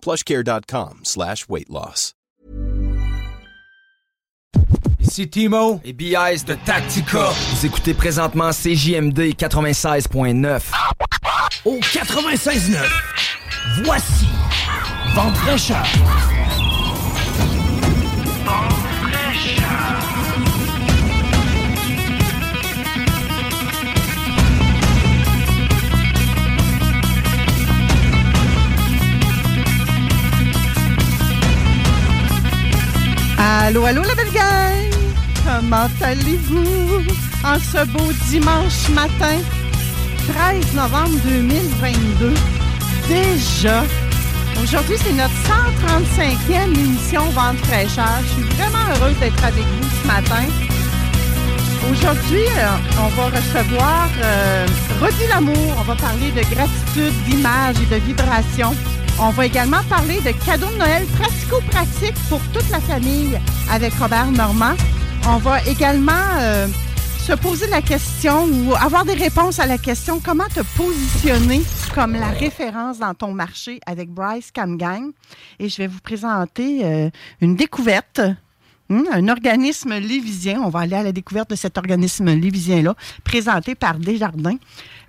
plushcare.com slash weight loss. Ici Timo et BIS de Tactica. Vous écoutez présentement CJMD 96.9. Au 96.9, voici Vente Allô, allô, la belle gang! Comment allez-vous? En ce beau dimanche matin, 13 novembre 2022? Déjà, aujourd'hui, c'est notre 135e émission Vente fraîcheur. Je suis vraiment heureuse d'être avec vous ce matin. Aujourd'hui, euh, on va recevoir euh, Lamour. On va parler de gratitude, d'image et de vibration. On va également parler de cadeaux de Noël pratico-pratiques pour toute la famille avec Robert Normand. On va également euh, se poser la question ou avoir des réponses à la question comment te positionner comme la référence dans ton marché avec Bryce Camgang. Et je vais vous présenter euh, une découverte. Hmm, un organisme lévisien. On va aller à la découverte de cet organisme lévisien-là, présenté par Desjardins.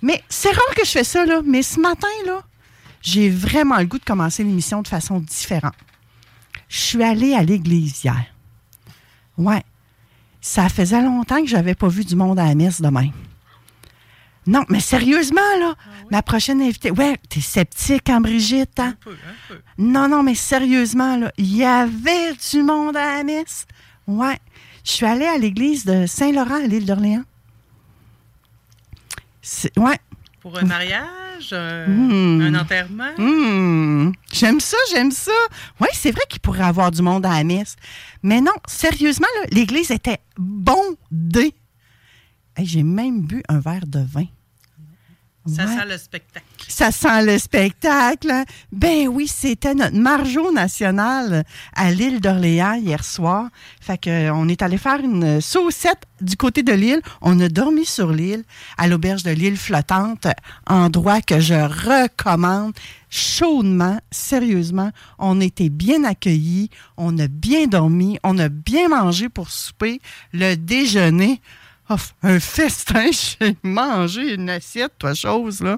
Mais c'est rare que je fais ça, là. Mais ce matin, là, j'ai vraiment le goût de commencer l'émission de façon différente. Je suis allée à l'église hier. Ouais. Ça faisait longtemps que je n'avais pas vu du monde à la messe de même. Non, mais sérieusement, là, ma prochaine invitée. Ouais, t'es sceptique, hein, Brigitte? Hein? Un peu, un peu. Non, non, mais sérieusement, là, il y avait du monde à la messe. Ouais. Je suis allée à l'église de Saint-Laurent à l'île d'Orléans. Ouais. Pour un mariage, un, Hmm. un enterrement. Hmm, j'aime ça, j'aime ça. Oui, c'est vrai qu'il pourrait y avoir du monde à la messe. Mais non, sérieusement, l'église était bondée. Hey, J'ai même bu un verre de vin. Ça Ouais. sent le spectacle. Ça sent le spectacle. Ben oui, c'était notre margeau national à l'île d'Orléans hier soir. Fait que, euh, on est allé faire une saucette du côté de l'île. On a dormi sur l'île, à l'auberge de l'île flottante, endroit que je recommande chaudement, sérieusement. On était bien accueillis, on a bien dormi, on a bien mangé pour souper. Le déjeuner, oh, un festin, j'ai mangé une assiette, toi, chose, là.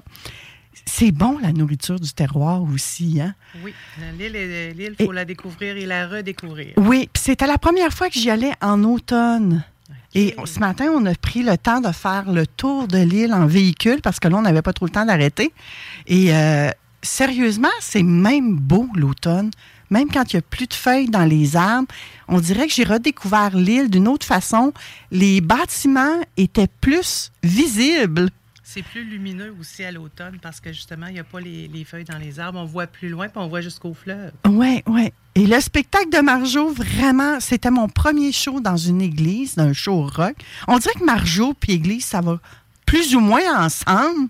C'est bon, la nourriture du terroir aussi, hein? Oui, l'île, Et- faut la découvrir et la redécouvrir. Oui, puis c'était la première fois que j'y allais en automne. Et ce matin, on a pris le temps de faire le tour de l'île en véhicule parce que là, on n'avait pas trop le temps d'arrêter. Et euh, sérieusement, c'est même beau l'automne. Même quand il n'y a plus de feuilles dans les arbres, on dirait que j'ai redécouvert l'île d'une autre façon. Les bâtiments étaient plus visibles. C'est plus lumineux aussi à l'automne parce que justement, il n'y a pas les, les feuilles dans les arbres. On voit plus loin puis on voit jusqu'au fleuve. Oui, oui. Et le spectacle de Marjo, vraiment, c'était mon premier show dans une église, d'un show rock. On dirait que Marjo puis église, ça va plus ou moins ensemble.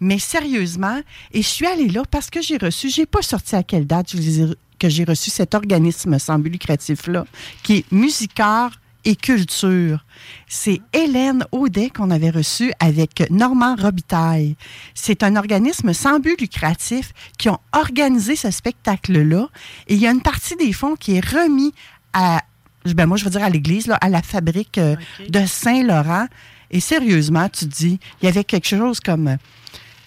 Mais sérieusement, et je suis allée là parce que j'ai reçu, j'ai pas sorti à quelle date je les ai- que j'ai reçu cet organisme sans but lucratif-là, qui est Musicard et Culture. C'est Hélène Audet qu'on avait reçu avec Normand Robitaille. C'est un organisme sans but lucratif qui ont organisé ce spectacle-là. Et il y a une partie des fonds qui est remis à, ben moi je veux dire à l'église, à la fabrique euh, de Saint-Laurent. Et sérieusement, tu te dis, il y avait quelque chose comme...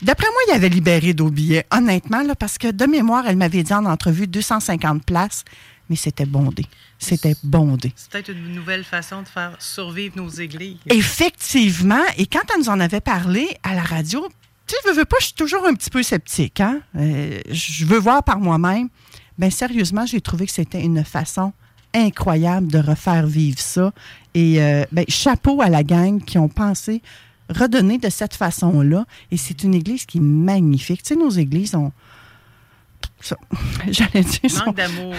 D'après moi, il avait libéré d'au billets, honnêtement, là, parce que de mémoire, elle m'avait dit en entrevue 250 places. mais c'était bondé. C'était bondé. C'est peut-être une nouvelle façon de faire survivre nos églises. Effectivement. Et quand elle nous en avait parlé à la radio, tu sais, je veux pas, je suis toujours un petit peu sceptique. Hein? Euh, je veux voir par moi-même. Bien, sérieusement, j'ai trouvé que c'était une façon incroyable de refaire vivre ça. Et euh, ben, chapeau à la gang qui ont pensé redonner de cette façon-là. Et c'est une église qui est magnifique. Tu sais, nos églises ont. J'allais dire. Manque d'amour.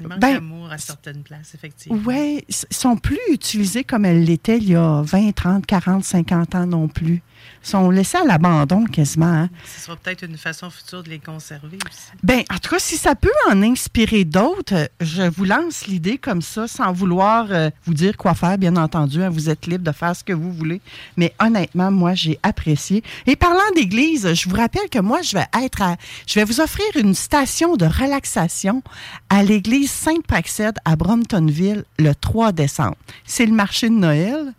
Il manque ben, d'amour à certaines places, effectivement. Oui, sont plus utilisées comme elles l'étaient il y a 20, 30, 40, 50 ans non plus sont laissés à l'abandon quasiment. Hein. Ce sera peut-être une façon future de les conserver aussi. Bien, en tout cas, si ça peut en inspirer d'autres, je vous lance l'idée comme ça, sans vouloir euh, vous dire quoi faire, bien entendu. Hein. vous êtes libre de faire ce que vous voulez. Mais honnêtement, moi, j'ai apprécié. Et parlant d'église, je vous rappelle que moi, je vais être à, je vais vous offrir une station de relaxation à l'église Sainte-Praxède à Bromptonville le 3 décembre. C'est le marché de Noël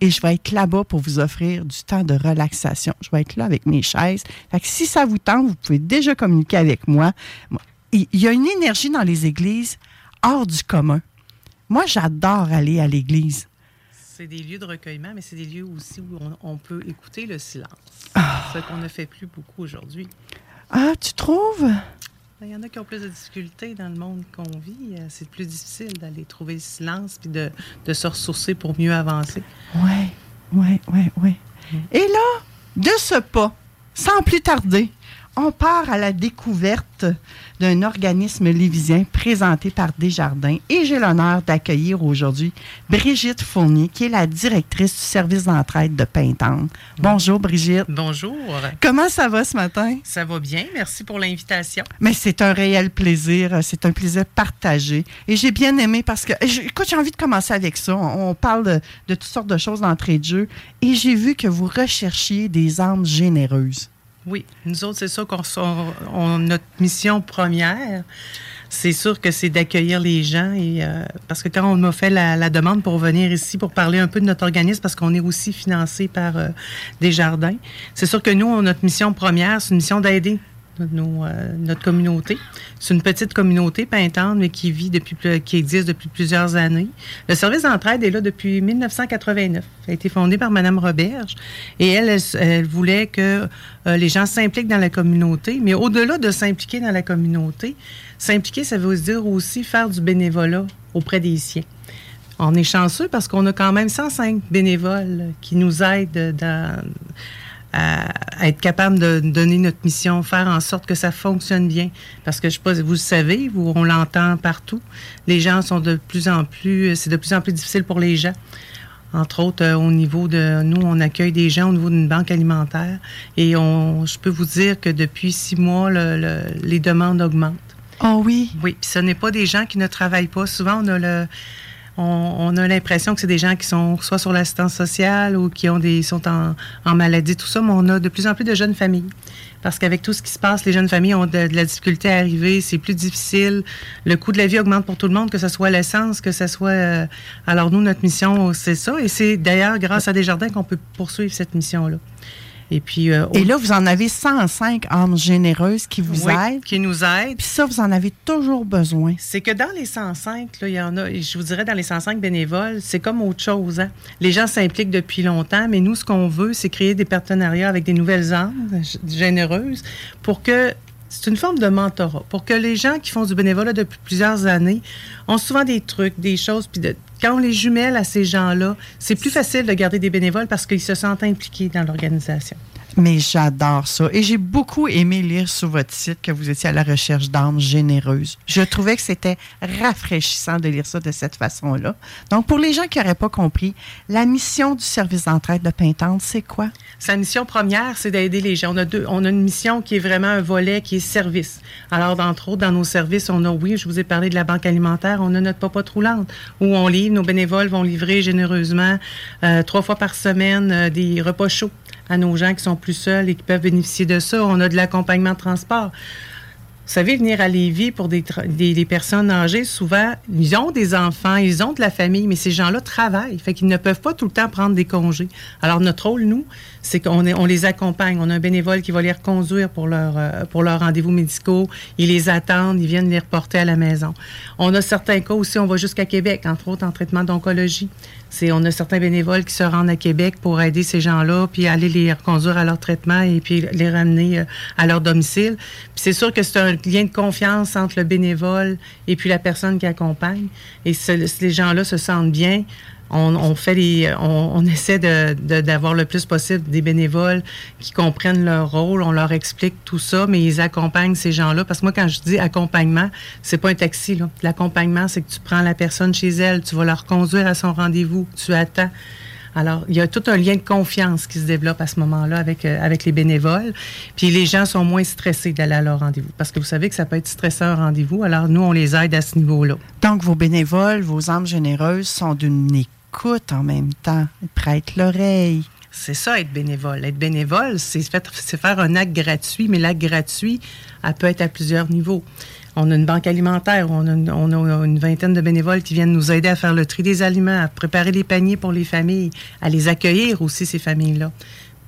et je vais être là-bas pour vous offrir du temps de relaxation. Je vais être là avec mes chaises. Fait que si ça vous tente, vous pouvez déjà communiquer avec moi. Il y a une énergie dans les églises hors du commun. Moi, j'adore aller à l'église. C'est des lieux de recueillement, mais c'est des lieux aussi où on, peut écouter le silence. Ah. Ce qu'on ne fait plus beaucoup aujourd'hui. Ah, tu trouves? Il y en a qui ont plus de difficultés dans le monde qu'on vit. Euh, c'est plus difficile d'aller trouver le silence puis de, de, se ressourcer pour mieux avancer. Oui, oui, oui, oui. Et là, de ce pas, sans plus tarder, on part à la découverte d'un organisme lévisien présenté par Desjardins et j'ai l'honneur d'accueillir aujourd'hui Brigitte Fournier, qui est la directrice du service d'entraide de Pintante. Bonjour Brigitte. Bonjour. Comment ça va ce matin? Ça va bien, merci pour l'invitation. Mais c'est un réel plaisir, c'est un plaisir partagé et j'ai bien aimé parce que, écoute, j'ai envie de commencer avec ça. On, parle de, de toutes sortes de choses d'entrée de jeu et j'ai vu que vous recherchiez des âmes généreuses. Oui, nous autres, c'est ça qu'on on, notre mission première. C'est sûr que c'est d'accueillir les gens et euh, parce que quand on m'a fait la, demande pour venir ici pour parler un peu de notre organisme parce qu'on est aussi financé par euh, des jardins, c'est sûr que nous, notre mission première, c'est une mission d'aider euh, notre communauté. C'est une petite communauté peintante, mais qui vit depuis, qui existe depuis plusieurs années. Le service d'entraide est là depuis 1989. Ça a été fondé par Mme Roberge. Et elle, elle, voulait que euh, les gens s'impliquent dans la communauté. Mais au-delà de s'impliquer dans la communauté, s'impliquer, ça veut dire aussi faire du bénévolat auprès des siens. On est chanceux parce qu'on a quand même 105 bénévoles qui nous aident dans à, être capable de donner notre mission, faire en sorte que ça fonctionne bien. Parce que je sais pas, vous le savez, vous, on l'entend partout. Les gens sont de plus en plus, c'est de plus en plus difficile pour les gens. Entre autres, euh, au niveau de nous, on accueille des gens au niveau d'une banque alimentaire et on, je peux vous dire que depuis six mois, les demandes augmentent. Oh oui. Oui, puis ce n'est pas des gens qui ne travaillent pas. Souvent, on a le on, a l'impression que c'est des gens qui sont soit sur l'assistance sociale ou qui ont des sont en, maladie, tout ça, mais on a de plus en plus de jeunes familles. Parce qu'avec tout ce qui se passe, les jeunes familles ont de, la difficulté à arriver, c'est plus difficile. Le coût de la vie augmente pour tout le monde, que ce soit l'essence, que ce soit... Euh, alors nous, notre mission, c'est ça. Et c'est d'ailleurs grâce à Desjardins qu'on peut poursuivre cette mission-là. Et puis. Euh, et là, vous en avez 105 âmes généreuses qui vous aident. Qui nous aident. Puis ça, vous en avez toujours besoin. C'est que dans les 105, il y en a, je vous dirais, dans les 105 bénévoles, c'est comme autre chose. Hein. Les gens s'impliquent depuis longtemps, mais nous, ce qu'on veut, c'est créer des partenariats avec des nouvelles âmes généreuses pour que c'est une forme de mentorat pour que les gens qui font du bénévolat depuis plusieurs années ont souvent des trucs, des choses, puis de, quand on les jumelle à ces gens-là, c'est plus facile de garder des bénévoles parce qu'ils se sentent impliqués dans l'organisation. Mais j'adore ça. Et j'ai beaucoup aimé lire sur votre site que vous étiez à la recherche d'âmes généreuses. Je trouvais que c'était rafraîchissant de lire ça de cette façon-là. Donc, pour les gens qui n'auraient pas compris, la mission du service d'entraide de Pintante, c'est quoi? Sa mission première, c'est d'aider les gens. On a, deux, on a une mission qui est vraiment un volet qui est service. Alors, d'entre autres, dans nos services, on a, oui, je vous ai parlé de la banque alimentaire, on a notre papa roulante où on livre, nos bénévoles vont livrer généreusement euh, trois fois par semaine euh, des repas chauds à nos gens qui sont plus seuls et qui peuvent bénéficier de ça. On a de l'accompagnement de transport. Vous savez, venir à Lévis pour des, des, personnes âgées, souvent, ils ont des enfants, ils ont de la famille, mais ces gens-là travaillent. Fait qu'ils ne peuvent pas tout le temps prendre des congés. Alors, notre rôle, nous, c'est qu'on on les accompagne. On a un bénévole qui va les reconduire pour leur, euh, pour leurs rendez-vous médicaux. Ils les attendent, ils viennent les reporter à la maison. On a certains cas aussi, on va jusqu'à Québec, entre autres en traitement d'oncologie. C'est, on a certains bénévoles qui se rendent à Québec pour aider ces gens-là, puis aller les reconduire à leur traitement et puis les ramener euh, à leur domicile. Puis c'est sûr que c'est un lien de confiance entre le bénévole et puis la personne qui accompagne. Et les gens-là se sentent bien, on, fait les, on, essaie d'avoir le plus possible des bénévoles qui comprennent leur rôle. On leur explique tout ça, mais ils accompagnent ces gens-là. Parce que moi, quand je dis accompagnement, c'est pas un taxi. L'accompagnement, c'est que tu prends la personne chez elle, tu vas leur conduire à son rendez-vous, tu attends. Alors, il y a tout un lien de confiance qui se développe à ce moment-là avec, euh, avec les bénévoles. Puis les gens sont moins stressés d'aller à leur rendez-vous. Parce que vous savez que ça peut être stressant un rendez-vous. Alors, nous, on les aide à ce niveau-là. Donc, vos bénévoles, vos âmes généreuses sont d'une écoute en même temps. Ils prêtent l'oreille. C'est ça, être bénévole. Être bénévole, c'est faire un acte gratuit, mais l'acte gratuit, elle peut être à plusieurs niveaux. On a une banque alimentaire, on a, une, vingtaine de bénévoles qui viennent nous aider à faire le tri des aliments, à préparer les paniers pour les familles, à les accueillir aussi, ces familles-là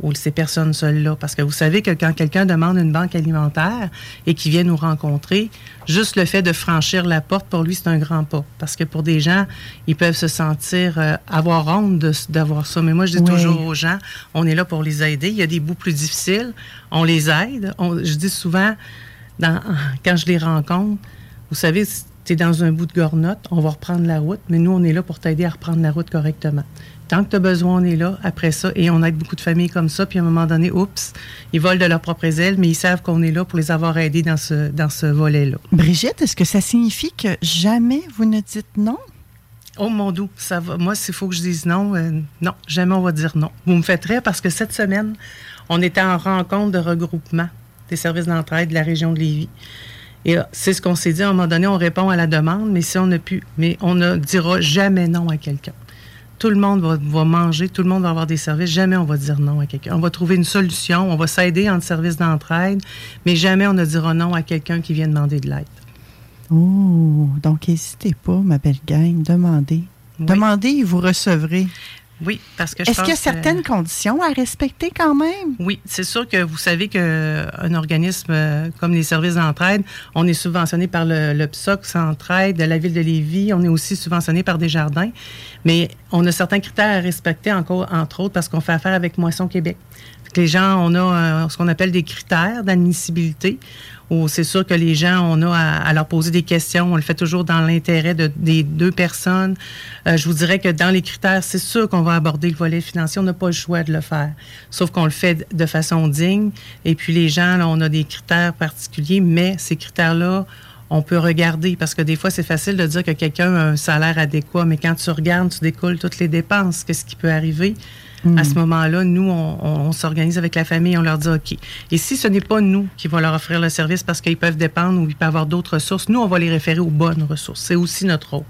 ou ces personnes seules-là. Parce que vous savez que quand quelqu'un demande une banque alimentaire et qui vient nous rencontrer, juste le fait de franchir la porte, pour lui, c'est un grand pas. Parce que pour des gens, ils peuvent se sentir euh, avoir honte d'avoir ça. Mais moi, je dis toujours aux gens, on est là pour les aider. Il y a des bouts plus difficiles, on les aide. je dis souvent, dans, quand je les rencontre, vous savez, tu es dans un bout de gornotte, on va reprendre la route, mais nous, on est là pour t'aider à reprendre la route correctement. Tant que tu as besoin, on est là. Après ça, et on aide beaucoup de familles comme ça. Puis à un moment donné, oups, ils volent de leurs propres ailes, mais ils savent qu'on est là pour les avoir aidés dans ce, dans ce volet-là. Brigitte, est-ce que ça signifie que jamais vous ne dites non? Oh mon doux, ça va. Moi, s'il faut que je dise non, euh, non, jamais on va dire non. Vous me faites rire parce que cette semaine, on était en rencontre de regroupement des services d'entraide de la région de Lévis. Et c'est ce qu'on s'est dit. À un moment donné, on répond à la demande, mais si on n'a pu, mais on ne dira jamais non à quelqu'un tout le monde va, manger, tout le monde va avoir des services. Jamais on va dire non à quelqu'un. On va trouver une solution, on va s'aider en service d'entraide, mais jamais on ne dira non à quelqu'un qui vient demander de l'aide. Oh, donc n'hésitez pas, ma belle gang, demandez. Demandez et vous recevrez. Oui, parce que je Est-ce qu'il y a certaines conditions à respecter quand même? Oui, c'est sûr que vous savez qu'un organisme euh, comme les services d'entraide, on est subventionné par le, le PSOC Centraide de la ville de Lévis, on est aussi subventionné par Desjardins, mais on a certains critères à respecter encore, entre autres, parce qu'on fait affaire avec Moisson Québec. Les gens, on a euh, ce qu'on appelle des critères d'admissibilité où c'est sûr que les gens, on a à, leur poser des questions. On le fait toujours dans l'intérêt de, des deux personnes. Euh, je vous dirais que dans les critères, c'est sûr qu'on va aborder le volet financier. On n'a pas le choix de le faire. Sauf qu'on le fait de façon digne. Et puis les gens, là, on a des critères particuliers, mais ces critères-là, on peut regarder parce que des fois, c'est facile de dire que quelqu'un a un salaire adéquat, mais quand tu regardes, tu découles toutes les dépenses. Qu'est-ce qui peut arriver? À ce moment-là, nous, on, s'organise avec la famille, on leur dit OK. Et si ce n'est pas nous qui va leur offrir le service parce qu'ils peuvent dépendre ou ils peuvent avoir d'autres ressources, nous, on va les référer aux bonnes ressources. C'est aussi notre rôle.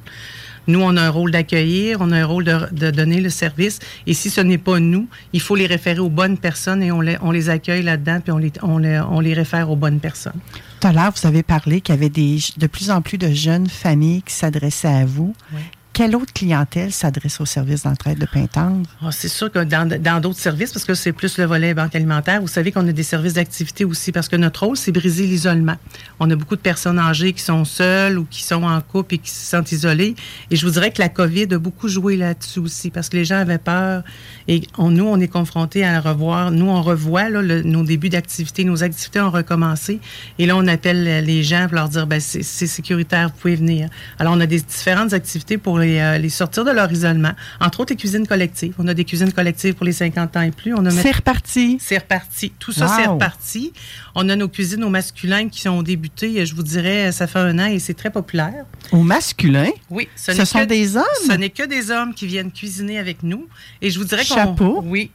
Nous, on a un rôle d'accueillir, on a un rôle de, donner le service. Et si ce n'est pas nous, il faut les référer aux bonnes personnes et on les, on les accueille là-dedans, puis on les, on, les, on les réfère aux bonnes personnes. Tout à l'heure, vous avez parlé qu'il y avait des, de plus en plus de jeunes familles qui s'adressaient à vous. Oui quelle autre clientèle s'adresse au service d'entraide de Pintendre? Ah, c'est sûr que dans d'autres services, parce que c'est plus le volet banque alimentaire, vous savez qu'on a des services d'activité aussi, parce que notre rôle, c'est briser l'isolement. On a beaucoup de personnes âgées qui sont seules ou qui sont en couple et qui se sentent isolées. Et je vous dirais que la COVID a beaucoup joué là-dessus aussi, parce que les gens avaient peur. Et nous, on est confrontés à revoir. Nous, on revoit nos débuts d'activité. Nos activités ont recommencé. Et là, on appelle les gens pour leur dire, ben, c'est sécuritaire, vous pouvez venir. Alors, on a des différentes activités pour euh, les, sortir de leur isolement. Entre autres, les cuisines collectives. On a des cuisines collectives pour les 50 ans et plus. C'est reparti. C'est reparti. Tout ça, c'est reparti. On a nos cuisines au masculin qui ont débuté, je vous dirais, ça fait un an et c'est très populaire. Au masculin? Oui. Ce, sont des hommes? Ce n'est que des hommes qui viennent cuisiner avec nous. Et je vous dirais qu'on... Chapeau. Oui.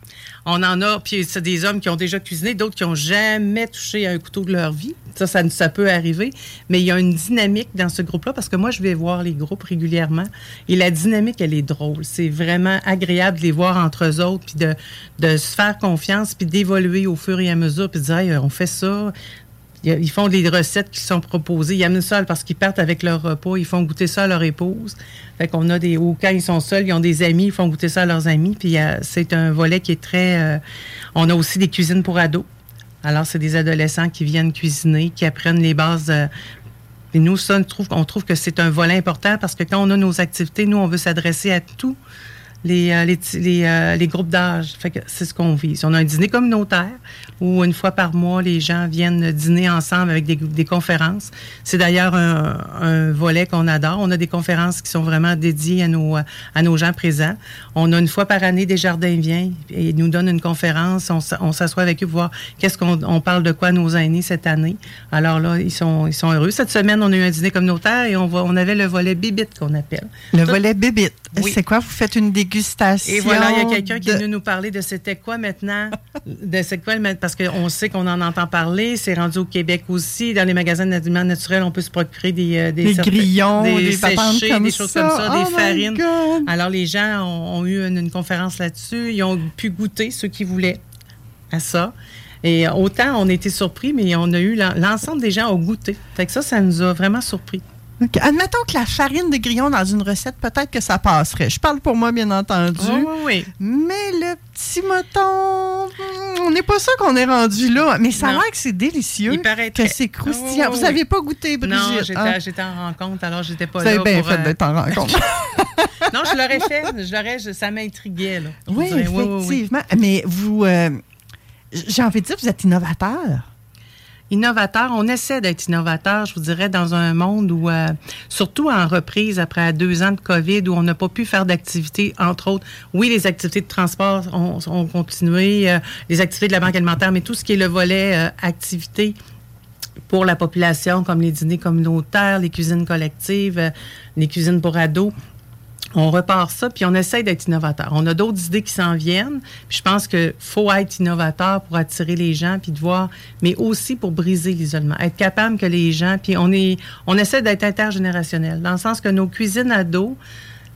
On en a, puis c'est des hommes qui ont déjà cuisiné, d'autres qui n'ont jamais touché un couteau de leur vie. Ça, ça, peut arriver. Mais il y a une dynamique dans ce groupe-là parce que moi, je vais voir les groupes régulièrement et la dynamique, elle est drôle. C'est vraiment agréable de les voir entre eux autres puis de, de se faire confiance puis d'évoluer au fur et à mesure puis de dire, on fait ça ils font des recettes qui sont proposées. Ils amènent ça parce qu'ils partent avec leur repas. Ils font goûter ça à leur épouse. Fait qu'on a des... Ou quand ils sont seuls, ils ont des amis. Ils font goûter ça à leurs amis. Puis c'est un volet qui est très... Euh, on a aussi des cuisines pour ados. Alors, c'est des adolescents qui viennent cuisiner, qui apprennent les bases et nous, ça, on trouve, on trouve que c'est un volet important parce que quand on a nos activités, nous, on veut s'adresser à tous les, euh, les, euh, les, groupes d'âge. C'est ce qu'on vise. On a un dîner communautaire où une fois par mois, les gens viennent dîner ensemble avec des, des conférences. C'est d'ailleurs un, un, volet qu'on adore. On a des conférences qui sont vraiment dédiées à nos, à nos gens présents. On a une fois par année des jardins viens et ils nous donnent une conférence. On, s'assoit avec eux pour voir qu'est-ce qu'on on parle de quoi nos aînés cette année. Alors là, ils sont, ils sont heureux. Cette semaine, on a eu un dîner communautaire et on, va, on avait le volet bibite qu'on appelle. Le volet bibite. C'est quoi? Vous faites une dégustation? Et voilà, il y a quelqu'un qui est venu nous parler de c'était quoi maintenant, de c'est quoi parce qu'on sait qu'on en entend parler. C'est rendu au Québec aussi. Dans les magasins d'aliments naturels, on peut se procurer des, euh, des, grillons, des, des séchés, des choses comme ça, des oh farines. Alors, les gens ont, eu une, conférence là-dessus. Ils ont pu goûter, ceux qui voulaient, à ça. Et autant on était surpris, mais on a eu l'ensemble des gens ont goûté. Fait que ça, ça nous a vraiment surpris. Admettons que la farine de grillon dans une recette, peut-être que ça passerait. Je parle pour moi, bien entendu. oui, oui. Mais le petit mouton, on n'est pas sûr qu'on est rendu là. Mais ça a l'air que c'est délicieux. Il paraît que c'est croustillant. Vous n'aviez pas goûté, Brigitte? Non, hein? j'étais en rencontre, alors j'étais pas là. Vous bien fait euh, d'être en rencontre. non, je l'aurais fait. Je l'aurais, ça m'intriguait. Oui, effectivement. Mais vous, euh, j'ai envie de dire, vous êtes innovateur On essaie d'être innovateur, je vous dirais, dans un monde où, euh, surtout en reprise après deux ans de COVID, où on n'a pas pu faire d'activités, entre autres. Oui, les activités de transport ont, continué, euh, les activités de la banque alimentaire, mais tout ce qui est le volet euh, activité pour la population, comme les dîners communautaires, les cuisines collectives, les cuisines pour ados, on repart ça, puis on essaye d'être innovateur. On a d'autres idées qui s'en viennent. Puis je pense qu'il faut être innovateur pour attirer les gens, puis de voir, mais aussi pour briser l'isolement. Être capable que les gens, puis on est, on essaie d'être intergénérationnel, dans le sens que nos cuisines ados,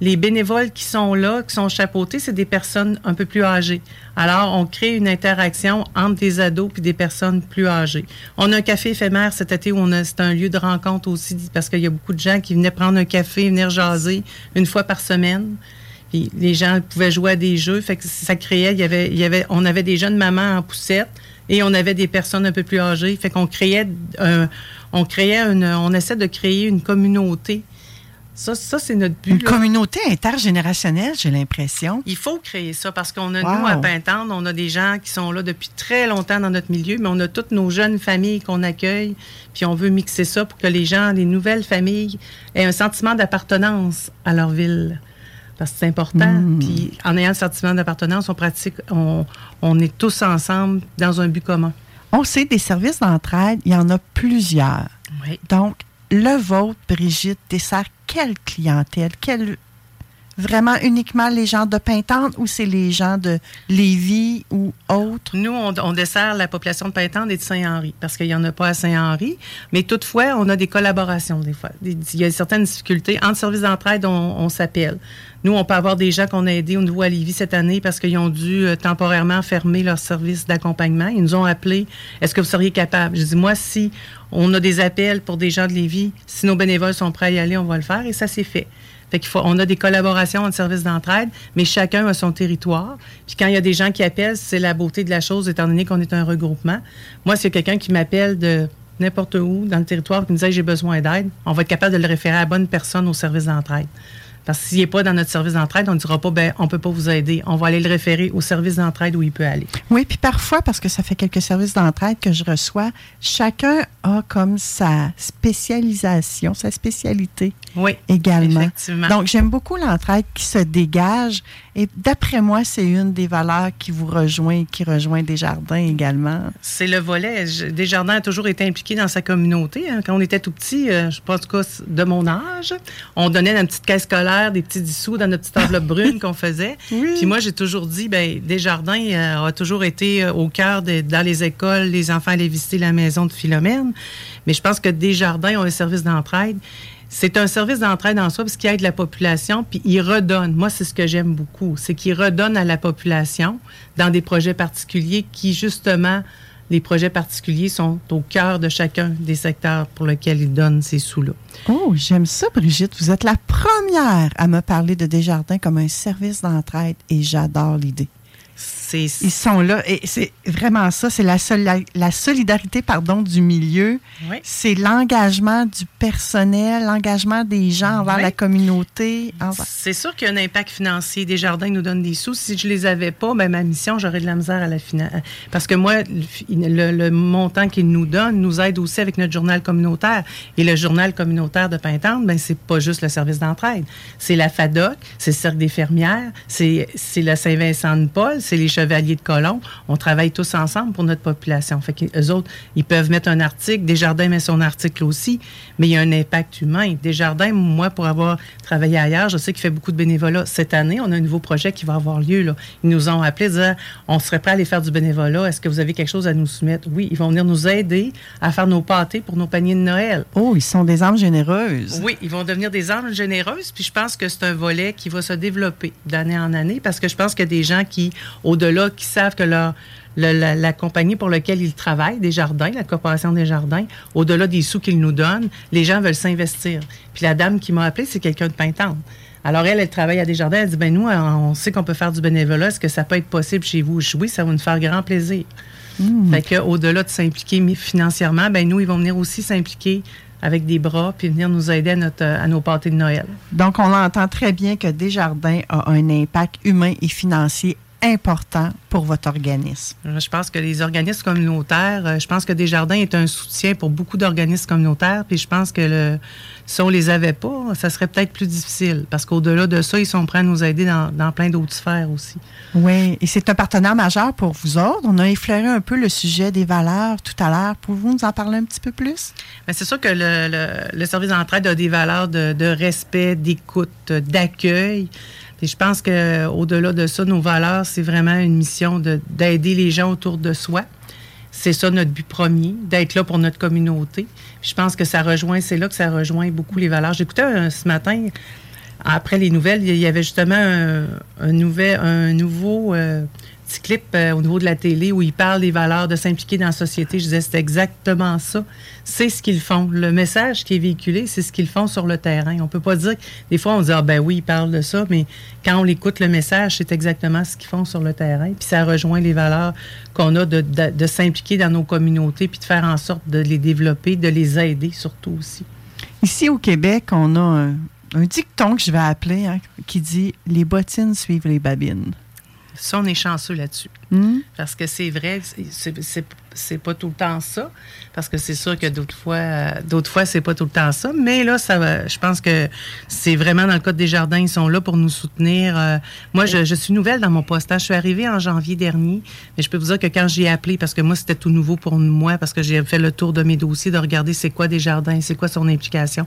les bénévoles qui sont là, qui sont chapeautés, c'est des personnes un peu plus âgées. Alors, on crée une interaction entre des ados puis des personnes plus âgées. On a un café éphémère cet été où on a, c'est un lieu de rencontre aussi parce qu'il y a beaucoup de gens qui venaient prendre un café, venir jaser une fois par semaine. Puis les gens pouvaient jouer à des jeux, fait que ça créait, il y avait, il y avait, on avait des jeunes mamans en poussette et on avait des personnes un peu plus âgées, fait qu'on créait, on créait une, on essaie de créer une communauté ça, ça c'est notre but. Une communauté intergénérationnelle, j'ai l'impression. Il faut créer ça parce qu'on a, nous, à Pintendre, on a des gens qui sont là depuis très longtemps dans notre milieu, mais on a toutes nos jeunes familles qu'on accueille, puis on veut mixer ça pour que les gens, les nouvelles familles, aient un sentiment d'appartenance à leur ville. Parce que c'est important. Hmm. Puis en ayant un sentiment d'appartenance, on pratique, on, on est tous ensemble dans un but commun. On sait des services d'entraide, il y en a plusieurs. Oui. Donc, le vôtre, Brigitte, dessert quelle clientèle? Quelle, vraiment uniquement les gens de Pintante ou c'est les gens de Lévis ou autres? Nous, on, dessert la population de Pintante et de Saint-Henri parce qu'il n'y en a pas à Saint-Henri. Mais toutefois, on a des collaborations des fois. Il y a certaines difficultés. En service d'entraide, on, on s'appelle. Nous, on peut avoir des gens qu'on a aidés au niveau à Lévis cette année parce qu'ils ont dû euh, temporairement fermer leur service d'accompagnement. Ils nous ont appelés. Est-ce que vous seriez capable? Je dis, moi, si on a des appels pour des gens de Lévis, si nos bénévoles sont prêts à y aller, on va le faire. Et ça, c'est fait. Fait qu'il faut, on a des collaborations en service d'entraide, mais chacun a son territoire. Puis quand il y a des gens qui appellent, c'est la beauté de la chose, étant donné qu'on est un regroupement. Moi, c'est quelqu'un qui m'appelle de n'importe où dans le territoire qui me dit j'ai besoin d'aide, on va être capable de le référer à la bonne personne au service d'entraide. Parce que s'il n'est pas dans notre service d'entraide, on ne dira pas, ben, on ne peut pas vous aider. On va aller le référer au service d'entraide où il peut aller. Oui, puis parfois, parce que ça fait quelques services d'entraide que je reçois, chacun a comme sa spécialisation, sa spécialité. Oui. Également. Effectivement. Donc, j'aime beaucoup l'entraide qui se dégage. Et d'après moi, c'est une des valeurs qui vous rejoint, qui rejoint Desjardins également. C'est le volet. Desjardins a toujours été impliqué dans sa communauté. Hein. Quand on était tout petit, euh, je pense que de mon âge, on donnait dans une petite caisse scolaire des petits dissous dans notre petite enveloppe brune qu'on faisait. Puis moi, j'ai toujours dit, ben Desjardins euh, a toujours été euh, au cœur de, dans les écoles, les enfants allaient visiter la maison de Philomène. Mais je pense que Desjardins ont un service d'entraide c'est un service d'entraide en soi parce qu'il aide la population, puis il redonne. Moi, c'est ce que j'aime beaucoup, c'est qu'il redonne à la population dans des projets particuliers qui, justement, les projets particuliers sont au cœur de chacun des secteurs pour lesquels ils donnent ces sous-là. Oh, j'aime ça, Brigitte. Vous êtes la première à me parler de Desjardins comme un service d'entraide et j'adore l'idée. Ils sont là et c'est vraiment ça, c'est la, la, solidarité pardon, du milieu, c'est l'engagement du personnel, l'engagement des gens envers la communauté. C'est sûr qu'il y a un impact financier. Desjardins nous donnent des sous. Si je les avais pas, ben, ma mission, j'aurais de la misère à la finale. Parce que moi, le, montant qu'ils nous donnent nous aide aussi avec notre journal communautaire. Et le journal communautaire de Pintante, ben, c'est pas juste le service d'entraide. C'est la FADOC, c'est le Cercle des fermières, c'est le Saint-Vincent-de-Paul, c'est les chevaliers de colomb. On travaille tous ensemble pour notre population. Fait qu'eux autres, ils peuvent mettre un article. Desjardins met son article aussi, mais il y a un impact humain. Desjardins, moi, pour avoir travaillé ailleurs, je sais qu'il fait beaucoup de bénévolat. Cette année, on a un nouveau projet qui va avoir lieu. Là. Ils nous ont appelé, disant, on serait prêt à aller faire du bénévolat. Est-ce que vous avez quelque chose à nous soumettre? Oui, ils vont venir nous aider à faire nos pâtés pour nos paniers de Noël. Oh, ils sont des âmes généreuses. Oui, ils vont devenir des âmes généreuses. Puis je pense que c'est un volet qui va se développer d'année en année parce que je pense qu'il y a des gens qui, au-delà qui savent que leur, la, compagnie pour laquelle ils travaillent, des jardins, la Corporation des jardins, au-delà des sous qu'ils nous donnent, les gens veulent s'investir. Puis la dame qui m'a appelé, c'est quelqu'un de Pintante. Alors elle, elle travaille à des jardins. Elle dit, ben nous, on sait qu'on peut faire du bénévolat. Est-ce que ça peut être possible chez vous? Oui, ça va nous faire grand plaisir. Hmm. Fait que, au-delà de s'impliquer financièrement, ben nous, ils vont venir aussi s'impliquer avec des bras puis venir nous aider à, notre, à nos pâtés de Noël. Donc, on entend très bien que Desjardins a un impact humain et financier important pour votre organisme? Je pense que les organismes communautaires, euh, je pense que Desjardins est un soutien pour beaucoup d'organismes communautaires, puis je pense que le, si on les avait pas, ça serait peut-être plus difficile, parce qu'au-delà de ça, ils sont prêts à nous aider dans, dans plein d'autres sphères aussi. Oui, et c'est un partenaire majeur pour vous autres. On a effleuré un peu le sujet des valeurs tout à l'heure. Pouvez-vous nous en parler un petit peu plus? c'est sûr que le, le, service d'entraide a des valeurs de, de respect, d'écoute, d'accueil je pense qu'au-delà de ça, nos valeurs, c'est vraiment une mission d'aider les gens autour de soi. C'est ça notre but premier, d'être là pour notre communauté. je pense que ça rejoint, c'est là que ça rejoint beaucoup les valeurs. J'écoutais ce matin, après les nouvelles, il y avait justement un, nouvel, un nouveau euh, petit clip euh, au niveau de la télé où ils parlent des valeurs de s'impliquer dans la société. Je disais, c'est exactement ça. C'est ce qu'ils font. Le message qui est véhiculé, c'est ce qu'ils font sur le terrain. On peut pas dire, des fois, on dit, ah ben oui, ils parlent de ça, mais quand on écoute le message, c'est exactement ce qu'ils font sur le terrain. Puis ça rejoint les valeurs qu'on a de, de, s'impliquer dans nos communautés, puis de faire en sorte de les développer, de les aider surtout aussi. Ici au Québec, on a un, dicton que je vais appeler hein, qui dit Les bottines suivent les babines. Ça, on est chanceux là-dessus. Hmm? Parce que c'est vrai, c'est pas tout le temps ça. Parce que c'est sûr que d'autres fois, euh, d'autres fois, c'est pas tout le temps ça. Mais là, ça je pense que c'est vraiment dans le cas des jardins, ils sont là pour nous soutenir. Euh, moi, je, suis nouvelle dans mon poste. Hein. Je suis arrivée en janvier dernier, mais je peux vous dire que quand j'ai appelé, parce que moi, c'était tout nouveau pour moi, parce que j'ai fait le tour de mes dossiers, de regarder c'est quoi des jardins, c'est quoi son implication.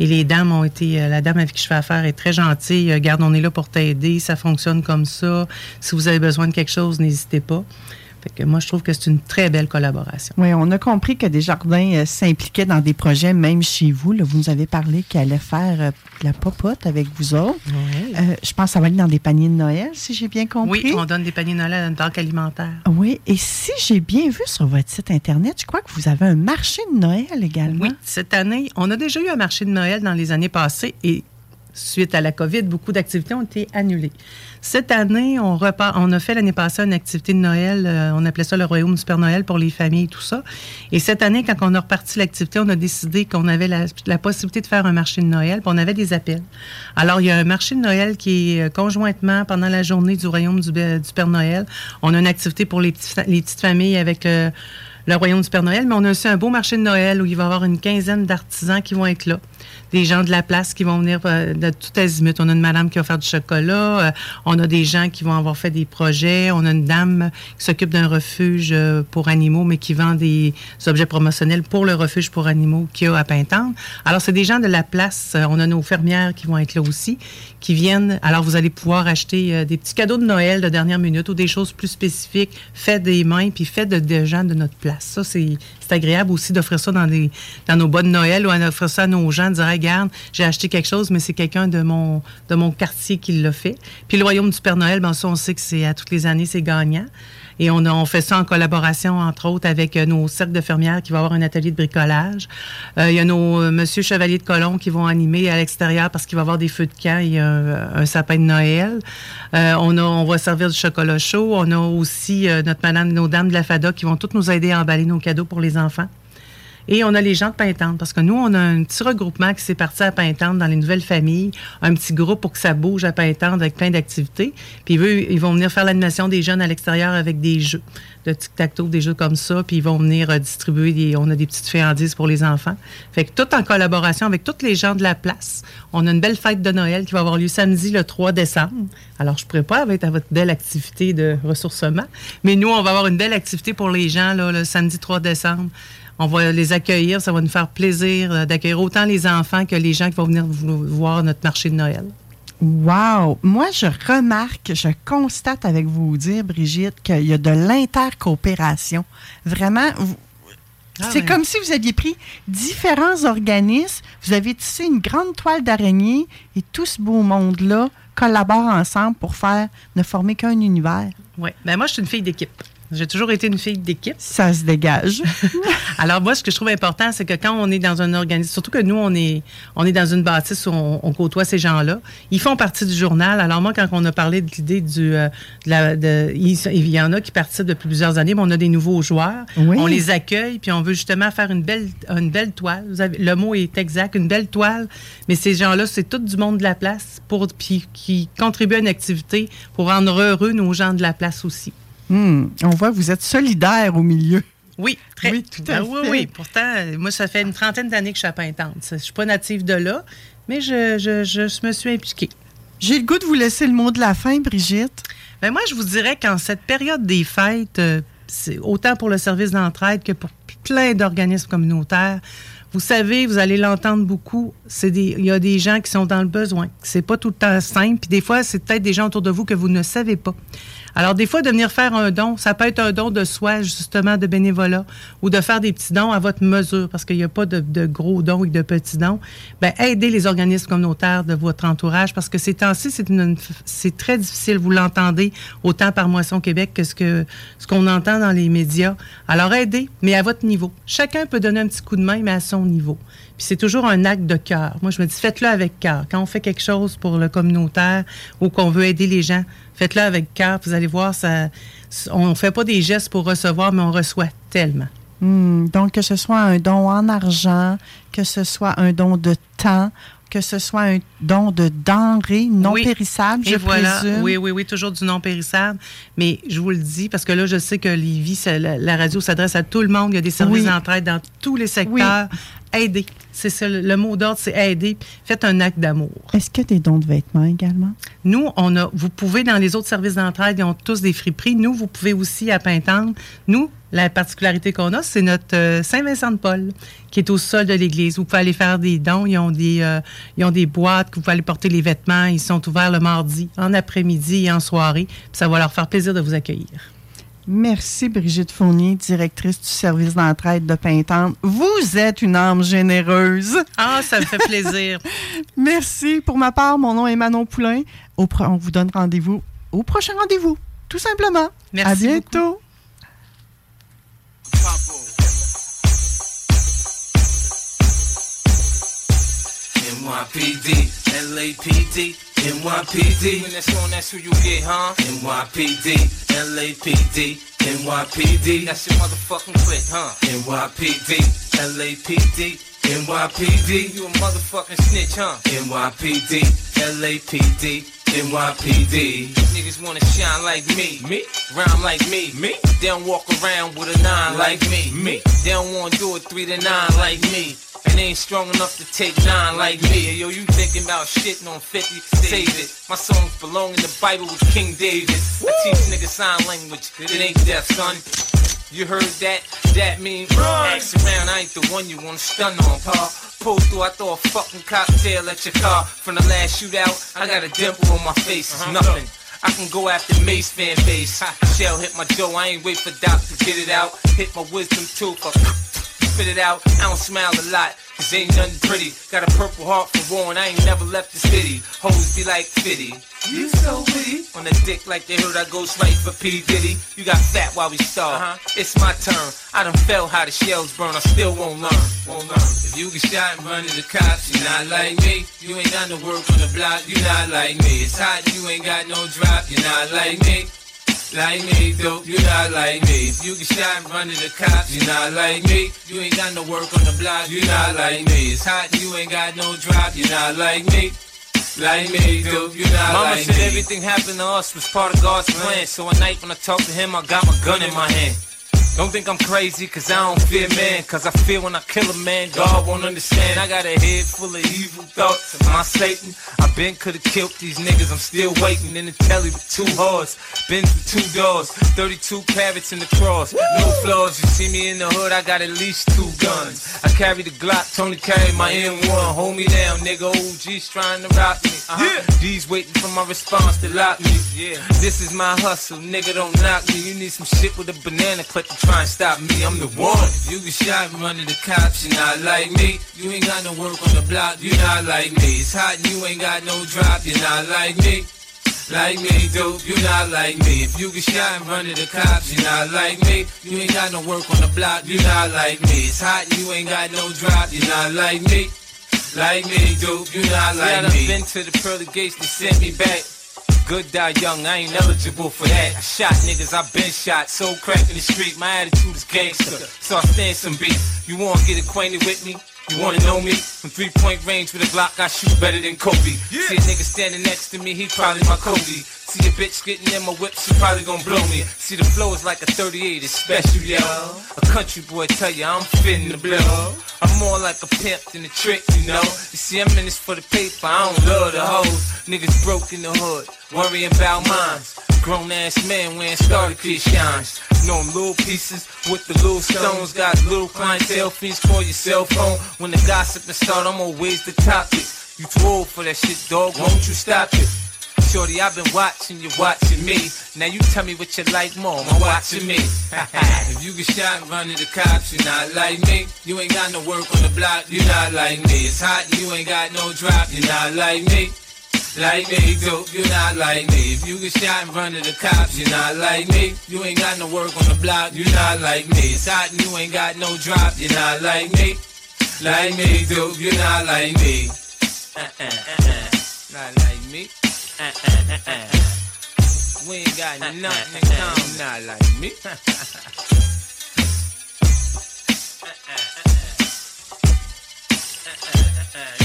Et les dames ont été, euh, la dame avec qui je fais affaire est très gentille. Garde, on est là pour t'aider. Ça fonctionne comme ça. Si vous avez besoin de quelque chose, n'hésitez n'hésitez pas. que moi, je trouve que c'est une très belle collaboration. Oui, on a compris que Desjardins euh, s'impliquaient dans des projets, même chez vous. vous nous avez parlé qu'elle allait faire euh, la popote avec vous autres. Euh, je pense que ça va être dans des paniers de Noël, si j'ai bien compris. Oui, on donne des paniers de Noël le tank alimentaire. Oui, et si j'ai bien vu sur votre site Internet, je crois que vous avez un marché de Noël également. Oui, cette année, on a déjà eu un marché de Noël dans les années passées et suite à la COVID, beaucoup d'activités ont été annulées. Cette année, on a fait l'année passée une activité de Noël, euh, on appelait ça le Royaume du Père Noël pour les familles et tout ça. Et cette année, quand on a reparti l'activité, on a décidé qu'on avait la, possibilité de faire un marché de Noël, puis on avait des appels. Alors, il y a un marché de Noël qui est euh, conjointement pendant la journée du Royaume du, Père Noël. On a une activité pour les, petites familles avec le, le Royaume du Père Noël, mais on a aussi un beau marché de Noël où il va y avoir une quinzaine d'artisans qui vont être là des gens de la place qui vont venir euh, de tout azimut. On a une madame qui va faire du chocolat, euh, on a des gens qui vont avoir fait des projets, on a une dame qui s'occupe d'un refuge euh, pour animaux, mais qui vend des objets promotionnels pour le refuge pour animaux qu'il y a à Pintante. Alors, c'est des gens de la place. On a nos fermières qui vont être là aussi, qui viennent. Alors, vous allez pouvoir acheter des petits cadeaux de Noël de dernière minute ou des choses plus spécifiques, faites des mains, puis faites de, de gens de notre place. Ça, c'est agréable aussi d'offrir ça dans, nos bonnes Noël ou d'offrir ça à nos gens, de dire, regarde, j'ai acheté quelque chose, mais c'est quelqu'un de mon, de mon quartier qui l'a fait. Puis le Royaume du Père Noël, ben ça, on sait que c'est à toutes les années, c'est gagnant. Et on, on fait ça en collaboration, entre autres, avec euh, nos cercles de fermières qui vont avoir un atelier de bricolage. Euh, il y a nos euh, Monsieur Chevalier de Colomb qui vont animer à l'extérieur parce qu'il va y avoir des feux de camp et un, un sapin de Noël. On, a, on va servir du chocolat chaud. On a aussi notre madame, nos dames de la FADA qui vont toutes nous aider à emballer nos cadeaux pour les enfants. Et on a les gens de Pintante, parce que nous, on a un petit regroupement qui s'est parti à Pintante dans les nouvelles familles, un petit groupe pour que ça bouge à Pintante avec plein d'activités. Puis eux, ils vont venir faire l'animation des jeunes à l'extérieur avec des jeux de tic-tac-toe, des jeux comme ça, puis ils vont venir euh, distribuer, des, on a des petites féandises pour les enfants. Fait que tout en collaboration avec tous les gens de la place. On a une belle fête de Noël qui va avoir lieu samedi le 3 décembre. Alors, je ne pourrais pas être à votre belle activité de ressourcement, mais nous, on va avoir une belle activité pour les gens là, le samedi 3 décembre. On va les accueillir. Ça va nous faire plaisir euh, d'accueillir autant les enfants que les gens qui vont venir voir notre marché de Noël. Wow! Moi, je remarque, je constate avec vous dire, Brigitte, qu'il y a de l'intercoopération. Vraiment, vous- Ah c'est ouais. comme si vous aviez pris différents organismes, vous avez tissé une grande toile d'araignée et tout ce beau monde-là collabore ensemble pour faire ne former qu'un univers. Oui. Ben moi, je suis une fille d'équipe. J'ai toujours été une fille d'équipe. Ça se dégage. Alors moi, ce que je trouve important, c'est que quand on est dans un organisme, surtout que nous, on est, on est dans une bâtisse où on, on côtoie ces gens-là, ils font partie du journal. Alors moi, quand on a parlé de l'idée du, euh, de la, de, il, y en a qui participent depuis plusieurs années, mais on a des nouveaux joueurs. Oui. On les accueille, puis on veut justement faire une belle, une belle toile. Vous avez- le mot est exact, une belle toile. Mais ces gens-là, c'est tout du monde de la place pour, puis qui contribuent à une activité pour rendre heureux nos gens de la place aussi. Hmm, on voit que vous êtes solidaire au milieu. Oui, très. Oui, tout à Ah fait. oui. Pourtant, moi, ça fait une trentaine d'années que je suis à Pintante. Je suis pas native de là, mais je, je, je me suis impliquée. J'ai le goût de vous laisser le mot de la fin, Brigitte. Ben moi, je vous dirais qu'en cette période des fêtes, euh, autant pour le service d'entraide que pour plein d'organismes communautaires, vous savez, vous allez l'entendre beaucoup, c'est des, il y a des gens qui sont dans le besoin. C'est pas tout le temps simple, puis des fois, c'est peut-être des gens autour de vous que vous ne savez pas. Alors, des fois, de venir faire un don, ça peut être un don de soi, justement, de bénévolat, ou de faire des petits dons à votre mesure, parce qu'il n'y a pas de, gros dons et de petits dons. Ben, aidez les organismes communautaires de votre entourage, parce que ces temps-ci, c'est une- c'est très difficile. Vous l'entendez autant par Moisson Québec que ce que ce qu'on entend dans les médias. Alors, aidez, mais à votre niveau. Chacun peut donner un petit coup de main, mais à son niveau. Puis c'est toujours un acte de cœur. Moi, je me dis, faites-le avec cœur. Quand on fait quelque chose pour le communautaire ou qu'on veut aider les gens, faites-le avec cœur. Vous allez voir, ça, on ne fait pas des gestes pour recevoir, mais on reçoit tellement. Hmm, donc, que ce soit un don en argent, que ce soit un don de temps, que ce soit un don de denrées non Oui. périssables, je voilà. présume. Oui, oui, oui, toujours du non périssable. Mais je vous le dis, parce que là, je sais que Lévis, la, la radio s'adresse à tout le monde. Il y a des services Oui. d'entraide dans tous les secteurs. Aidez. C'est ça, le, le mot d'ordre, c'est aider. Faites un acte d'amour. Est-ce qu'il y a des dons de vêtements également? Nous, on a, vous pouvez, dans les autres services d'entraide, ils ont tous des friperies. Nous, vous pouvez aussi à Pintante. Nous, la particularité qu'on a, c'est notre euh, Saint-Vincent-de-Paul, qui est au sol de l'église. Vous pouvez aller faire des dons. Ils ont des, euh, ils ont des boîtes que vous pouvez aller porter les vêtements. Ils sont ouverts le mardi, en après-midi et en soirée. Ça va leur faire plaisir de vous accueillir. Merci, Brigitte Fournier, directrice du service d'entraide de Pintante. Vous êtes une âme généreuse. Ah, ça me fait plaisir. Merci. Pour ma part, mon nom est Manon Poulain. On vous donne rendez-vous au prochain rendez-vous, tout simplement. Merci À bientôt. NYPD, LAPD, NYPD. When that's on, that's who you get, huh? NYPD, LAPD, NYPD. That's your motherfucking clique, huh? NYPD, LAPD, NYPD. You a motherfucking snitch, huh? NYPD, LAPD. NYPD. Niggas wanna shine like me, me, rhyme like me, me. They don't walk around with a nine like me, me. They don't wanna do it three to nine like me. And they ain't strong enough to take nine like me. Yo, you thinking about shitting on 50? Save it. My songs belong in the Bible with King David. I teach niggas sign language. It ain't deaf, son. You heard that? That mean run. Ask around, I ain't the one you wanna stun on, pa. Pull through, I throw a fucking cocktail at your car. From the last shootout, I got a dimple on my face. It's uh-huh. nothing. I can go after Mace fan base. Shell hit my dough, I ain't wait for Doc to get it out. Hit my wisdom tooth. Spit it out. I don't smile a lot, cause ain't nothing pretty. Got a purple heart for war and I ain't never left the city. Hoes be like Fitty. You so witty. On the dick like they heard I go right for P. Diddy. You got fat while we start. Uh-huh. It's my turn. I done felt how the shells burn. I still won't learn. Won't learn. If you get shot and run to the cops, you not like me. You ain't got no work on the block. You not like me. It's hot. You ain't got no drop. You not like me. Like me, dope, you not like me. You get shot and run to the cops, you not like me. You ain't got no work on the block, you not like me. It's hot, you ain't got no drop, you not like me. Like me, dope, you not Mama like said me. everything happened to us was part of God's plan. So at night when I talk to him, I got my gun in my hand. Don't think I'm crazy, cause I don't fear man. Cause I fear when I kill a man, God won't understand. I got a head full of evil thoughts. Am I Satan? I been could've killed these niggas, I'm still waiting in the telly with two hearts. Been through two doors, 32 carats in the cross. No flaws, you see me in the hood, I got at least two guns. I carry the Glock, Tony carry my M1. Hold me down, nigga. OG's trying to rock me. Uh-huh. Yeah. D's waiting for my response to lock me. Yeah. This is my hustle, nigga. Don't knock me. You need some shit with a banana clip try and stop me, I'm the one. If you get shot and run to the cops, you not like me. You ain't got no work on the block, you not like me. It's hot and you ain't got no drop, you not like me. Like me, dope, you not like me. If you get shot and run to the cops, you not like me. You ain't got no work on the block, you not like me. It's hot and you ain't got no drop, you not like me. Like me, dope, you not like me. I done been to the pearly gates, they sent me back. Good die young, I ain't eligible for that. I shot niggas, I been shot, so crack in the street. My attitude is gangster, so I stand some beat. You wanna get acquainted with me? You wanna know me? From three point range with a Glock, I shoot better than Kobe. Yeah. See a nigga standing next to me, he probably my Kobe. See a bitch getting in my whip, she probably gonna blow me. See the flow is like a 38, it's special, yo. A country boy tell you I'm fitting the blow. I'm more like a pimp than a trick, you know. You see, I'm in this for the paper, I don't love the hoes. Niggas broke in the hood, worrying about mines. Grown ass man wearing starter kid shines. Know little pieces with the little stones. Got little clientele fees, call your cell phone. When the gossip and start, I'm always the topic. You too old for that shit, dog, won't you stop it? Shorty, I've been watching you, watching me. Now you tell me what you like more, I'm watching me. if you get shot run to the cops, you're not like me. You ain't got no work on the block, you're not like me. It's hot, you ain't got no drop, you're not like me. Like me, dope, you're not like me. If you get shot and run to the cops, you're not like me. You ain't got no work on the block, you're not like me. It's hot and you ain't got no drop, you're not like me. Like me, dope, you're not like me. Not like me. We ain't got nothing in common, not like me.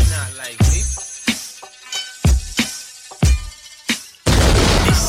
not like me.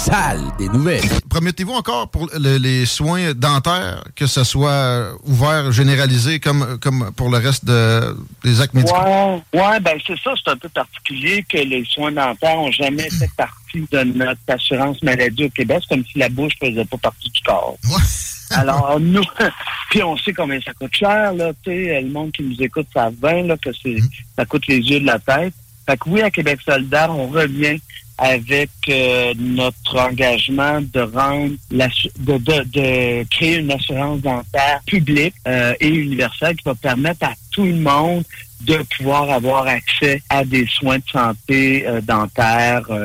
Salle des nouvelles. Promettez-vous encore pour le, les soins dentaires que ce soit ouvert, généralisé comme, comme pour le reste de, des actes médicaux? Ouais, ouais ben c'est ça, c'est un peu particulier que les soins dentaires n'ont jamais fait partie de notre assurance maladie au Québec. C'est comme si la bouche faisait pas partie du corps. Ouais. Alors, nous, puis on sait combien ça coûte cher, là, tu sais, le monde qui nous écoute savent bien, là, que c'est, ça coûte les yeux de la tête. Fait que oui, à Québec solidaire, on revient avec euh, notre engagement de rendre la, de, de, de créer une assurance dentaire publique euh, et universelle qui va permettre à tout le monde de pouvoir avoir accès à des soins de santé euh, dentaires. euh.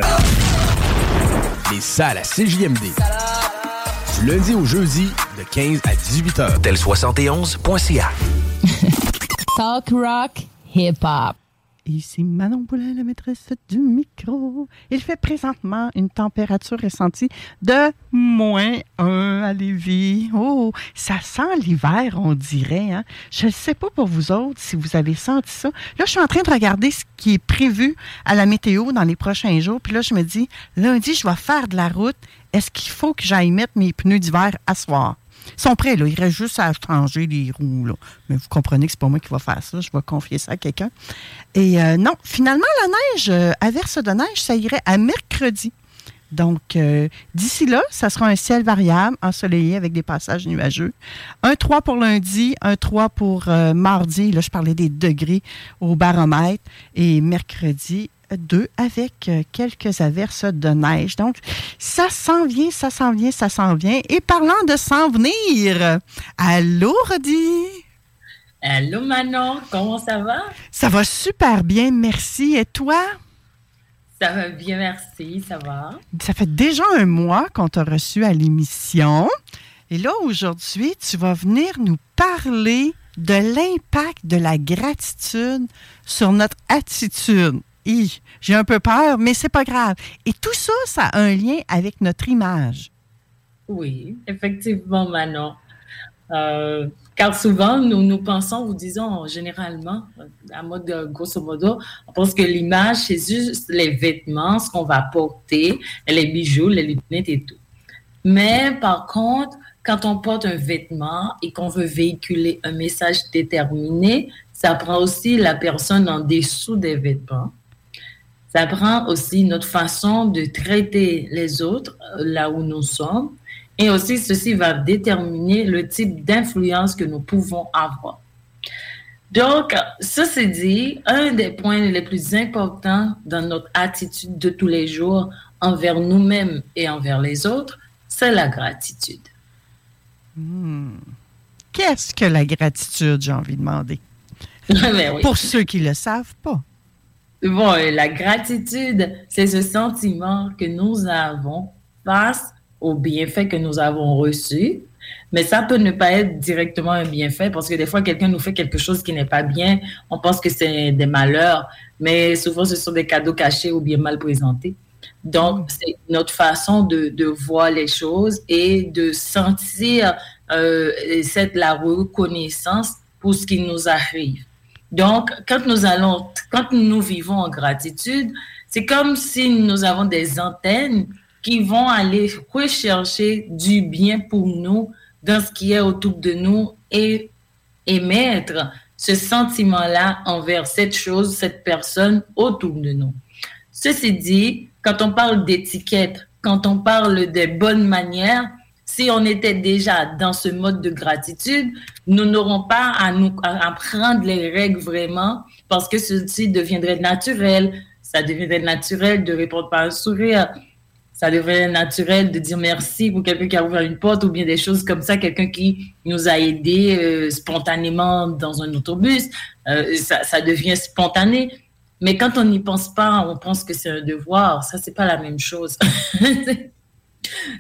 Les salles à CJMD. Du lundi au jeudi, de 15 à 18 heures. Tel71.ca. Talk rock, hip hop. Ici Manon Poulin, la maîtresse du micro. Il fait présentement une température ressentie de moins 1 à Lévis. Oh, ça sent l'hiver, on dirait. Hein? Je ne sais pas pour vous autres si vous avez senti ça. Là, je suis en train de regarder ce qui est prévu à la météo dans les prochains jours. Puis là, je me dis, lundi, je vais faire de la route. Est-ce qu'il faut que j'aille mettre mes pneus d'hiver à soir? Ils sont prêts, là. Il reste juste à changer les roues, là. Mais vous comprenez que c'est pas moi qui va faire ça. Je vais confier ça à quelqu'un. Et euh, non, finalement, la neige, euh, averse de neige, ça irait à mercredi. Donc, euh, d'ici là, ça sera un ciel variable, ensoleillé avec des passages nuageux. Un 3 pour lundi, un 3 pour euh, mardi. Là, je parlais des degrés au baromètre. Et mercredi, 2 avec euh, quelques averses de neige. Donc, ça s'en vient, ça s'en vient, ça s'en vient. Et parlant de s'en venir, allô, Rodi? Allô Manon, comment ça va? Ça va super bien, merci. Et toi? Ça va bien, merci, ça va. Ça fait déjà un mois qu'on t'a reçu à l'émission. Et là, aujourd'hui, tu vas venir nous parler de l'impact de la gratitude sur notre attitude. J'ai un peu peur, mais c'est pas grave. Et tout ça, ça a un lien avec notre image. Oui, effectivement, Manon. Euh, car souvent, nous, nous pensons ou disons généralement, à mode de, grosso modo, on pense que l'image, c'est juste les vêtements, ce qu'on va porter, les bijoux, les lunettes et tout. Mais par contre, quand on porte un vêtement et qu'on veut véhiculer un message déterminé, ça prend aussi la personne en dessous des vêtements. Ça prend aussi notre façon de traiter les autres euh, là où nous sommes. Et aussi, ceci va déterminer le type d'influence que nous pouvons avoir. Donc, ceci dit, un des points les plus importants dans notre attitude de tous les jours envers nous-mêmes et envers les autres, c'est la gratitude. Hmm. Qu'est-ce que la gratitude, j'ai envie de demander? Pour ceux qui ne le savent pas. Bon, la gratitude, c'est ce sentiment que nous avons face aux bienfaits que nous avons reçus. Mais ça peut ne pas être directement un bienfait parce que des fois, quelqu'un nous fait quelque chose qui n'est pas bien. On pense que c'est des malheurs, mais souvent, ce sont des cadeaux cachés ou bien mal présentés. Donc, c'est notre façon de, de, voir les choses et de sentir euh, cette, la reconnaissance pour ce qui nous arrive. Donc, quand nous allons, quand nous vivons en gratitude, c'est comme si nous avons des antennes qui vont aller rechercher du bien pour nous dans ce qui est autour de nous et émettre ce sentiment-là envers cette chose, cette personne autour de nous. Ceci dit, quand on parle d'étiquette, quand on parle des bonnes manières, si on était déjà dans ce mode de gratitude, nous n'aurons pas à nous prendre les règles vraiment parce que ceci deviendrait naturel. Ça deviendrait naturel de répondre par un sourire. Ça deviendrait naturel de dire merci pour quelqu'un qui a ouvert une porte ou bien des choses comme ça, quelqu'un qui nous a aidés euh, spontanément dans un autobus. Euh, ça, ça devient spontané. Mais quand on n'y pense pas, on pense que c'est un devoir. Ça, c'est pas la même chose.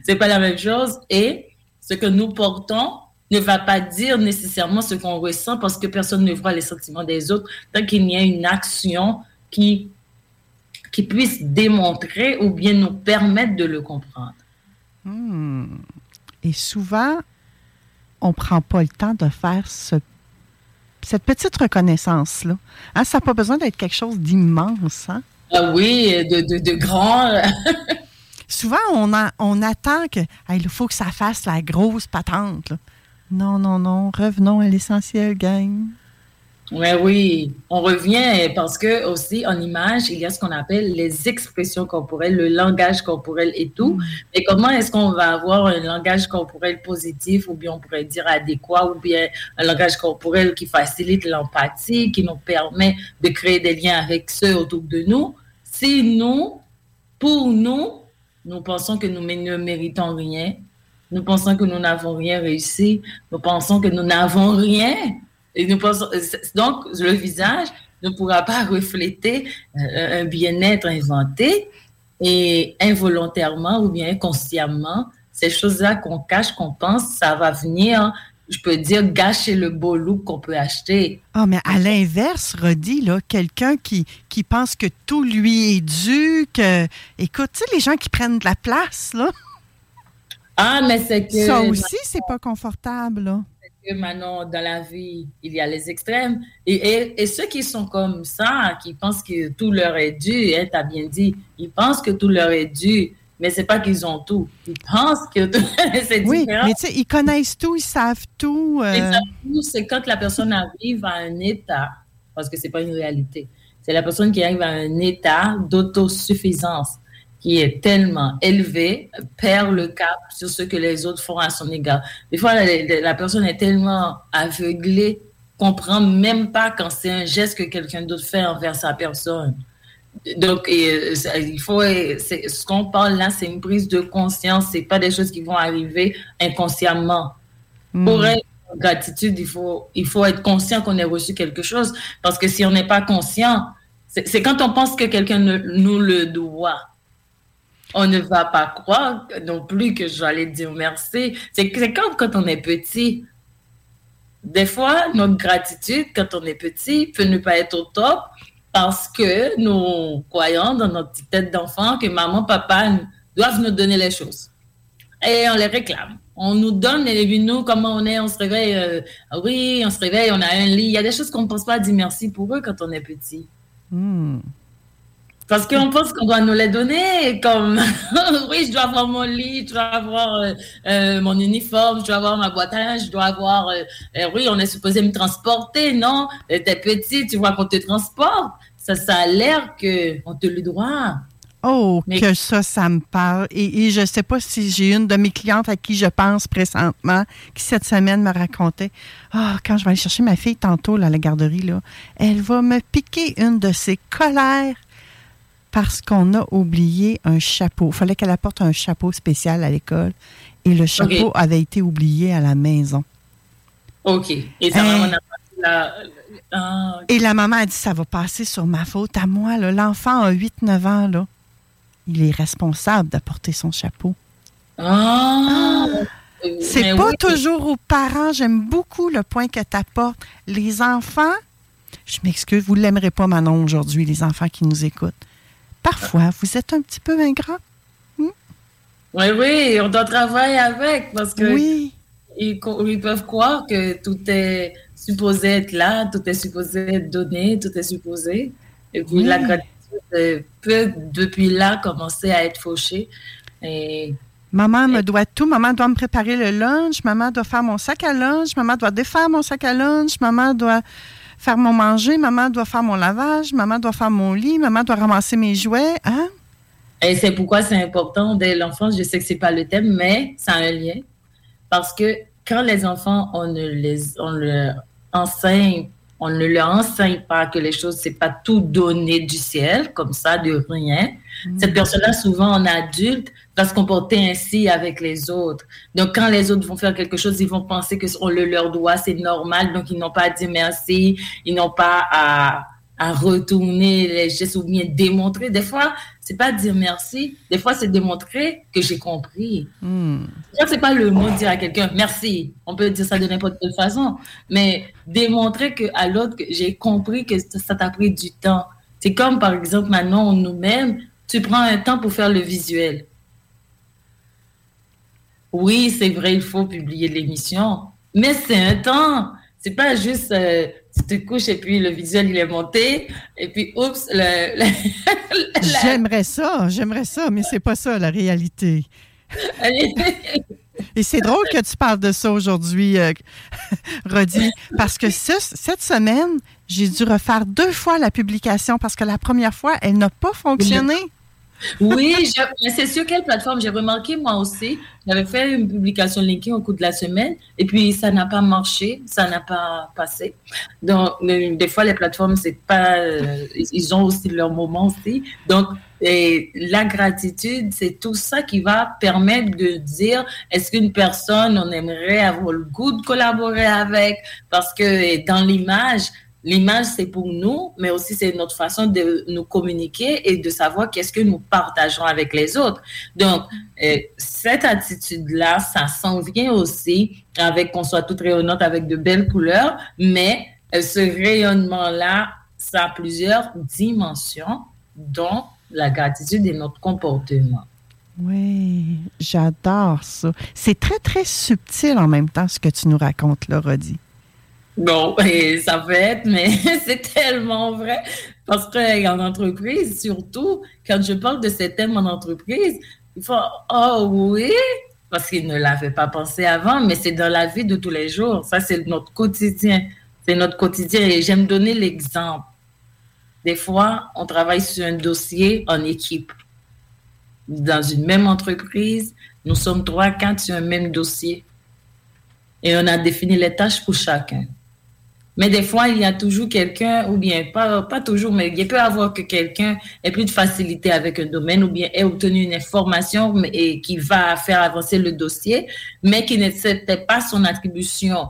c'est pas la même chose. Et ce que nous portons ne va pas dire nécessairement ce qu'on ressent parce que personne ne voit les sentiments des autres tant qu'il y a une action qui, qui puisse démontrer ou bien nous permettre de le comprendre. Hmm. Et souvent, on prend pas le temps de faire ce cette petite reconnaissance-là. Hein, ça n'a pas besoin d'être quelque chose d'immense. Hein? Ah oui, de, de, de grand. Souvent, on, a, on attend que il faut que ça fasse la grosse patente. Non, non, non. Revenons à l'essentiel, gang. Oui, oui. On revient parce que aussi en image, il y a ce qu'on appelle les expressions corporelles, le langage corporel et tout. Mm. Mais comment est-ce qu'on va avoir un langage corporel positif ou bien on pourrait dire adéquat ou bien un langage corporel qui facilite l'empathie, qui nous permet de créer des liens avec ceux autour de nous? Si nous, pour nous, nous pensons que nous ne méritons rien, nous pensons que nous n'avons rien réussi, nous pensons que nous n'avons rien. Et nous pensons, donc, le visage ne pourra pas refléter euh, un bien-être inventé et involontairement ou bien inconsciemment, ces choses-là qu'on cache, qu'on pense, ça va venir, je peux dire, gâcher le beau look qu'on peut acheter. Ah, mais à l'inverse, Rodi, là, quelqu'un qui, qui pense que tout lui est dû, que, écoute, tu sais, les gens qui prennent de la place, là. Ah, mais c'est que. Ça aussi, c'est pas confortable, là que maintenant, dans la vie, il y a les extrêmes. Et, et, ceux qui sont comme ça, qui pensent que tout leur est dû, hein, tu as bien dit, ils pensent que tout leur est dû, mais c'est pas qu'ils ont tout. Ils pensent que c'est oui, mais tu sais, ils connaissent tout, ils savent tout. Euh... C'est quand la personne arrive à un état, parce que c'est pas une réalité, c'est la personne qui arrive à un état d'autosuffisance qui est tellement élevé perd le cap sur ce que les autres font à son égard. Des fois, la, personne est tellement aveuglée, comprend même pas quand c'est un geste que quelqu'un d'autre fait envers sa personne. Donc, euh, il faut, ce qu'on parle là, c'est une prise de conscience, c'est pas des choses qui vont arriver inconsciemment. Hmm. Pour être gratitude, il faut, il faut être conscient qu'on ait reçu quelque chose. Parce que si on n'est pas conscient, c'est quand on pense que quelqu'un nous le doit. On ne va pas croire non plus que j'allais dire merci. C'est comme quand on est petit. Des fois, notre gratitude, quand on est petit, peut ne pas être au top parce que nous croyons dans notre petite tête d'enfant que maman, papa doivent nous donner les choses. Et on les réclame. On nous donne, et nous, comment on est, on se réveille, euh, oui, on se réveille, on a un lit. Il y a des choses qu'on ne pense pas à dire merci pour eux quand on est petit. Hmm. Parce qu'on pense qu'on doit nous les donner, comme oui, je dois avoir mon lit, je dois avoir euh, euh, mon uniforme, je dois avoir ma boîte à linge, je dois avoir. oui, on est supposé me transporter, non? T'es petit, tu vois qu'on te transporte. Ça, ça a l'air qu'on te le doit. Oh, que ça, ça me parle. Et, je ne sais pas si j'ai une de mes clientes à qui je pense présentement, qui cette semaine me racontait Ah, quand je vais aller chercher ma fille tantôt à la garderie, là, elle va me piquer une de ses colères parce qu'on a oublié un chapeau. Il fallait qu'elle apporte un chapeau spécial à l'école et le chapeau avait été oublié à la maison. OK. Et ça hein? la, ah, Et la maman a dit ça va passer sur ma faute à moi. L'enfant a 8-9 ans. Là il est responsable d'apporter son chapeau. Ah! C'est pas toujours aux parents. J'aime beaucoup le point que tu apportes. Les enfants, je m'excuse, vous ne l'aimerez pas, Manon, aujourd'hui, les enfants qui nous écoutent. Parfois, vous êtes un petit peu ingrat. Hmm? Oui, oui, on doit travailler avec parce que oui. ils, peuvent croire que tout est supposé être là, tout est supposé être donné, tout est supposé. Et puis la peut depuis là commencer à être fauché. Et, Maman me doit tout. Maman doit me préparer le lunch. Maman doit faire mon sac à lunch. Maman doit défaire mon sac à lunch. Maman doit faire mon manger. Maman doit faire mon lavage. Maman doit faire mon lit. Maman doit ramasser mes jouets. Hein? Et c'est pourquoi c'est important dès l'enfance. Je sais que c'est pas le thème, mais ça a un lien. Parce que quand les enfants, on, les, on leur enseigne on ne leur enseigne pas que les choses, c'est pas tout donné du ciel, comme ça, de rien. Mm. Cette personne-là, souvent en adulte, va se comporter ainsi avec les autres. Donc, quand les autres vont faire quelque chose, ils vont penser que on le leur doit, c'est normal. Donc, ils n'ont pas à dire merci, ils n'ont pas à, à retourner les gestes ou bien démontrer. Des fois, c'est pas dire merci. Des fois, c'est démontrer que j'ai compris. Hmm. C'est pas le mot de dire à quelqu'un merci. On peut dire ça de n'importe quelle façon, mais démontrer que à l'autre que j'ai compris que ça t'a pris du temps. C'est comme par exemple maintenant nous-mêmes, tu prends un temps pour faire le visuel. Oui, c'est vrai, il faut publier l'émission, mais c'est un temps. C'est pas juste euh, tu te couches et puis le visuel il est monté. Et puis oups le, j'aimerais ça j'aimerais ça mais c'est pas ça la réalité. Et c'est drôle que tu parles de ça aujourd'hui euh, Rodi parce que cette semaine j'ai dû refaire deux fois la publication parce que la première fois elle n'a pas fonctionné oui, c'est sur quelle plateforme? J'ai remarqué moi aussi. J'avais fait une publication LinkedIn au cours de la semaine et puis ça n'a pas marché, ça n'a pas passé. Donc, des fois, les plateformes, c'est pas. Euh, ils ont aussi leur moment aussi. Donc, la gratitude, c'est tout ça qui va permettre de dire est-ce qu'une personne, on aimerait avoir le goût de collaborer avec? Parce que dans l'image, L'image, c'est pour nous, mais aussi c'est notre façon de nous communiquer et de savoir qu'est-ce que nous partageons avec les autres. Donc, euh, cette attitude-là, ça s'en vient aussi avec qu'on soit toutes rayonnantes avec de belles couleurs, mais euh, ce rayonnement-là, ça a plusieurs dimensions, dont la gratitude et notre comportement. Oui, j'adore ça. C'est très, très subtil en même temps ce que tu nous racontes, là, Non, ça peut être, mais c'est tellement vrai. Parce qu'en entreprise, surtout, quand je parle de ces thèmes en entreprise, il faut Oh oui, parce qu'il ne l'avait pas pensé avant, mais c'est dans la vie de tous les jours. Ça, c'est notre quotidien. C'est notre quotidien. Et j'aime donner l'exemple. Des fois, on travaille sur un dossier en équipe. Dans une même entreprise, nous sommes trois, quatre sur un même dossier. Et on a défini les tâches pour chacun. Mais des fois, il y a toujours quelqu'un, ou bien pas, pas toujours, mais il peut avoir que quelqu'un ait plus de facilité avec un domaine, ou bien ait obtenu une information et qui va faire avancer le dossier, mais qui n'acceptait pas son attribution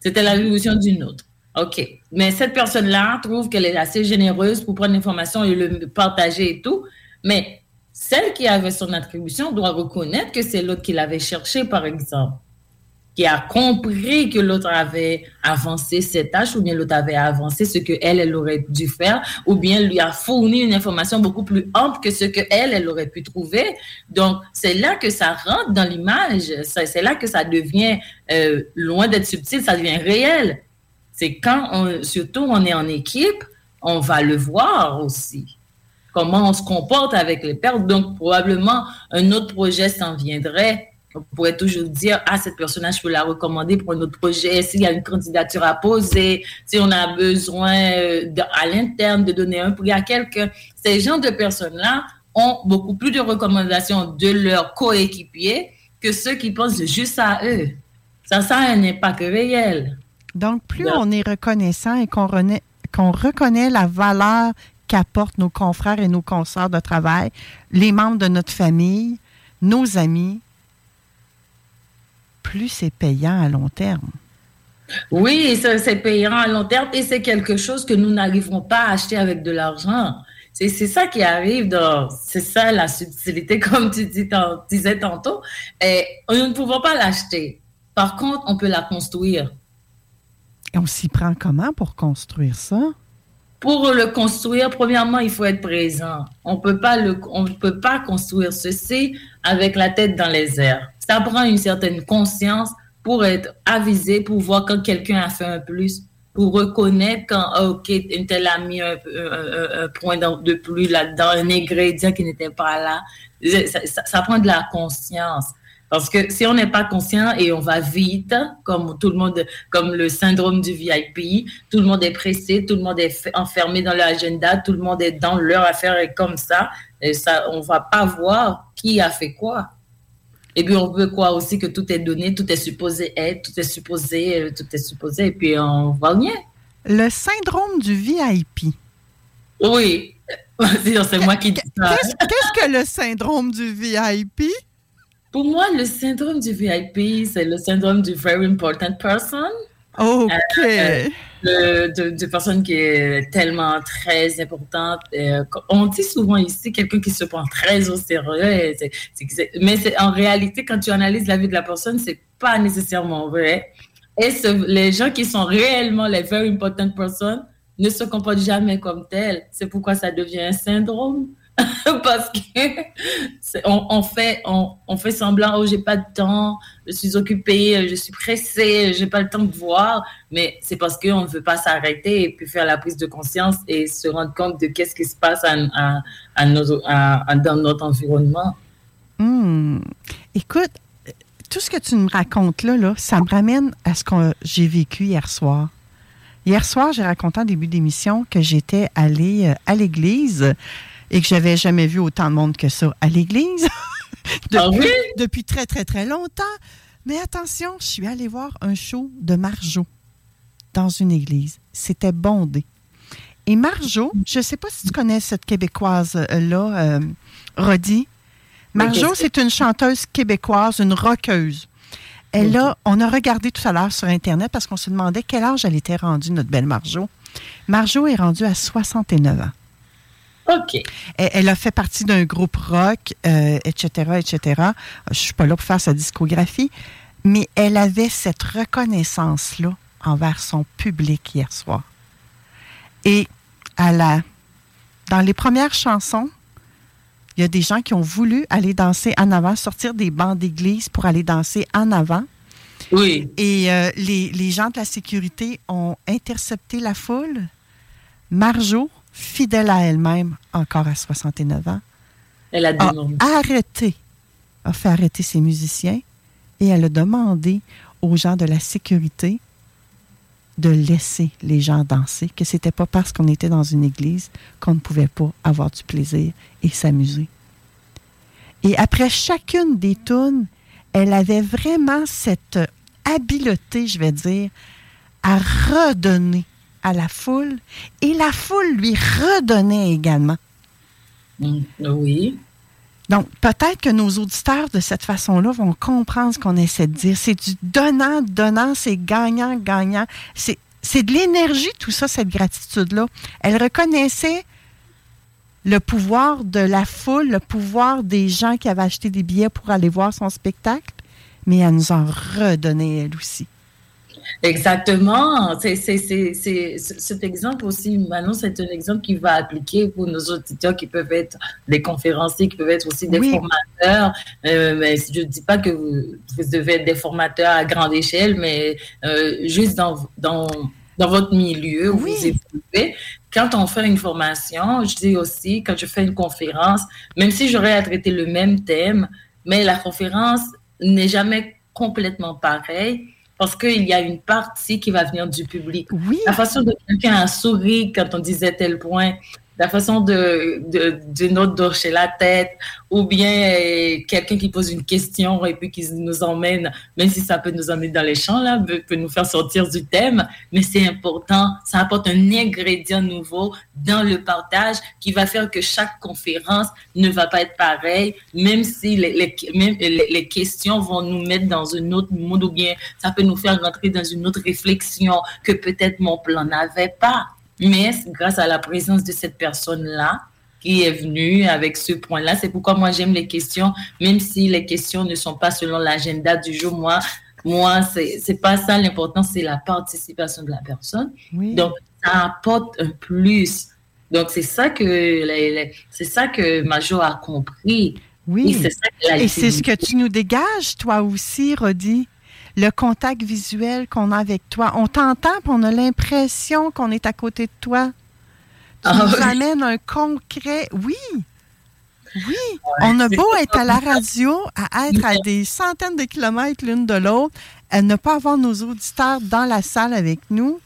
C'était l'attribution d'une autre. OK. Mais cette personne-là trouve qu'elle est assez généreuse pour prendre l'information et le partager et tout. Mais celle qui avait son attribution doit reconnaître que c'est l'autre qui l'avait cherché, par exemple qui a compris que l'autre avait avancé ses tâches ou bien l'autre avait avancé ce que elle, elle aurait dû faire ou bien lui a fourni une information beaucoup plus ample que ce que elle, elle aurait pu trouver. Donc, c'est là que ça rentre dans l'image. C'est là que ça devient, euh, loin d'être subtil, ça devient réel. C'est quand, surtout, on est en équipe, on va le voir aussi. Comment on se comporte avec les pertes. Donc, probablement, un autre projet s'en viendrait on pourrait toujours dire, ah, cette personne je peux la recommander pour un autre projet, s'il y a une candidature à poser, si on a besoin euh, à l'interne de donner un prix à quelqu'un. Ces gens de personnes-là ont beaucoup plus de recommandations de leurs coéquipiers que ceux qui pensent juste à eux. Ça, ça a un impact réel. Donc, plus on est reconnaissant et qu'on reconnaît la valeur qu'apportent nos confrères et nos consorts de travail, les membres de notre famille, nos amis, plus c'est payant à long terme. Oui, c'est payant à long terme et c'est quelque chose que nous n'arriverons pas à acheter avec de l'argent. C'est ça qui arrive dans, c'est ça la subtilité, comme tu dis, disais tantôt. Et nous ne pouvons pas l'acheter. Par contre, on peut la construire. Et on s'y prend comment pour construire ça? Pour le construire, premièrement, il faut être présent. On peut pas le, on peut pas construire ceci avec la tête dans les airs ça prend une certaine conscience pour être avisé, pour voir quand quelqu'un a fait un plus, pour reconnaître quand, ah, OK, une telle a mis un, point de plus là-dedans, un ingrédient qui n'était pas là. Ça, prend de la conscience. Parce que si on n'est pas conscient et on va vite, comme tout le monde, comme le syndrome du VIP, tout le monde est pressé, tout le monde est enfermé dans l'agenda, tout le monde est dans leur affaire et comme ça, et ça, on va pas voir qui a fait quoi. Et puis, on veut quoi aussi que tout est donné, tout est supposé être, tout est supposé, euh, tout est supposé, et puis on voit rien. Le syndrome du VIP. Oui, c'est moi qui dis ça. Qu'est-ce que le syndrome du VIP? Pour moi, le syndrome du VIP, c'est le syndrome du very important person. OK. Euh, de, de, personne qui est tellement très importante. Euh, on dit souvent ici quelqu'un qui se prend très au sérieux. mais c'est, en réalité, quand tu analyses la vie de la personne, c'est pas nécessairement vrai. Et les gens qui sont réellement les very important persons ne se comportent jamais comme tels. C'est pourquoi ça devient un syndrome. parce que on, fait on, fait semblant oh j'ai pas de temps je suis occupée je suis pressée j'ai pas le temps de voir. Mais c'est parce qu'on ne veut pas s'arrêter et puis faire la prise de conscience et se rendre compte de qu'est-ce qui se passe à, dans notre environnement. Hmm. écoute tout ce que tu me racontes là, là ça me ramène à ce que j'ai vécu hier soir. Hier soir, j'ai raconté en début d'émission que j'étais allée euh, à l'église et que j'avais jamais vu autant de monde que ça à l'église. Ah depuis, depuis très, très, très longtemps. Mais attention, je suis allée voir un show de Marjo dans une église. C'était bondé. Et Marjo, je ne sais pas si tu connais cette Québécoise-là, euh, Rodi. Marjo, c'est une chanteuse québécoise, une rockeuse. Elle a, on a regardé tout à l'heure sur Internet parce qu'on se demandait quel âge elle était rendue, notre belle Marjo. Marjo est rendue à 69 ans. OK. Elle, a fait partie d'un groupe rock, etc., euh, etc. Je ne suis pas là pour faire sa discographie, mais elle avait cette reconnaissance-là envers son public hier soir. Et à la, dans les premières chansons, il y a des gens qui ont voulu aller danser en avant, sortir des bancs d'église pour aller danser en avant. Oui. Et euh, les, les gens de la sécurité ont intercepté la foule. Marjo, fidèle à elle-même, encore à 69 ans, elle a, arrêté, a fait arrêter ses musiciens et elle a demandé aux gens de la sécurité de laisser les gens danser, que c'était pas parce qu'on était dans une église qu'on ne pouvait pas avoir du plaisir et s'amuser. Et après chacune des tunes, elle avait vraiment cette habileté, je vais dire, à redonner à la foule et la foule lui redonnait également. Mm, oui. Donc, peut-être que nos auditeurs, de cette façon-là, vont comprendre ce qu'on essaie de dire. C'est du donnant, donnant, c'est gagnant, gagnant. C'est, c'est de l'énergie, tout ça, cette gratitude-là. Elle reconnaissait le pouvoir de la foule, le pouvoir des gens qui avaient acheté des billets pour aller voir son spectacle, mais elle nous en redonnait, elle aussi. Exactement. C'est, c'est, c'est, cet exemple aussi, maintenant, c'est un exemple qui va appliquer pour nos auditeurs qui peuvent être des conférenciers, qui peuvent être aussi des formateurs. Euh, mais je ne dis pas que vous, devez être des formateurs à grande échelle, mais euh, juste dans, dans, dans votre milieu où vous évoluez. Quand on fait une formation, je dis aussi, quand je fais une conférence, même si j'aurais à traiter le même thème, mais la conférence n'est jamais complètement pareille parce qu'il y a une partie qui va venir du public. Oui. La façon de quelqu'un a souri quand on disait tel point, la façon de, de, d'une autre chez la tête, ou bien euh, quelqu'un qui pose une question et puis qui nous emmène, même si ça peut nous emmener dans les champs, là, peut, nous faire sortir du thème, mais c'est important, ça apporte un ingrédient nouveau dans le partage qui va faire que chaque conférence ne va pas être pareille, même si les, les, même les questions vont nous mettre dans un autre monde, ou bien ça peut nous faire rentrer dans une autre réflexion que peut-être mon plan n'avait pas. Mais grâce à la présence de cette personne-là qui est venue avec ce point-là, c'est pourquoi moi j'aime les questions, même si les questions ne sont pas selon l'agenda du jour. Moi, moi, c'est pas ça l'important, c'est la participation de la personne. Donc, ça apporte un plus. Donc, c'est ça que c'est ça que Major a compris. Oui. Et c'est ce que tu nous dégages, toi aussi, Rodi? Le contact visuel qu'on a avec toi. On t'entend, on a l'impression qu'on est à côté de toi. Tu ah nous amènes un concret. Oui. Oui. on a beau être à la radio, à être à des centaines de kilomètres l'une de l'autre, à ne pas avoir nos auditeurs dans la salle avec nous.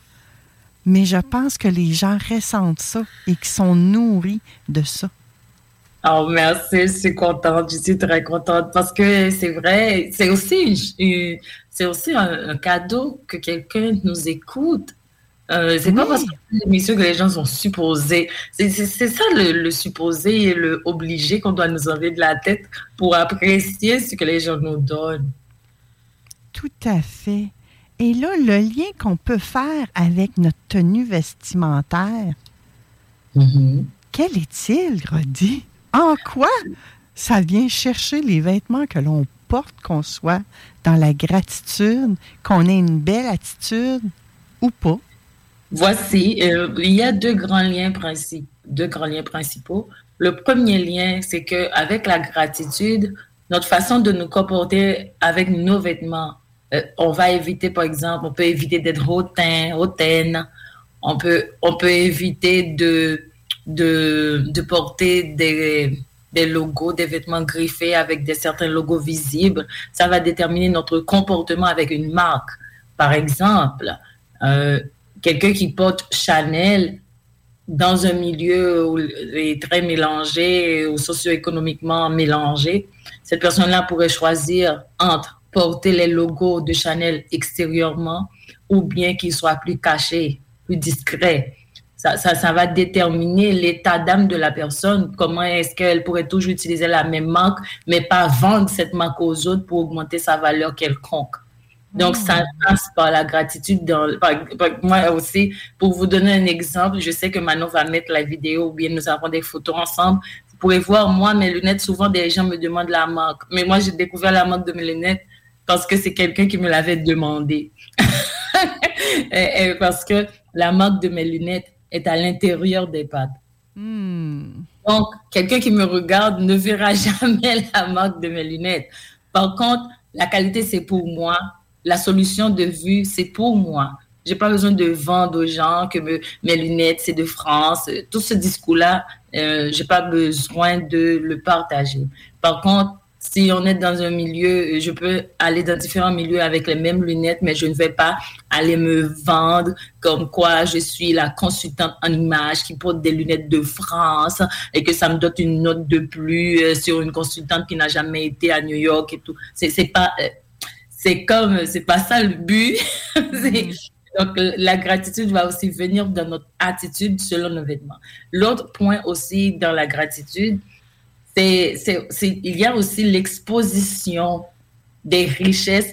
Mais je pense que les gens ressentent ça et qu'ils sont nourris de ça. Oh, merci, je suis contente, je suis très contente parce que c'est vrai, c'est aussi, c'est aussi un, cadeau que quelqu'un nous écoute. Euh, c'est pas parce que l'émission que les gens sont supposés. C'est ça le, supposé et le obligé qu'on doit nous enlever de la tête pour apprécier ce que les gens nous donnent. Tout à fait. Et là, le lien qu'on peut faire avec notre tenue vestimentaire, mm-hmm. quel est-il, Rodi? En quoi ça vient chercher les vêtements que l'on porte, qu'on soit dans la gratitude, qu'on ait une belle attitude ou pas? Voici, euh, il y a deux grands liens principaux. Le premier lien, c'est que avec la gratitude, notre façon de nous comporter avec nos vêtements, euh, on va éviter, par exemple, on peut éviter d'être hautain, hautaine. On peut éviter de de, porter des, des logos, des vêtements griffés avec des certains logos visibles. Ça va déterminer notre comportement avec une marque. Par exemple, euh, quelqu'un qui porte Chanel dans un milieu où est très mélangé ou socio-économiquement mélangé, cette personne-là pourrait choisir entre porter les logos de Chanel extérieurement ou bien qu'il soit plus caché, plus discret ça, ça, ça, va déterminer l'état d'âme de la personne. Comment est-ce qu'elle pourrait toujours utiliser la même marque, mais pas vendre cette marque aux autres pour augmenter sa valeur quelconque. Donc, ça hmm. passe par la gratitude. Dans, moi aussi, pour vous donner un exemple, je sais que Manon va mettre la vidéo ou bien nous avons des photos ensemble. Vous pourrez voir, moi, mes lunettes, souvent, des gens me demandent la marque. Mais moi, j'ai découvert la marque de mes lunettes parce que c'est quelqu'un qui me l'avait demandé. et parce que la marque de mes lunettes, est à l'intérieur des pattes. Hmm. Donc, quelqu'un qui me regarde ne verra jamais la marque de mes lunettes. Par contre, la qualité, c'est pour moi. La solution de vue, c'est pour moi. J'ai pas besoin de vendre aux gens que mes lunettes, c'est de France. Tout ce discours-là, euh, j'ai pas besoin de le partager. Par contre, si on est dans un milieu, je peux aller dans différents milieux avec les mêmes lunettes, mais je ne vais pas aller me vendre comme quoi je suis la consultante en image qui porte des lunettes de France et que ça me donne une note de plus euh, sur une consultante qui n'a jamais été à New York et tout. C'est, pas, euh, c'est comme, c'est pas ça le but. Donc, la gratitude va aussi venir dans notre attitude selon nos vêtements. L'autre point aussi dans la gratitude, il y a aussi l'exposition des richesses,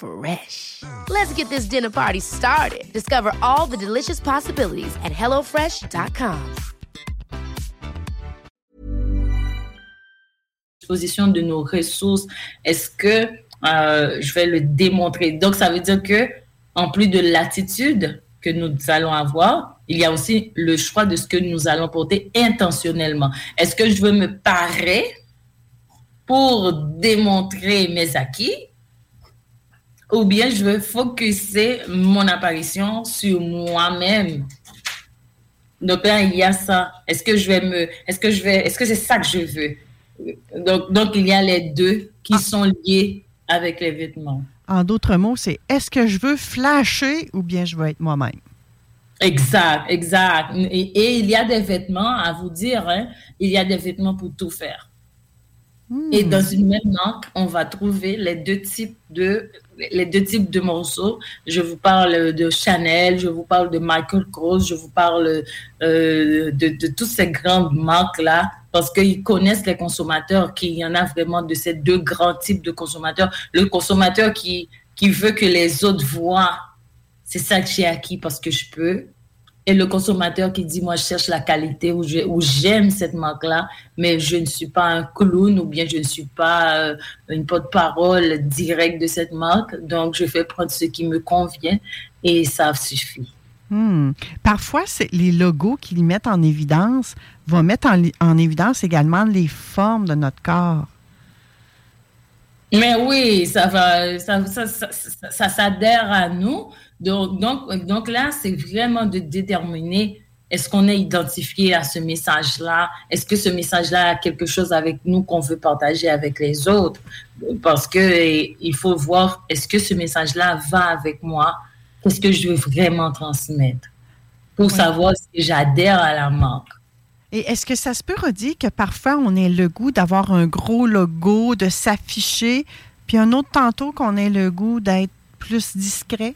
Fresh. Let's get this dinner party started. Discover all the delicious possibilities at hellofresh.com. exposition de nos ressources. Est-ce que euh, je vais le démontrer? Donc, ça veut dire que, en plus de l'attitude que nous allons avoir, il y a aussi le choix de ce que nous allons porter intentionnellement. Est-ce que je veux me parer pour démontrer mes acquis? Ou bien je veux focuser mon apparition sur moi-même? Donc là, il y a ça. Est-ce que je vais me, est-ce que je vais, est-ce que c'est ça que je veux? Donc, donc, il y a les deux qui sont liés avec les vêtements. En d'autres mots, c'est est-ce que je veux flasher ou bien je veux être moi-même? Exact, exact. Et, et il y a des vêtements, à vous dire, hein, il y a des vêtements pour tout faire. Et dans une même marque, on va trouver les deux types de les deux types de morceaux. Je vous parle de Chanel, je vous parle de Michael Kors, je vous parle euh, de, toutes ces grandes marques-là parce qu'ils connaissent les consommateurs, qu'il y en a vraiment de ces deux grands types de consommateurs. Le consommateur qui, qui veut que les autres voient, c'est ça que j'ai acquis parce que je peux. Et le consommateur qui dit, moi, je cherche la qualité ou j'aime cette marque-là, mais je ne suis pas un clown ou bien je ne suis pas euh, une porte-parole directe de cette marque. Donc, je fais prendre ce qui me convient et ça suffit. Hmm. Parfois, les logos qu'ils mettent en évidence vont mettre en évidence également les formes de notre corps. Mais oui, ça va, ça, ça, ça, ça- s'adhère à nous. Donc, donc, donc là, c'est vraiment de déterminer est-ce qu'on est identifié à ce message-là? Est-ce que ce message-là a quelque chose avec nous qu'on veut partager avec les autres? Parce que eh, il faut voir est-ce que ce message-là va avec moi? Qu'est-ce que je veux vraiment transmettre? Pour savoir si j'adhère à la marque. Et est-ce que ça se peut redire que parfois on ait le goût d'avoir un gros logo, de s'afficher, puis un autre tantôt qu'on ait le goût d'être plus discret?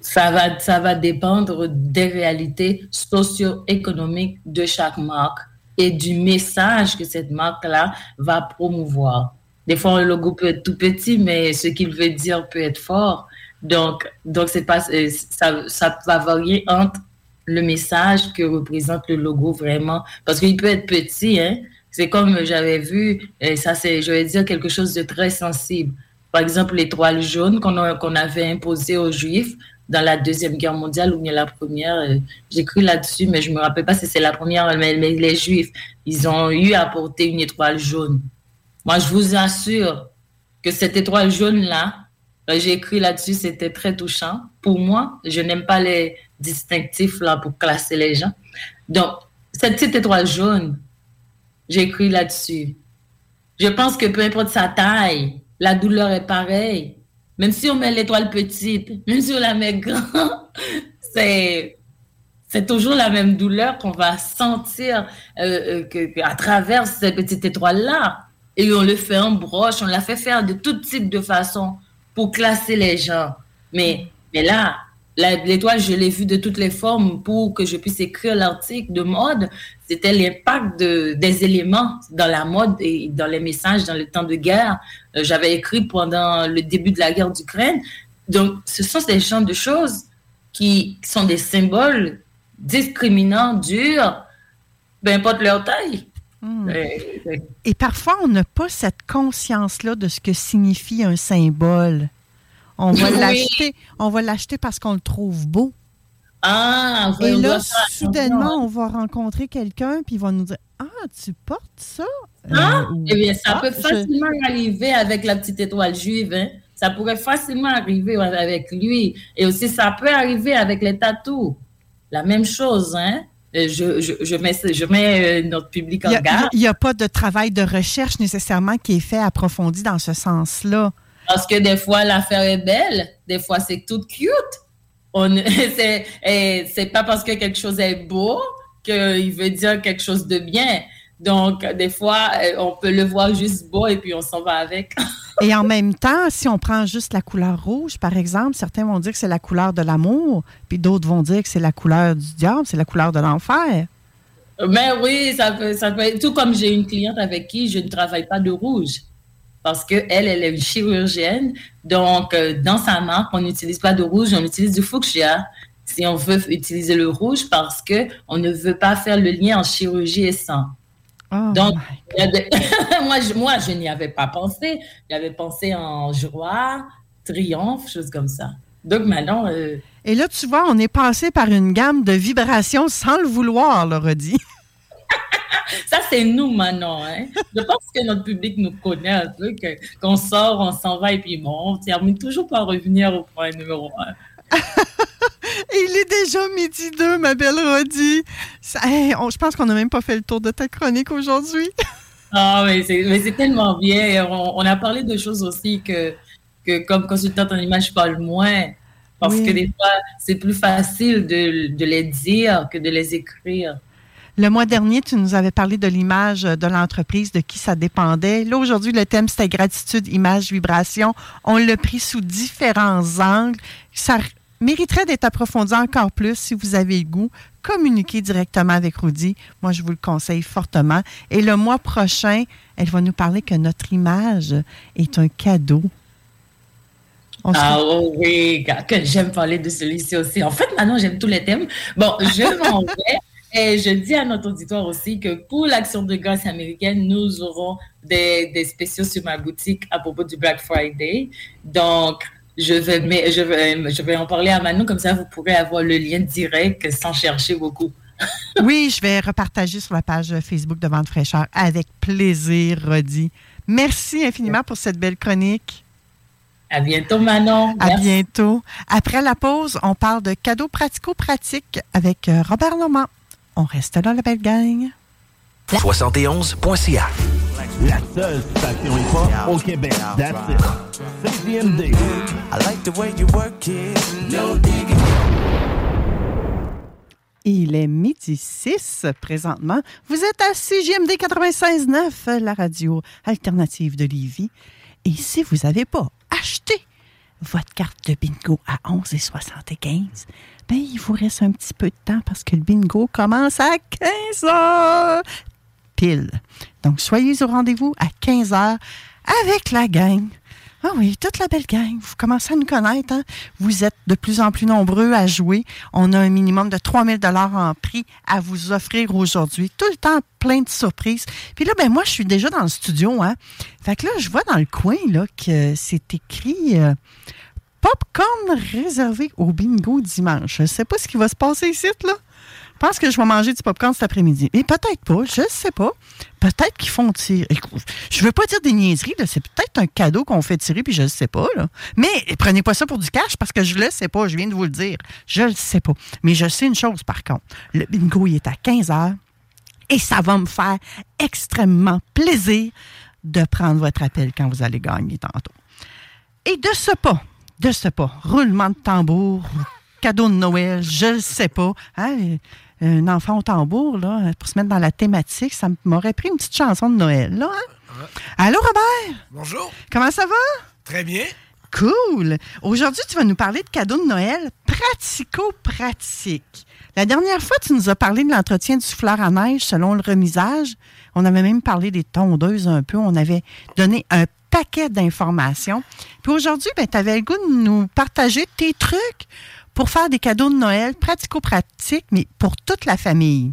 Ça va, ça va dépendre des réalités socio-économiques de chaque marque et du message que cette marque-là va promouvoir. Des fois, un logo peut être tout petit, mais ce qu'il veut dire peut être fort. Donc, donc pas, euh, ça, ça va varier entre le message que représente le logo vraiment. Parce qu'il peut être petit, hein. C'est comme j'avais vu, et ça c'est, je vais dire quelque chose de très sensible. Par exemple, l'étoile jaune qu'on a- qu'on avait imposée aux Juifs dans la Deuxième Guerre mondiale ou bien la Première. euh, J'ai cru là-dessus, mais je me rappelle pas si c'est la Première, mais, mais les Juifs, ils ont eu à porter une étoile jaune. Moi, je vous assure que cette étoile jaune-là, euh, j'ai écrit là-dessus, c'était très touchant. Pour moi, je n'aime pas les distinctifs là pour classer les gens. Donc, cette petite étoile jaune, j'ai écrit là-dessus. Je pense que peu importe sa taille, la douleur est pareille. Même si on met l'étoile petite, même si on la met grand, c'est toujours la même douleur qu'on va sentir euh, euh, à travers cette petite étoile-là. Et on le fait en broche, on la fait faire de tout type de façon pour classer les gens. Mais, mais là, l'étoile, je l'ai vue de toutes les formes pour que je puisse écrire l'article de mode. C'était l'impact de, des éléments dans la mode et dans les messages dans le temps de guerre. Euh, J'avais écrit pendant le début de la guerre d'Ukraine. Donc, ce sont des genres de choses qui sont des symboles discriminants, durs, peu importe leur taille. Hmm. Euh, euh, Et parfois, on n'a pas cette conscience-là de ce que signifie un symbole. On va Oui. l'acheter, on va l'acheter parce qu'on le trouve beau. Ah, Et là, soudainement, on va rencontrer quelqu'un, puis il va nous dire Ah, tu portes ça Ah, Euh, ou- eh bien, ça Ah, peut je- facilement arriver avec la petite étoile juive. hein. Ça pourrait facilement arriver avec lui. Et aussi, ça peut arriver avec les tatous. La même chose, hein. Euh, Je, je, je mets, je mets euh, notre public en n'y garde. il y a pas de travail de recherche nécessairement qui est fait approfondi dans ce sens-là. Parce que des fois, l'affaire est belle. Des fois, c'est tout cute. On, c'est, et c'est pas parce que quelque chose est beau qu'il veut dire quelque chose de bien. Donc, des fois, euh, on peut le voir juste beau et puis on s'en va avec. Et en même temps, si on prend juste la couleur rouge, par exemple, certains vont dire que c'est la couleur de l'amour, puis d'autres vont dire que c'est la couleur du diable, c'est la couleur de l'enfer. Mais oui, ça peut, ça peut être- tout comme j'ai une cliente avec qui je ne travaille pas de rouge. Parce qu'elle, elle est une chirurgienne. Donc, euh, dans sa marque, on n'utilise pas de rouge, on utilise du fuchsia. Si on veut utiliser le rouge parce que on ne veut pas faire le lien en chirurgie et sang. Oh Donc, moi, je, moi, je n'y avais pas pensé. J'avais pensé en joie, triomphe, choses comme ça. Donc maintenant, euh, Et là, tu vois, on est passé par une gamme de vibrations sans le vouloir, le redit. Ça, c'est nous maintenant. Hein? Je pense que notre public nous connaît un peu, qu'on sort, on s'en va et puis bon, on termine toujours par revenir au point numéro un. Il est déjà midi 2, ma belle hey, on- je pense qu'on n'a même pas fait le tour de ta chronique aujourd'hui. Ah, mais c'est tellement bien. On, on a parlé de choses aussi que, que comme consultante en image, je parle moins. Parce Oui. que des fois, c'est plus facile de, de les dire que de les écrire. Le mois dernier, tu nous avais parlé de l'image de l'entreprise, de qui ça dépendait. Là, aujourd'hui, le thème, c'était gratitude, image, vibration. On l'a pris sous différents angles. Ça mériterait d'être approfondi encore plus si vous avez le goût. Communiquez directement avec Rudy. Moi, je vous le conseille fortement. Et le mois prochain, elle va nous parler que notre image est un cadeau. Ah oh oui, que que j'aime parler de celui-ci aussi. En fait, maintenant, j'aime tous les thèmes. Bon, je m'en vais. Et je dis à notre auditoire aussi que pour l'action de grâce américaine, nous aurons des, des spéciaux sur ma boutique à propos du Black Friday. Donc, je vais, mais je vais, je vais en parler à Manon, comme ça vous pourrez avoir le lien direct sans chercher beaucoup. Oui, je vais repartager sur la page Facebook de Vente Fraîcheur avec plaisir, Rodi. Merci infiniment pour cette belle chronique. À bientôt, Manon. À Merci. bientôt. Après la pause, on parle de cadeaux pratico-pratiques avec euh, Robert Normand. On reste là, la belle gang. 71.ca. La seule station hip-hop au Québec. That's it. CGMD. I like the way you work it. No digging. Il est midi 6 présentement. Vous êtes à CGMD 96.9, la radio alternative de Lévis. Et si vous n'avez pas acheté votre carte de bingo à 11,75, ben, il vous reste un petit peu de temps parce que le bingo commence à 15 heures Donc, soyez au rendez-vous à 15 heures avec la gang. Ah oui, toute la belle gang. Vous commencez à nous connaître. hein? Vous êtes de plus en plus nombreux à jouer. On a un minimum de 3000 dollars en prix à vous offrir aujourd'hui. Tout le temps plein de surprises. Puis là, ben moi, je suis déjà dans le studio. Hein? Fait que là, je vois dans le coin là, que c'est écrit euh, Popcorn réservé au bingo dimanche. Je ne sais pas ce qui va se passer ici, là. Je pense que je vais manger du popcorn cet après-midi. Mais peut-être pas, je ne sais pas. Peut-être qu'ils font tirer. Je veux pas dire des niaiseries, c'est peut-être un cadeau qu'on fait tirer, puis je ne sais pas. Là. Mais prenez pas ça pour du cash parce que je le sais pas, je viens de vous le dire. Je le sais pas. Mais je sais une chose par contre. Le bingo, il est à 15 heures et ça va me faire extrêmement plaisir de prendre votre appel quand vous allez gagner tantôt. Et de ce pas, de ce pas, roulement de tambour, cadeau de Noël, je ne sais pas. Hein, un enfant au tambour, là, pour se mettre dans la thématique, ça m'aurait pris une petite chanson de Noël, là. hein? Allô, Robert? Bonjour. Comment ça va? Très bien. Cool. Aujourd'hui, tu vas nous parler de cadeaux de Noël pratico-pratiques. La dernière fois, tu nous as parlé de l'entretien du souffleur à neige selon le remisage. On avait même parlé des tondeuses un peu. On avait donné un paquet d'informations. Puis aujourd'hui, ben, tu avais le goût de nous partager tes trucs pour faire des cadeaux de Noël pratico-pratiques, mais pour toute la famille.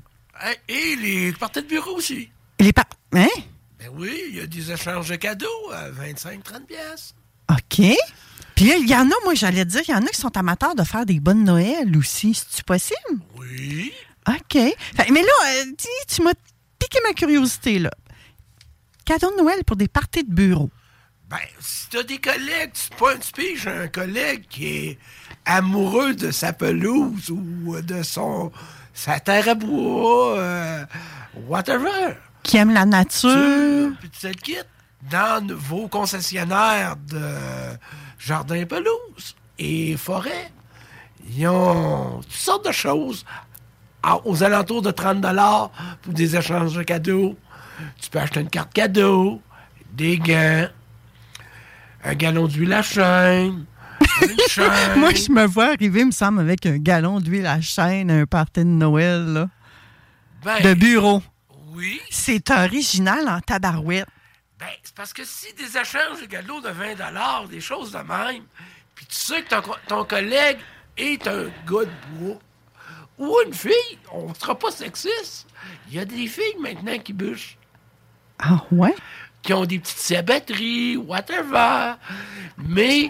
Et les parties de bureau aussi. Les par... Hein? Ben oui, il y a des échanges de cadeaux à 25-30 pièces. OK. Puis là, il y en a, moi, j'allais dire, il y en a qui sont amateurs de faire des bonnes Noël aussi. C'est-tu possible? Oui. OK. Mais là, euh, dis, tu m'as piqué ma curiosité, là. Cadeaux de Noël pour des parties de bureau. Ben, si t'as des collègues, tu pas tu piges un collègue qui est amoureux de sa pelouse ou de son sa terre à bois, euh, whatever. Qui aiment la nature. Puis tu le quittes dans vos concessionnaires de jardins pelouse et forêts. Ils ont toutes sortes de choses à- aux alentours de 30 pour des échanges de cadeaux. Tu peux acheter une carte cadeau, des gants, un gallon d'huile à chaîne. Moi, je me vois arriver, il me semble, avec un gallon d'huile à chaîne à un party de Noël, là. Ben, de bureau. Oui. C'est original en tabarouette. Ben, c'est parce que si des échanges de cadeaux de 20 des choses de même, puis tu sais que ton, ton collègue est un gars de bois, ou une fille, on ne sera pas sexiste. Il y a des filles maintenant qui bûchent, Ah ouais? Qui ont des petites sabatteries, whatever. Mais,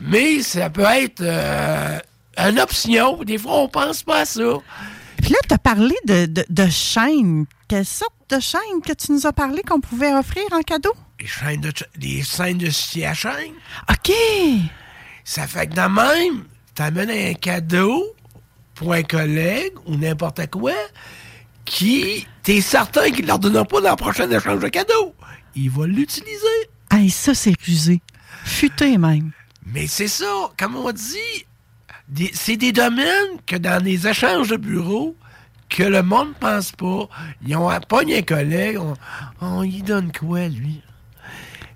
mais ça peut être euh, une option. Des fois, on pense pas à ça. Puis là, tu as parlé de, de, de chaînes. Quelle sorte de chaîne que tu nous as parlé qu'on pouvait offrir en cadeau? Les chaînes de, les scènes de scie à chaîne. OK. Ça fait que de même, t'amènes un cadeau pour un collègue ou n'importe quoi qui, t'es certain qu'il ne leur donnera pas dans le prochain échange de cadeaux. Il va l'utiliser. Hey, ça, c'est rusé. Futé même. Mais c'est ça, comme on dit, c'est des domaines que dans les échanges de bureau, que le monde ne pense pas. Ils ont pogne un collègue, on, on y donne quoi, lui?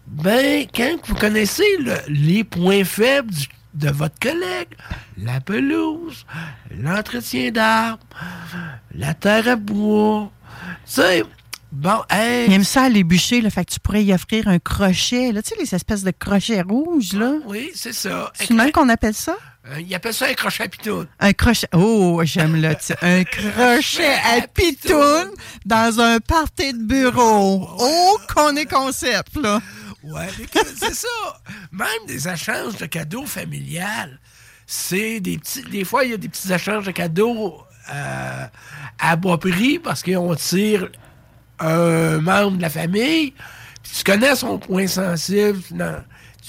Ben, quand vous connaissez le- les points faibles du- de votre collègue, la pelouse, l'entretien d'arbres, la terre à bois, tu sais, bon, hey, Il aime ça aller bûcher, le fait que tu pourrais y offrir un crochet. Là, tu sais, les espèces de crochets rouges, là. oui, c'est ça. C'est même qu'on appelle ça? Euh, il appelle ça un crochet à pitoune. Un crochet. Oh, j'aime le. Un crochet à pitoune dans un party de bureau. Oh, qu'on est concept, là. Ouais, c'est ça. Même des échanges de cadeaux familiales. C'est des petits. Des fois, il y a des petits échanges de cadeaux euh, à bas prix parce qu'on tire un membre de la famille. Tu connais son point sensible.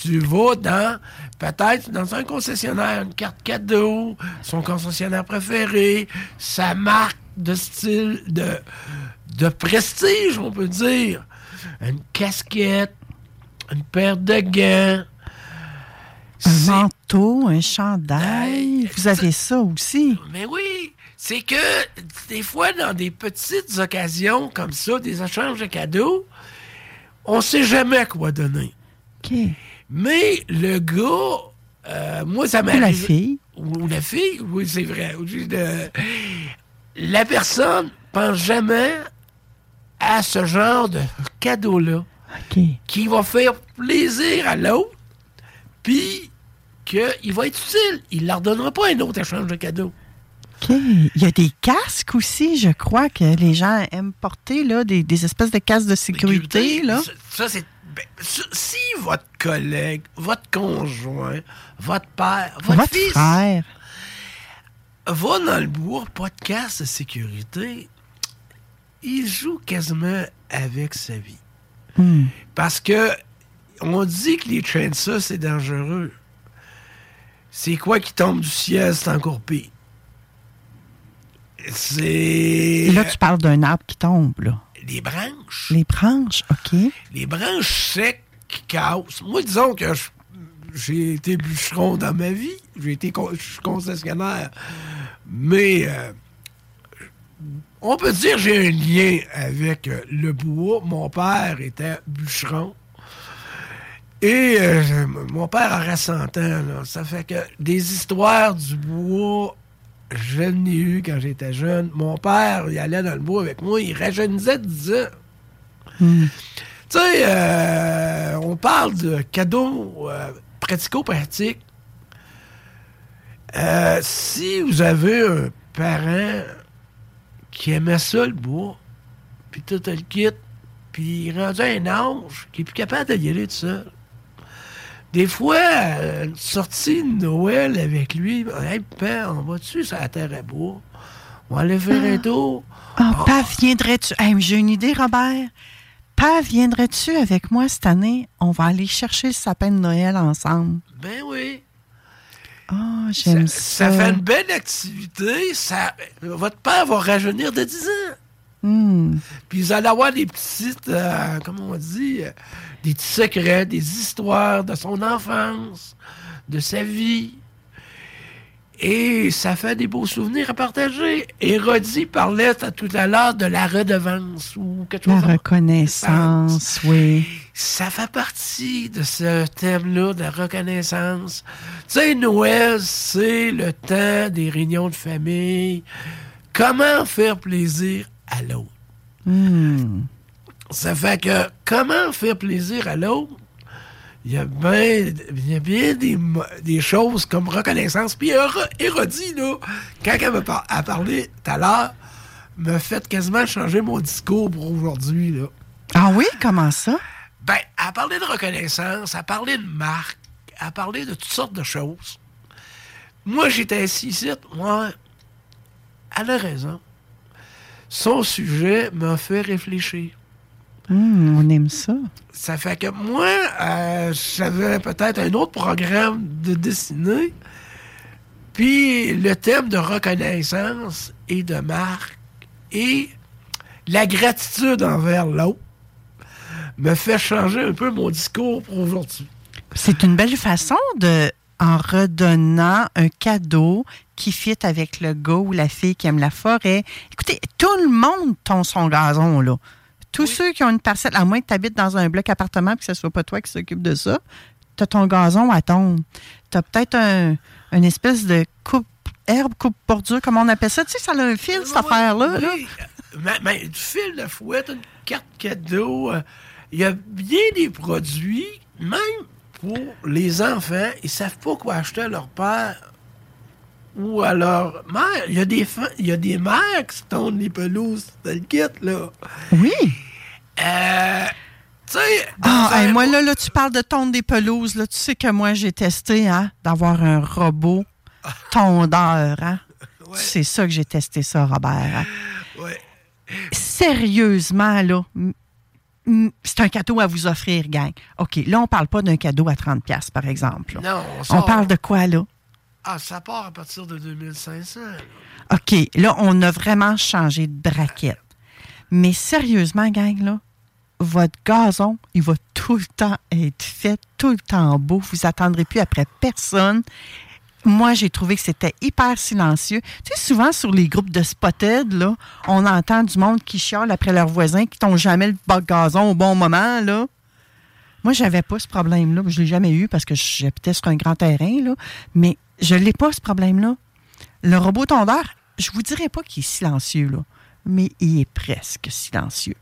tu vas dans, peut-être dans un concessionnaire, une carte cadeau, son concessionnaire préféré, sa marque de style, de, de prestige, on peut dire. Une casquette, une paire de gants. Un manteau, un chandail. Vous avez ça aussi. Mais oui, c'est que des fois, dans des petites occasions comme ça, des échanges de cadeaux, on sait jamais quoi donner. OK. Mais le gars, euh, moi, ça m'est Ou la fille. Ou la fille, oui, c'est vrai. La personne pense jamais à ce genre de cadeau-là. Qui va faire plaisir à l'autre, puis qu'il va être utile. Il ne leur donnera pas un autre échange de cadeaux. OK. Il y a des casques aussi, je crois, que les gens aiment porter, là, des, des espèces de casques de sécurité, là. Ça, ça, c'est. ben, ça, si votre collègue, votre conjoint, votre père, votre, Votre fils frère. va dans le bois, pas de casque de sécurité, il joue quasiment avec sa vie. Hmm. Parce que on dit que les trains de ça, c'est dangereux. C'est quoi qui tombe du ciel, c'est encore pire. C'est. Là, tu parles d'un arbre qui tombe, là. Les branches. Les branches, OK. Les branches secs qui cassent. Moi, disons que j'ai été bûcheron dans ma vie. J'ai été con- je suis concessionnaire. Mais euh, on peut dire que j'ai un lien avec euh, le bois. Mon père était bûcheron. Et euh, mon père aurait 100 ans. Là. Ça fait que des histoires du bois, je n'ai eu quand j'étais jeune. Mon père, il allait dans le bois avec moi, il rajeunissait de 10 ans. Hmm. Tu sais, euh, on parle de cadeaux euh, pratico-pratiques. Euh, si vous avez un parent qui aimait ça, le bois, puis tout le kit, puis il à un âge qui est plus capable de y aller tout seul. Des fois, euh, une sortie de Noël avec lui, hey, père, on va-tu sur la terre à bois? On va aller faire un tour. Ah, pas viendrais-tu... Hey, J'ai une idée, Robert. Pas viendrais-tu avec moi cette année? On va aller chercher le sapin de Noël ensemble. Ben oui. Ah, j'aime ça. Ça fait une belle activité. Ça, votre père va rajeunir de 10 ans. Hmm. Puis vous allez avoir des petites, euh, comment on dit, euh, des petits secrets, des histoires de son enfance, de sa vie. Et ça fait des beaux souvenirs à partager. Érodi parlait tout à l'heure de la redevance ou quelque chose. La reconnaissance, oui. Ça fait partie de ce thème-là, de la reconnaissance. Tu sais, Noël, c'est le temps des réunions de famille. Comment faire plaisir à l'autre? Hmm. Ça fait que comment faire plaisir à l'autre? Il y a bien, il y a bien des, des choses comme reconnaissance. Puis Héro- Hérodie, là, quand elle m'a par- parlé tout à l'heure, m'a fait quasiment changer mon discours pour aujourd'hui. Ah oui? Comment ça? Ben, elle a parlé de reconnaissance, a parlé de marque, elle a parlé de toutes sortes de choses. Moi, j'étais assis ici, moi, elle a raison. Son sujet m'a fait réfléchir. Hmm, on aime ça. Ça fait que moi, euh, j'avais peut-être un autre programme de dessiner. Puis le thème de reconnaissance et de marque et la gratitude envers l'autre me fait changer un peu mon discours pour aujourd'hui. C'est une belle façon de, en redonnant un cadeau qui fit avec le gars ou la fille qui aime la forêt. Écoutez, tout le monde tombe son gazon, là. Tous ceux qui ont une parcelle, à moins que tu habites dans un bloc appartement et que ce soit pas toi qui s'occupe de ça, tu as ton gazon à tombe. Tu as peut-être un, une espèce de coupe herbe, coupe bordure, comme on appelle ça. Tu sais, ça a un fil, cette affaire-là. là. Oui. Mais, mais du fil de fouette, une carte cadeau, euh, il y a bien des produits, même pour les enfants, ils savent pas quoi acheter à leur père ou à leur mère. Il y a des, il y a des mères qui se tondent les pelouses dans le kit, là. Oui. Euh, tu sais, Ah, hey, moi, là, là, tu parles de tondre des pelouses. Là. Tu sais que moi, j'ai testé hein, d'avoir un robot tondeur. Hein? C'est ça que j'ai testé, ça, Robert. hein. Ouais. Sérieusement, là, c'est un cadeau à vous offrir, gang. OK, là, on parle pas d'un cadeau à 30$, piastres, par exemple. là. Non, on on parle de quoi, là? Ah, ça part à partir de 2500. OK, là, on a vraiment changé de braquette. Mais sérieusement, gang, là, votre gazon, il va tout le temps être fait, tout le temps beau. Vous attendrez plus après personne. Moi, j'ai trouvé que c'était hyper silencieux. Tu sais, souvent sur les groupes de Spotted, là, on entend du monde qui chiale après leurs voisins, qui t'ont jamais le bas gazon au bon moment, là. Moi, j'avais pas ce problème-là. Je l'ai jamais eu parce que j'habitais sur un grand terrain, là. Mais je l'ai pas, ce problème-là. Le robot tondeur, je vous dirais pas qu'il est silencieux, là, mais il est presque silencieux.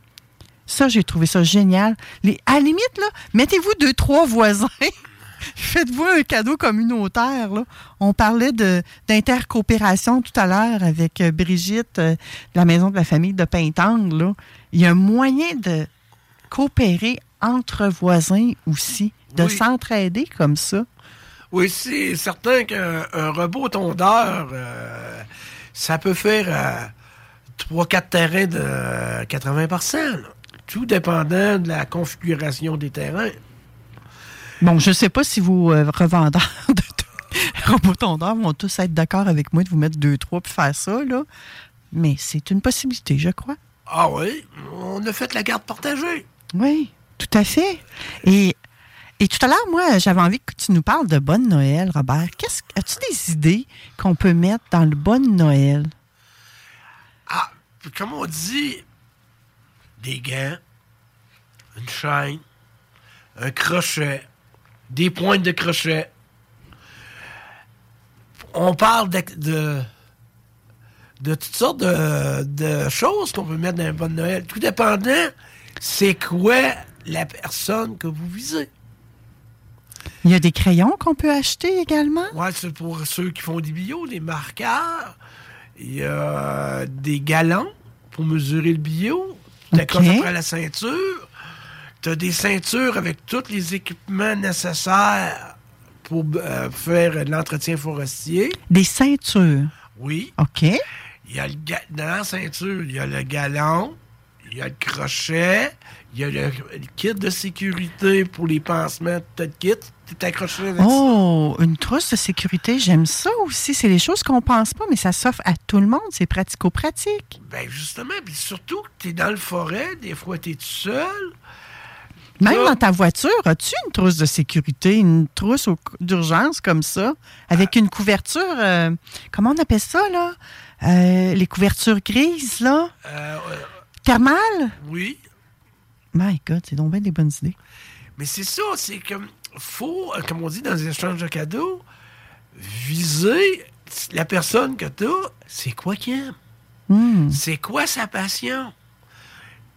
Ça, j'ai trouvé ça génial. Les, à la limite, là, mettez-vous deux, trois voisins. Faites-vous un cadeau communautaire. Là. On parlait d'intercoopération tout à l'heure avec euh, Brigitte euh, de la Maison de la famille de Pintangle. Là. Il y a un moyen de coopérer entre voisins aussi, de Oui. s'entraider comme ça? Oui, c'est certain qu'un un robot tondeur, euh, ça peut faire 3-4 terrains de 80 là. Tout dépendant de la configuration des terrains. Bon, je ne sais pas si vos euh, revendeurs de vont tous être d'accord avec moi de vous mettre deux, trois puis faire ça, là. Mais c'est une possibilité, je crois. Ah oui, on a fait la garde partagée. Oui, tout à fait. Et, et tout à l'heure, moi, j'avais envie que tu nous parles de Bonne Noël, Robert. Qu'est-ce, as-tu des idées qu'on peut mettre dans le Bonne Noël? Ah, comme on dit, des gants, une chaîne, un crochet, des pointes de crochet. On parle de, de, de toutes sortes de, de choses qu'on peut mettre dans un bon Noël. Tout dépendant, c'est quoi la personne que vous visez. Il y a des crayons qu'on peut acheter également? Ouais, c'est pour ceux qui font des bio, des marqueurs. Il y a des galons pour mesurer le bio. Tu Ok. après la ceinture. Tu as des ceintures avec tous les équipements nécessaires pour euh, faire l'entretien forestier. Des ceintures? Oui. OK. Il y a le dans la ceinture, il y a le galon, il y a le crochet, il y a le, le kit de sécurité pour les pansements. As le kit, tu t'accroches avec ça? Oh, une trousse de sécurité, j'aime ça aussi. C'est les choses qu'on pense pas, mais ça s'offre à tout le monde. C'est pratico-pratique. Ben justement, puis surtout que tu es dans le forêt, des fois tu es tout seul. Même Ça- dans ta voiture, as-tu une trousse de sécurité, une trousse d'urgence comme ça, avec une couverture, euh, comment on appelle ça, là? Euh, les couvertures grises, là? Euh, Thermales? oui, My God, c'est donc bien des bonnes idées. mais c'est ça, c'est comme, faut, euh, comme on dit dans les échanges de cadeaux, viser la personne que tu as, c'est quoi qu'il aime? Hmm. C'est quoi sa passion?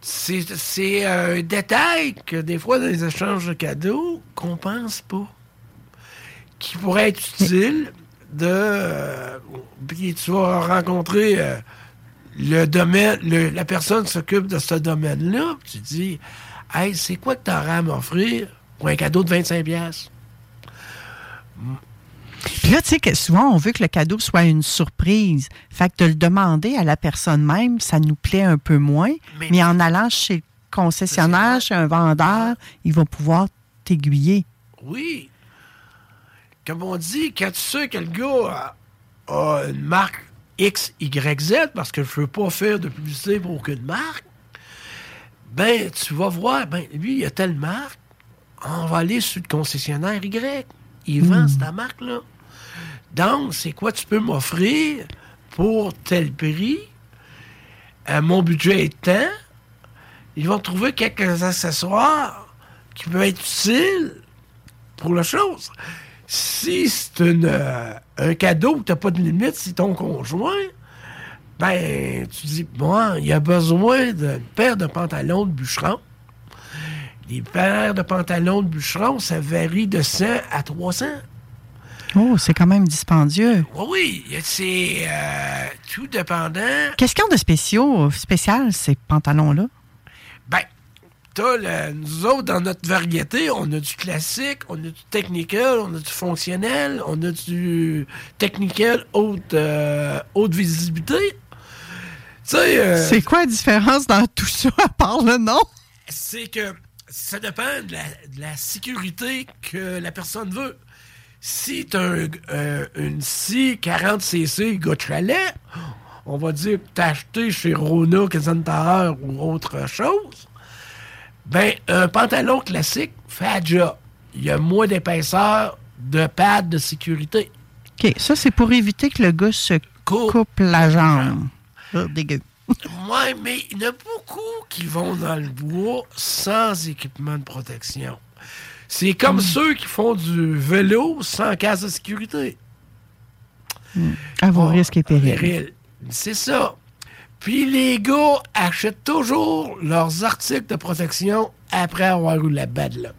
C'est c'est un détail que des fois dans les échanges de cadeaux qu'on pense pas. Qui pourrait être utile de. euh, puis tu vas rencontrer euh, le domaine, le- la personne qui s'occupe de ce domaine-là. puis Tu dis, hey, c'est quoi que tu auras à m'offrir pour un cadeau de 25$? Puis là, tu sais que souvent, on veut que le cadeau soit une surprise. Fait que de le demander à la personne même, ça nous plaît un peu moins. Mais, Mais- en allant chez le concessionnaire, chez un vendeur, il va pouvoir t'aiguiller. Oui. Comme on dit, quand tu sais que le gars a, a une marque X, Y, Z, parce que je ne veux pas faire de publicité pour aucune marque, ben, tu vas voir, ben, lui, il a telle marque, on va aller sur le concessionnaire Y. Il vend cette marque-là. Donc, c'est quoi tu peux m'offrir pour tel prix? Euh, mon budget est. Ils vont trouver quelques accessoires qui peuvent être utiles pour la chose. Si c'est euh, un cadeau que tu n'as pas de limite, si ton conjoint, ben, tu dis, bon, il a besoin d'une paire de pantalons de bûcheron. Les paires de pantalons de bûcheron, ça varie de 100 à 300. Oh, c'est quand même dispendieux. Oui, oui, c'est euh, tout dépendant. Qu'est-ce qu'il y a de spéciaux, spécial, ces pantalons-là? Ben, t'as le- nous autres, dans notre variété, on a du classique, on a du technical, on a du fonctionnel, on a du technical haute, euh, haute visibilité. Euh, C'est quoi la différence dans tout ça, à part le nom? c'est que ça dépend de la, de la sécurité que la personne veut. Si tu as une scie 40cc gars de chalet, on va dire que tu as acheté chez Rona, Kazan ou autre chose, ben, un pantalon classique fait la job. Il y a moins d'épaisseur de pad de sécurité. OK, ça, c'est pour éviter que le gars se coupe la jambe. Ah, dégueu. Ouais, mais il y en a beaucoup qui vont dans le bois sans équipement de protection. C'est comme ceux qui font du vélo sans casque de sécurité. À vos risques et périls. Péril. C'est ça. Puis les gars achètent toujours leurs articles de protection après avoir eu la bad luck.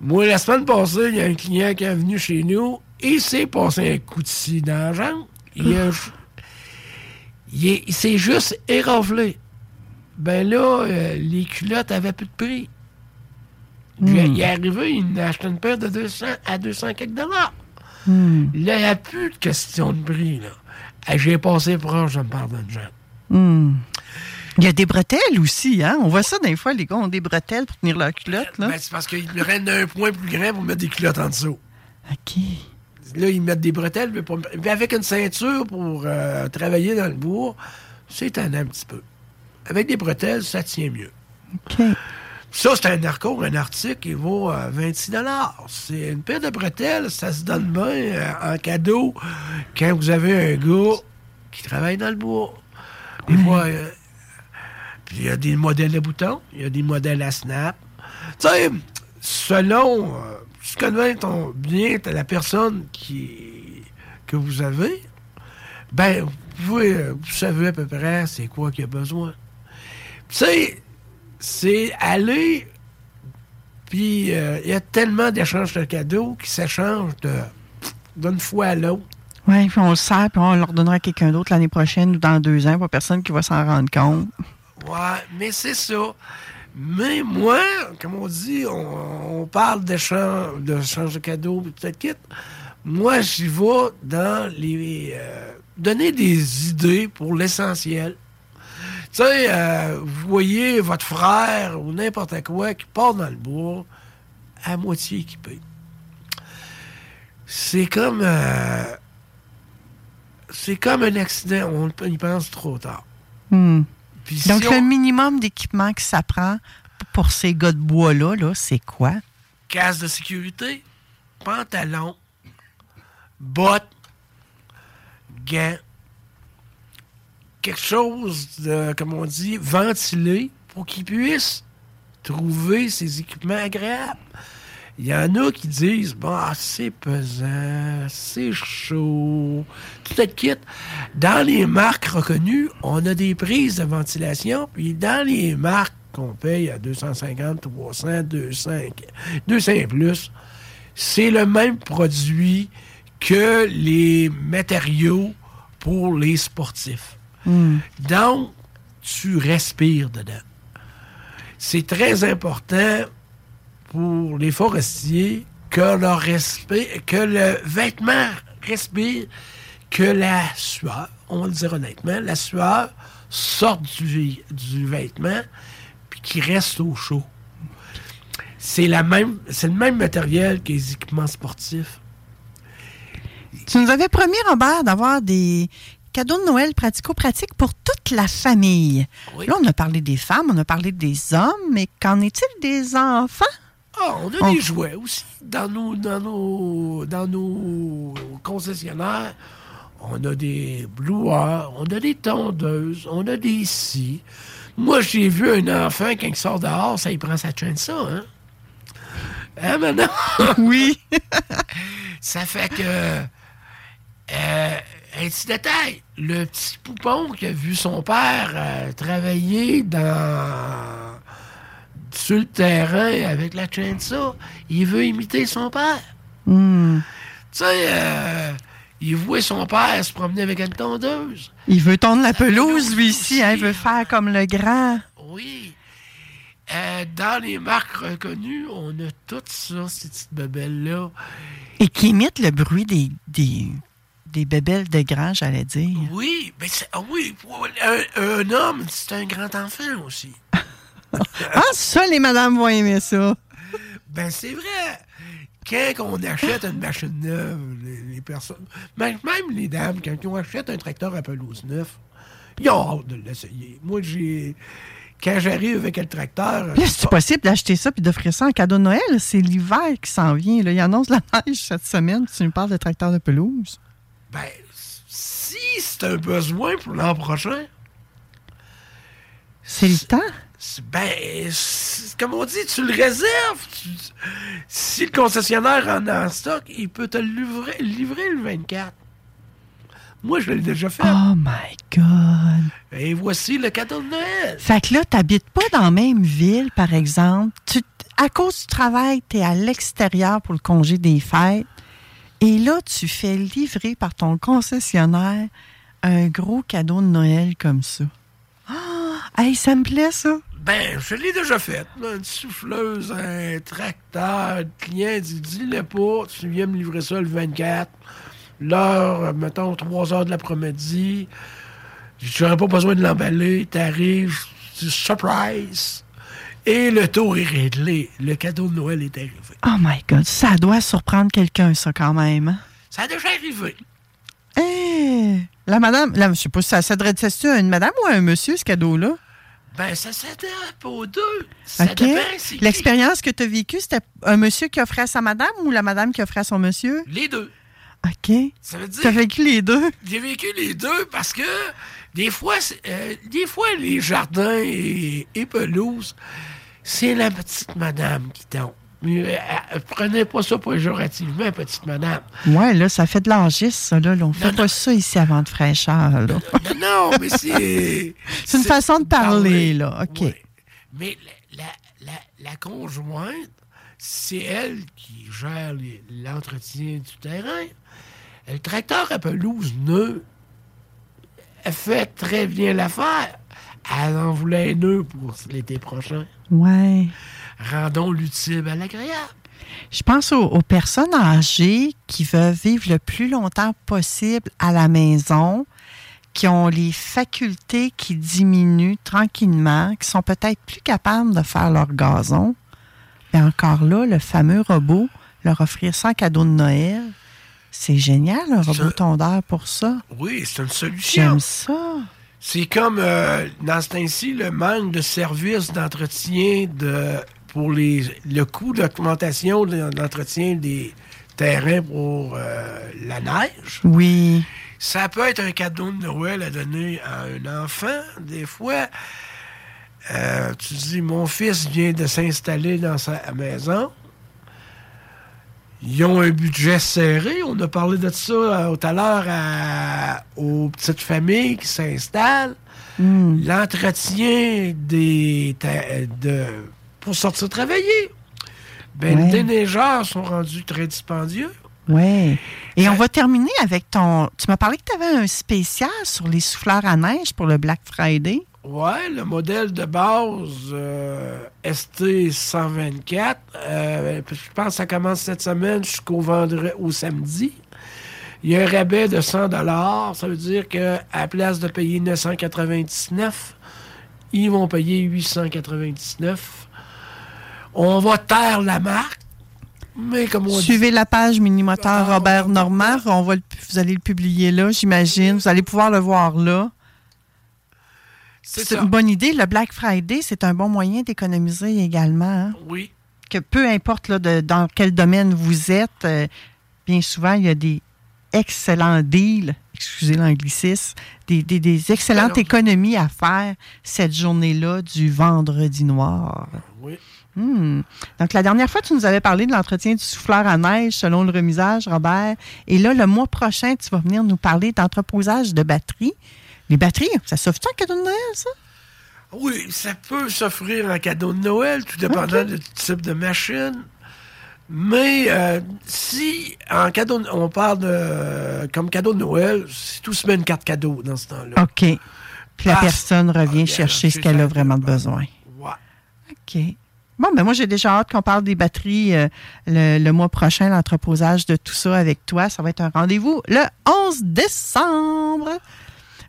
Moi, la semaine passée, il y a un client qui est venu chez nous et il s'est passé un coup de scie dans la jambe. Il, a- il est- il s'est juste éraflé. Ben là, euh, les culottes avaient plus de prix. Puis, Hmm. Il est arrivé, il a acheté une paire de 200 à 200 quelques dollars. Hmm. Là, il n'y a plus de question de prix. Là. J'ai passé proche, je me pardonne, Jean. Hmm. Il y a des bretelles aussi, hein? On voit ça des fois, les gars ont des bretelles pour tenir leur culotte, là. Ben, c'est parce qu'ils me rendent un point plus grand pour mettre des culottes en dessous. OK. Là, ils mettent des bretelles, mais, avec une ceinture pour euh, travailler dans le bois, c'est un un petit peu. Avec des bretelles, ça tient mieux. OK. Ça, c'est un arco, un article qui vaut euh, 26 C'est une paire de bretelles, ça se donne bien euh, en cadeau quand vous avez un gars qui travaille dans le bois. Des fois, euh, puis il y a des modèles à boutons, il y a des modèles à snap. Tu sais, selon, euh, tu connais ton, bien la personne qui, que vous avez, ben, vous, pouvez, euh, vous savez à peu près c'est quoi qu'il y a besoin. Tu sais, c'est aller, puis euh, il y a tellement d'échanges de cadeaux qui s'échangent d'une fois à l'autre. Oui, puis on le sert, puis on leur donnera à quelqu'un d'autre l'année prochaine ou dans deux ans, pas personne qui va s'en rendre compte. Ouais, mais c'est ça. Mais moi, comme on dit, on, on parle d'échange de, de cadeaux, puis tout kit. Moi, j'y vais dans les. euh, donner des idées pour l'essentiel. Tu sais, euh, vous voyez votre frère ou n'importe quoi qui part dans le bois à moitié équipé. C'est comme. euh, c'est comme un accident, on y pense trop tard. Hmm. Donc, le minimum d'équipement que ça prend pour ces gars de bois-là, là, c'est quoi? Casse de sécurité, pantalon, bottes, gants, quelque chose de, comme on dit, ventilé pour qu'ils puissent trouver ces équipements agréables. Il y en a qui disent, bah, c'est pesant, c'est chaud, tout est kit. Dans les marques reconnues, on a des prises de ventilation, puis dans les marques qu'on paye à 250, 300, 200, 200 et plus, c'est le même produit que les matériaux pour les sportifs. Hmm. Donc, tu respires dedans. C'est très important pour les forestiers que, leur le vêtement respire, que la sueur, on va le dire honnêtement, la sueur sorte du, vêtement puis qu'il reste au chaud. C'est c'est le même matériel que les équipements sportifs. Tu nous avais promis, Robert, d'avoir des cadeaux de Noël pratico-pratiques pour toute la famille. Là, on a parlé des femmes, on a parlé des hommes, mais qu'en est-il des enfants? Ah, on a On- des jouets aussi dans nos, dans nos, dans nos concessionnaires. On a des bloueurs, on a des tondeuses, on a des scies. Moi, j'ai vu un enfant, quand il sort dehors, ça, il prend sa chaîne ça, hein? Hein, maintenant? oui. ça fait que... euh, un petit détail, le petit poupon qui a vu son père euh, travailler dans sur le terrain avec la chaîne ça, il veut imiter son père. Hmm. Tu sais, euh, il voit son père se promener avec une tondeuse. Il veut tondre la pelouse, lui, ici. hein, il veut faire comme le grand. Oui. Euh, dans les marques reconnues, on a tout ça, ces petites bebelles-là. Et qui imite le bruit des, des, des bébelles de grand, j'allais dire. Oui, mais c'est- ah oui, un, un homme, c'est un grand enfant aussi. Ah, ça, les madames vont aimer ça. Ben, c'est vrai. Quand on achète une machine neuve, les, les personnes, même, même les dames, quand on achète un tracteur à pelouse neuf, ils ont hâte de l'essayer. Moi, j'ai. Quand j'arrive avec le tracteur. C'est possible d'acheter ça puis d'offrir ça en cadeau de Noël? C'est l'hiver qui s'en vient. Là. Il annonce la neige cette semaine. Tu nous parles de tracteur de pelouse. Ben, si c'est un besoin pour l'an prochain, C'est le temps. ben, comme on dit, tu le réserves. Tu- si le concessionnaire en a en stock, il peut te livrer, livrer le 24. Moi, je l'ai déjà fait. Oh my God. Et voici le cadeau de Noël. Fait que là, t'habites pas dans la même ville, par exemple. Tu, à cause du travail, tu es à l'extérieur pour le congé des fêtes. Et là, tu fais livrer par ton concessionnaire un gros cadeau de Noël comme ça. Ah! Hey, ça me plaît, ça. Ben, je l'ai déjà fait. là, Une souffleuse, un tracteur. Le client dit Dis-le pas, tu viens me livrer ça le 24. L'heure, mettons, 3 heures de l'après-midi. J'aurais pas besoin de l'emballer. T'arrives, tu surprise. Et le taux est réglé. Le cadeau de Noël est arrivé. Oh my God, ça doit surprendre quelqu'un, ça, quand même. hein? Ça a déjà arrivé. Eh, la madame, là, je sais pas si ça s'adresse à une madame ou à un monsieur, ce cadeau-là? Ben, ça s'adapte aux deux. Ça OK. dépend, c'est qui. L'expérience que tu as vécue, c'était un monsieur qui offrait à sa madame ou la madame qui offrait à son monsieur? Les deux. OK. Ça veut dire. Tu as vécu les deux? J'ai vécu les deux parce que des fois, euh, des fois les jardins et, et pelouses, c'est la petite madame qui tombe. Euh, euh, prenez pas ça péjorativement, petite madame. Ouais, là, ça fait de l'argiste, ça, là. On fait pas ça ici avant de fraîcheur, là. Non, non, mais c'est. C'est une façon de parler, là. OK. Mais la, la, la, la conjointe, c'est elle qui gère l'entretien du terrain. Le tracteur à pelouse nœud, elle fait très bien l'affaire. Elle en voulait nœud pour l'été prochain. Ouais. Rendons l'utile à l'agréable. Je pense aux, aux personnes âgées qui veulent vivre le plus longtemps possible à la maison, qui ont les facultés qui diminuent tranquillement, qui sont peut-être plus capables de faire leur gazon. Mais encore là, le fameux robot, leur offrir ça en cadeau de Noël, c'est génial, un robot tondeur pour ça. Oui, c'est une solution. J'aime ça. C'est comme, euh, dans ce temps-ci, le manque de services d'entretien de, pour les, le coût d'augmentation de l'entretien des terrains pour euh, la neige. Oui. Ça peut être un cadeau de Noël à donner à un enfant. Des fois, euh, tu dis, mon fils vient de s'installer dans sa maison. Ils ont un budget serré. On a parlé de ça euh, tout à l'heure aux petites familles qui s'installent. L'entretien des de, pour sortir travailler. Ben, Ouais. Les déneigeurs sont rendus très dispendieux. Oui. Et on va terminer avec ton. Tu m'as parlé que tu avais un spécial sur les souffleurs à neige pour le Black Friday. Ouais, le modèle de base euh, ST124, euh, je pense que ça commence cette semaine jusqu'au vendredi, au samedi. Il y a un rabais de 100 Ça veut dire qu'à la place de payer 999, ils vont payer 899. On va taire la marque, mais comme on dit, Suivez la page Minimoteur Robert Normand. On va le- vous allez le publier là, j'imagine. Vous allez pouvoir le voir là. C'est une bonne idée. Le Black Friday, c'est un bon moyen d'économiser également. hein. oui. Que peu importe là, de- dans quel domaine vous êtes, euh, bien souvent, il y a des excellents deals, excusez l'anglicisme, des, des- des excellentes Alors- économies à faire cette journée-là du vendredi noir. Oui. Hmm. Donc, la dernière fois, tu nous avais parlé de l'entretien du souffleur à neige selon le remisage, Robert. Et là, le mois prochain, tu vas venir nous parler d'entreposage de batteries. Les batteries, ça s'offre-tu en cadeau de Noël, ça? Oui, ça peut s'offrir en cadeau de Noël, tout dépendant du type de machine. Mais euh, si en cadeau, de- on parle de comme cadeau de Noël, c'est tout se met une carte cadeau dans ce temps-là. OK. Puis la Ah, personne revient chercher ce qu'elle a vraiment de besoin. Ouais. OK. Bon, ben moi, j'ai déjà hâte qu'on parle des batteries euh, le, le mois prochain, l'entreposage de tout ça avec toi. Ça va être un rendez-vous le 11 décembre.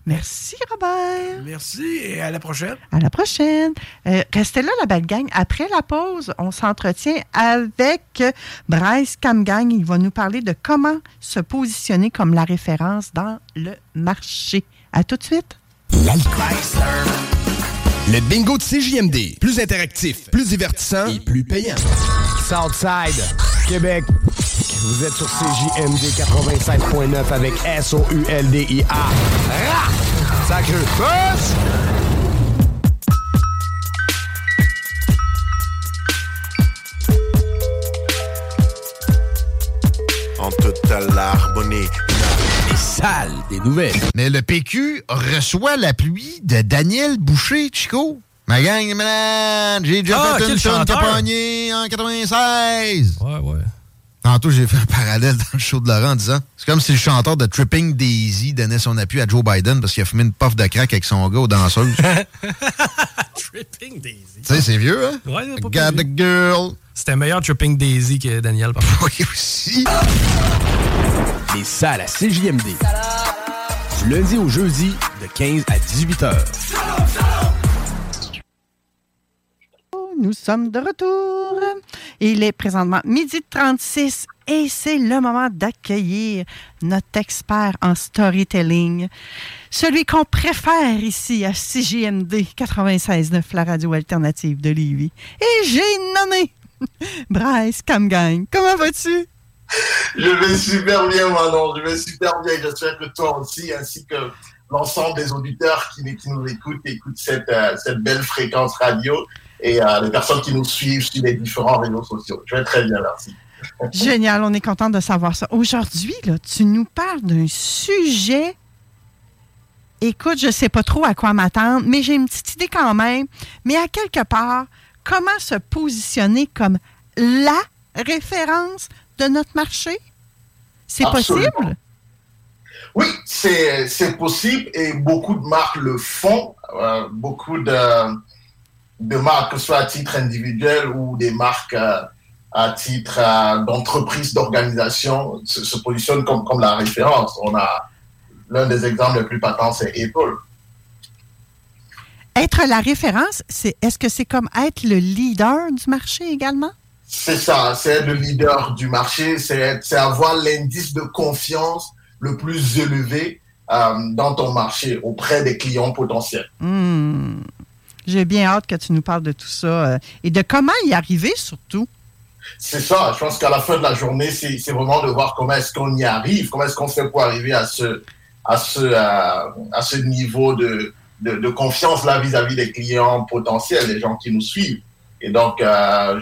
Merci, Robert. Merci et à la prochaine. À la prochaine. Euh, restez là, la belle gang. Après la pause, on s'entretient avec Bryce Camgang. Il va nous parler de comment se positionner comme la référence dans le marché. À tout de suite. Le bingo de CJMD. Plus interactif, plus divertissant et plus payant. Southside, Québec. Vous êtes sur CJMD 87.9 avec S-O-U-L-D-I-A. Puss! En toute l'harmonie. Les salles des nouvelles. Mais le PQ reçoit l'appui de Daniel Boucher, Chico. Ma gang, man, j'ai déjà Ah, fait une tonne en 96. Ouais, ouais. Tantôt, j'ai fait un parallèle dans le show de Laurent en disant c'est comme si le chanteur de Tripping Daisy donnait son appui à Joe Biden parce qu'il a fumé une puff de crack avec son gars aux danseuses. tu Tripping Daisy. sais, c'est vieux, hein? Ouais, pas Got the girl. C'était meilleur Tripping Daisy que Daniel, par contre. Oui, aussi. Les salles à CJMD. Du lundi au jeudi, de 15 à 18 heures. Nous sommes de retour. Il est présentement midi 36 et c'est le moment d'accueillir notre expert en storytelling, celui qu'on préfère ici à CJMD 96.9, la radio alternative de Lévis. Et j'ai nommé Bryce Camgang. Comment vas-tu? Je vais super bien, Manon. Je vais super bien. J'espère que toi aussi, ainsi que l'ensemble des auditeurs qui, nous écoutent, écoutent euh, cette belle fréquence radio. Et euh, les personnes qui nous suivent sur les différents réseaux sociaux. Je vais très bien, merci. Génial, on est content de savoir ça. Aujourd'hui, là, tu nous parles d'un sujet. Écoute, je ne sais pas trop à quoi m'attendre, mais j'ai une petite idée quand même. Mais à quelque part, comment se positionner comme la référence de notre marché? C'est possible? Oui, c'est c'est possible et beaucoup de marques le font. Euh, beaucoup de, de marques, que ce soit à titre individuel ou des marques euh, à titre euh, d'entreprise, d'organisation, se, se positionnent comme, comme la référence. On a l'un des exemples les plus patents, c'est Apple. Être la référence, c'est est-ce que c'est comme être le leader du marché également? C'est ça, c'est être le leader du marché, c'est avoir l'indice de confiance le plus élevé euh, dans ton marché auprès des clients potentiels. Hmm. J'ai bien hâte que tu nous parles de tout ça euh, et de comment y arriver surtout. C'est ça, je pense qu'à la fin de la journée, c'est vraiment de voir comment est-ce qu'on y arrive, comment est-ce qu'on fait pour arriver à ce, à ce, à ce niveau de, de, confiance là vis-à-vis des clients potentiels, des gens qui nous suivent. Et donc, euh,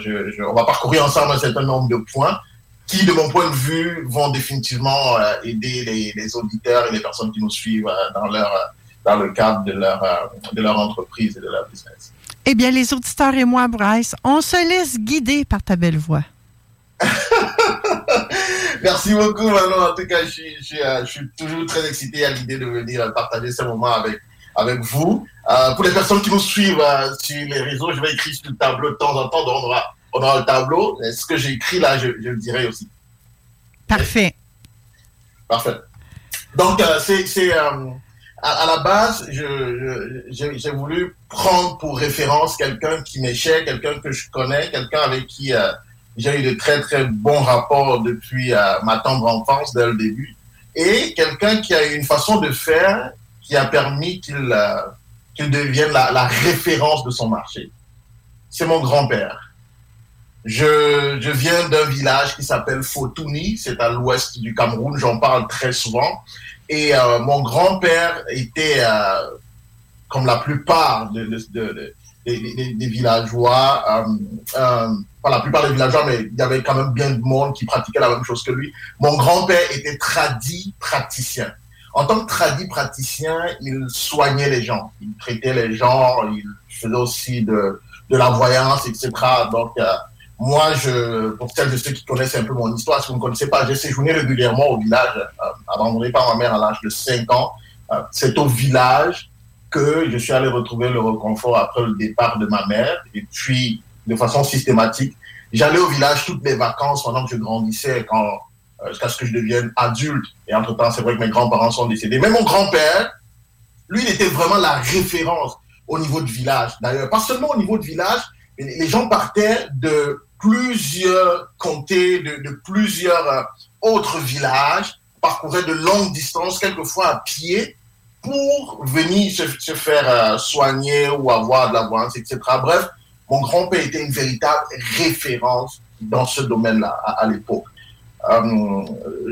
on va parcourir ensemble un certain nombre de points qui, de mon point de vue, vont définitivement euh, aider les, auditeurs et les personnes qui nous suivent dans, leur, dans le cadre de leur, euh, de leur entreprise et de leur business. Eh bien, les auditeurs et moi, Bryce, on se laisse guider par ta belle voix. Merci beaucoup, Manon. En tout cas, je suis, je suis, euh, je suis toujours très excité à l'idée de venir partager ce moment avec, avec vous. Euh, pour les personnes qui nous suivent euh, sur les réseaux, je vais écrire sur le tableau de temps en temps. Donc, on aura, on aura le tableau. Et ce que j'ai écrit là, je, je le dirai aussi. Parfait. Parfait. Donc, euh, c'est, à, la base, j'ai, voulu prendre pour référence quelqu'un qui cher, quelqu'un que je connais, quelqu'un avec qui euh, j'ai eu de très, très bons rapports depuis euh, ma tendre enfance, dès le début, et quelqu'un qui a une façon de faire qui a permis qu'il, euh, devienne la, référence de son marché. C'est mon grand-père. Je, viens d'un village qui s'appelle Fotuni, c'est à l'ouest du Cameroun, j'en parle très souvent. Et euh, mon grand-père était, euh, comme la plupart de, de- de- de- des, villageois, euh, euh, pas la plupart des villageois, mais il y avait quand même bien de monde qui pratiquait la même chose que lui. Mon grand-père était tradit praticien. En tant que tradit praticien, il soignait les gens, il traitait les gens, il faisait aussi de, la voyance, etc. Donc, moi, je, pour celles de ceux qui connaissent un peu mon histoire, si vous ne connaissez pas, j'ai séjourné régulièrement au village, euh, abandonné par ma mère à l'âge de 5 ans. Euh, c'est au village que je suis allé retrouver le réconfort après le départ de ma mère. Et puis, de façon systématique, j'allais au village toutes les vacances pendant que je grandissais, euh, jusqu'à ce que je devienne adulte. Et entre-temps, c'est vrai que mes grands-parents sont décédés. Mais mon grand-père, lui, il était vraiment la référence au niveau de village. D'ailleurs, pas seulement au niveau de village, mais les gens partaient de plusieurs comtés, de, plusieurs euh, autres villages, parcouraient de longues distances, quelquefois à pied, pour venir se, faire euh, soigner ou avoir de la voyance, etc. Bref, mon grand-père était une véritable référence dans ce domaine-là à l'époque. Euh,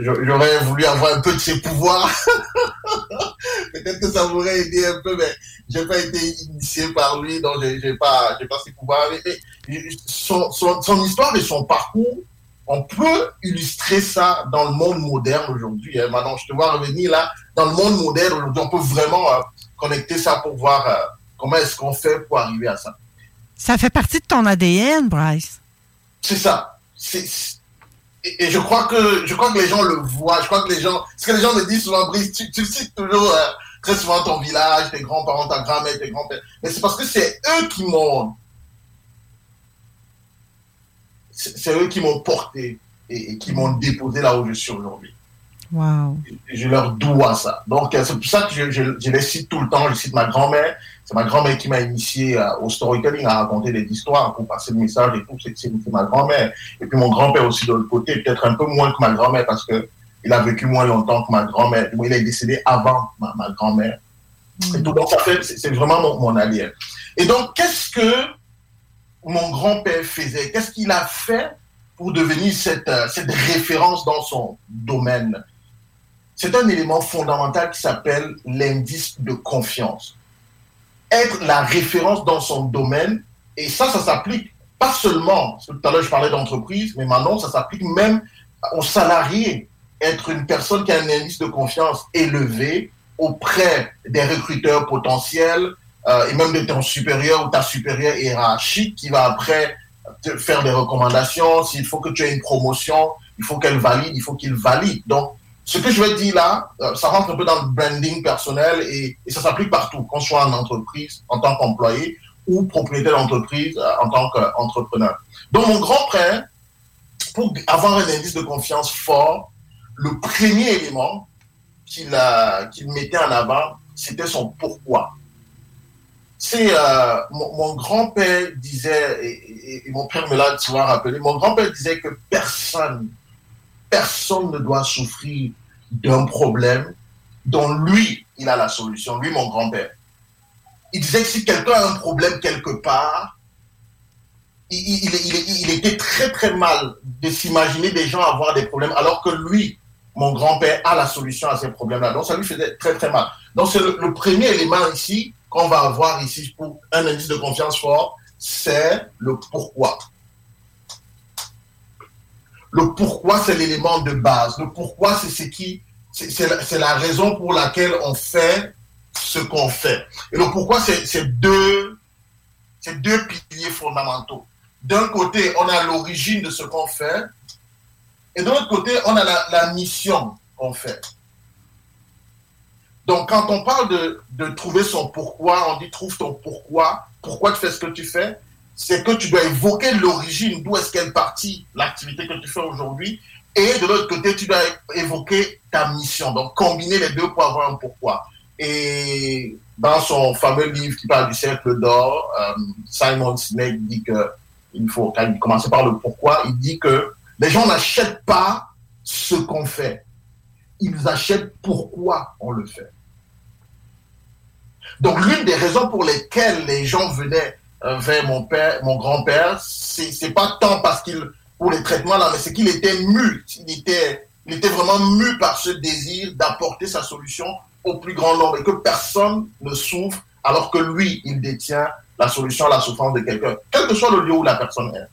J'aurais voulu avoir un peu de ses pouvoirs. Peut-être que ça m'aurait aidé un peu, mais j'ai pas été initié par lui, donc j'ai pas, j'ai pas ses pouvoirs. Mais- son, son, son histoire et son parcours, on peut illustrer ça dans le monde moderne aujourd'hui. hein. Maintenant, je te vois revenir là, dans le monde moderne aujourd'hui, on peut vraiment euh, connecter ça pour voir euh, comment est-ce qu'on fait pour arriver à ça. Ça fait partie de ton ADN, Bryce. C'est ça. C'est- et, et je crois que je crois que les gens le voient. Je crois que les gens, ce que les gens me disent souvent, Brice, tu, tu cites toujours euh, très souvent ton village, tes grands-parents, ta grand-mère, tes grands-pères. Mais c'est parce que c'est eux qui m'ont, c'est eux qui m'ont porté et, et qui m'ont déposé là où je suis aujourd'hui. Wow. Je leur dois ça. Donc, c'est pour ça que je, je, je les cite tout le temps. Je cite ma grand-mère. C'est ma grand-mère qui m'a initié au storytelling, à raconter des histoires, pour passer le message et tout. C'est c'est- c'est ma grand-mère. Et puis mon grand-père aussi de l'autre côté, peut-être un peu moins que ma grand-mère parce que il a vécu moins longtemps que ma grand-mère. Il est décédé avant ma, ma grand-mère. Et tout, donc, ça fait, c'est c'est vraiment mon, mon allié. Et donc, qu'est-ce que mon grand-père faisait? Qu'est-ce qu'il a fait pour devenir cette, euh, cette référence dans son domaine? C'est un élément fondamental qui s'appelle l'indice de confiance. Être la référence dans son domaine Et ça, ça s'applique pas seulement, tout à l'heure je parlais d'entreprise, mais maintenant ça s'applique même aux salariés. Être une personne qui a un indice de confiance élevé auprès des recruteurs potentiels euh, et même de ton supérieur ou ta supérieure hiérarchique qui va après te faire des recommandations. S'il faut que tu aies une promotion, il faut qu'elle valide, il faut qu'il valide. Donc, ce que je vais dire là, euh, ça rentre un peu dans le branding personnel et, ça s'applique partout, qu'on soit en entreprise, en tant qu'employé ou propriétaire d'entreprise euh, en tant qu'entrepreneur. Donc, mon grand-père, pour avoir un indice de confiance fort, le premier élément qu'il mettait en avant, c'était son pourquoi. C'est euh, mon, grand-père disait, et, et- et mon père me l'a souvent rappelé, mon grand-père disait que personne, personne ne doit souffrir d'un problème dont lui, il a la solution, lui, mon grand-père. Il disait que si quelqu'un a un problème quelque part, il, était très très mal de s'imaginer des gens avoir des problèmes alors que lui, mon grand-père, a la solution à ces problèmes-là. Donc ça lui faisait très très mal. Donc c'est le premier élément ici qu'on va avoir ici pour un indice de confiance fort, c'est le pourquoi. Le pourquoi, c'est l'élément de base. Le pourquoi, c'est ce qui, c'est la, raison pour laquelle on fait ce qu'on fait. Et le pourquoi, c'est deux, c'est deux piliers fondamentaux. D'un côté, on a l'origine de ce qu'on fait, et de l'autre côté, on a la, la mission qu'on fait. Donc, quand on parle de, de trouver son pourquoi, on dit trouve ton pourquoi, pourquoi tu fais ce que tu fais, c'est que tu dois évoquer l'origine, d'où est-ce qu'elle partit, l'activité que tu fais aujourd'hui, et de l'autre côté, tu dois évoquer ta mission. Donc, combiner les deux pour avoir un pourquoi. Et dans son fameux livre qui parle du cercle d'or, euh, Simon Sinek dit que il faut quand il commence par le pourquoi, il dit que les gens n'achètent pas ce qu'on fait. Ils achètent pourquoi on le fait. Donc l'une des raisons pour lesquelles les gens venaient vers mon père, mon grand-père, c'est pas tant parce qu'il pour les traitements là, mais c'est qu'il était mu, il était, il était vraiment mu par ce désir d'apporter sa solution au plus grand nombre et que personne ne souffre alors que lui, il détient la solution à la souffrance de quelqu'un, quel que soit le lieu où la personne est.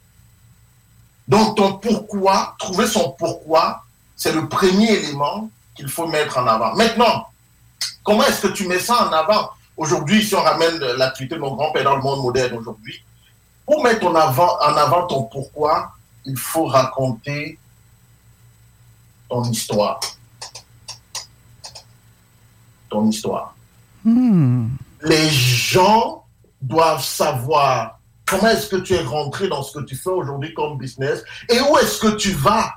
Donc ton pourquoi, trouver son pourquoi, c'est le premier élément qu'il faut mettre en avant. Maintenant, comment est-ce que tu mets ça en avant? Aujourd'hui, si on ramène l'activité de mon grand-père dans le monde moderne aujourd'hui, pour mettre en avant, en avant ton pourquoi, il faut raconter ton histoire. Ton histoire. Hmm. Les gens doivent savoir comment est-ce que tu es rentré dans ce que tu fais aujourd'hui comme business et où est-ce que tu vas.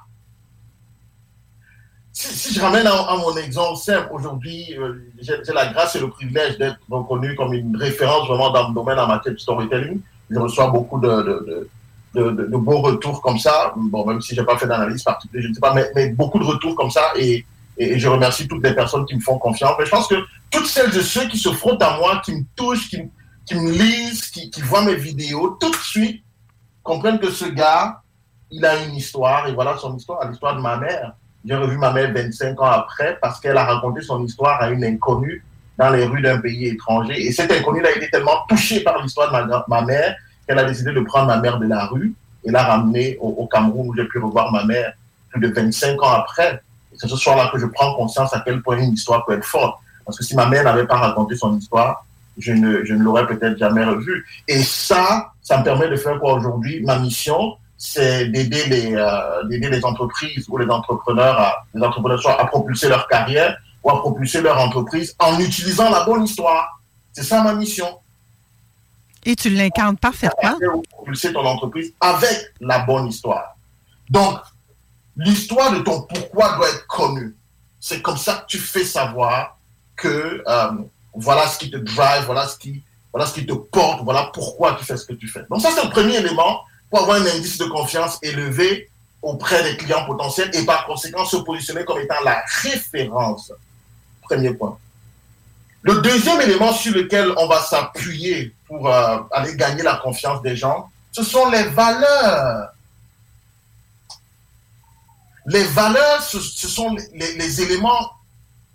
Si, je ramène à, mon exemple simple, aujourd'hui, euh, j'ai la grâce et le privilège d'être reconnu comme une référence vraiment dans le domaine en matière de storytelling. Je reçois beaucoup de, de, de, de, beaux retours comme ça. Bon, même si j'ai pas fait d'analyse particulière, je ne sais pas, mais, mais beaucoup de retours comme ça et, et, je remercie toutes les personnes qui me font confiance. Mais je pense que toutes celles et ceux qui se frottent à moi, qui me touchent, qui, me- qui me lisent, qui voient mes vidéos, tout de suite comprennent que ce gars, il a une histoire et voilà son histoire, l'histoire de ma mère. J'ai revu ma mère 25 ans après parce qu'elle a raconté son histoire à une inconnue dans les rues d'un pays étranger. Et cette inconnue a été tellement touchée par l'histoire de ma, mère qu'elle a décidé de prendre ma mère de la rue et la ramener au, au Cameroun où j'ai pu revoir ma mère plus de 25 ans après. Et c'est ce soir-là que je prends conscience à quel point une histoire peut être forte. Parce que si ma mère n'avait pas raconté son histoire, je ne, je ne l'aurais peut-être jamais revue. Et ça, ça me permet de faire quoi aujourd'hui? Ma mission, c'est d'aider les, euh, d'aider les entreprises ou les entrepreneurs, à, les entrepreneurs soit à propulser leur carrière ou à propulser leur entreprise en utilisant la bonne histoire. C'est ça ma mission. Et tu l'incarnes parfaitement. Propulser ton entreprise avec la bonne histoire. Donc, l'histoire de ton pourquoi doit être connue. C'est comme ça que tu fais savoir que euh, voilà ce qui te drive, voilà ce qui, voilà ce qui te porte, voilà pourquoi tu fais ce que tu fais. Donc ça, c'est le premier élément pour avoir un indice de confiance élevé auprès des clients potentiels et par conséquent se positionner comme étant la référence. Premier point. Le deuxième élément sur lequel on va s'appuyer pour euh, aller gagner la confiance des gens, ce sont les valeurs. Les valeurs, ce, sont les, éléments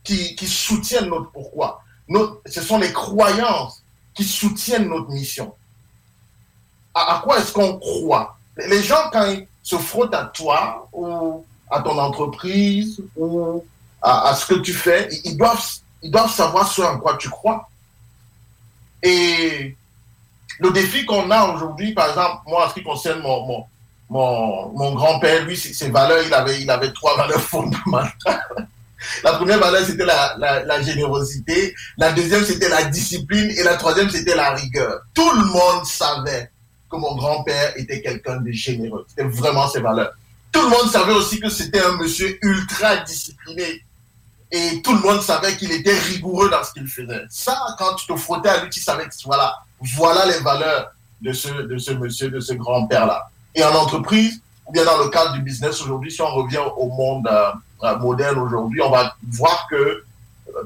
qui, soutiennent notre pourquoi. Ce sont les croyances qui soutiennent notre mission. À, quoi est-ce qu'on croit? Les gens, quand ils se frottent à toi ou à ton entreprise ou à, ce que tu fais, ils, doivent, ils doivent savoir ce en quoi tu crois. Et le défi qu'on a aujourd'hui, par exemple, moi, en ce qui concerne mon, mon, mon, grand-père, lui, ses valeurs, il avait, il avait trois valeurs fondamentales. La première valeur, c'était la générosité. La deuxième, c'était la discipline. Et la troisième, c'était la rigueur. Tout le monde savait que mon grand-père était quelqu'un de généreux. C'était vraiment ses valeurs. Tout le monde savait aussi que c'était un monsieur ultra discipliné. Et tout le monde savait qu'il était rigoureux dans ce qu'il faisait. Ça, quand tu te frottais à lui, tu savais que voilà, voilà les valeurs de ce, de ce monsieur, de ce grand-père-là. Et en entreprise, ou bien dans le cadre du business aujourd'hui, si on revient au monde euh, euh, moderne aujourd'hui, on va voir que euh,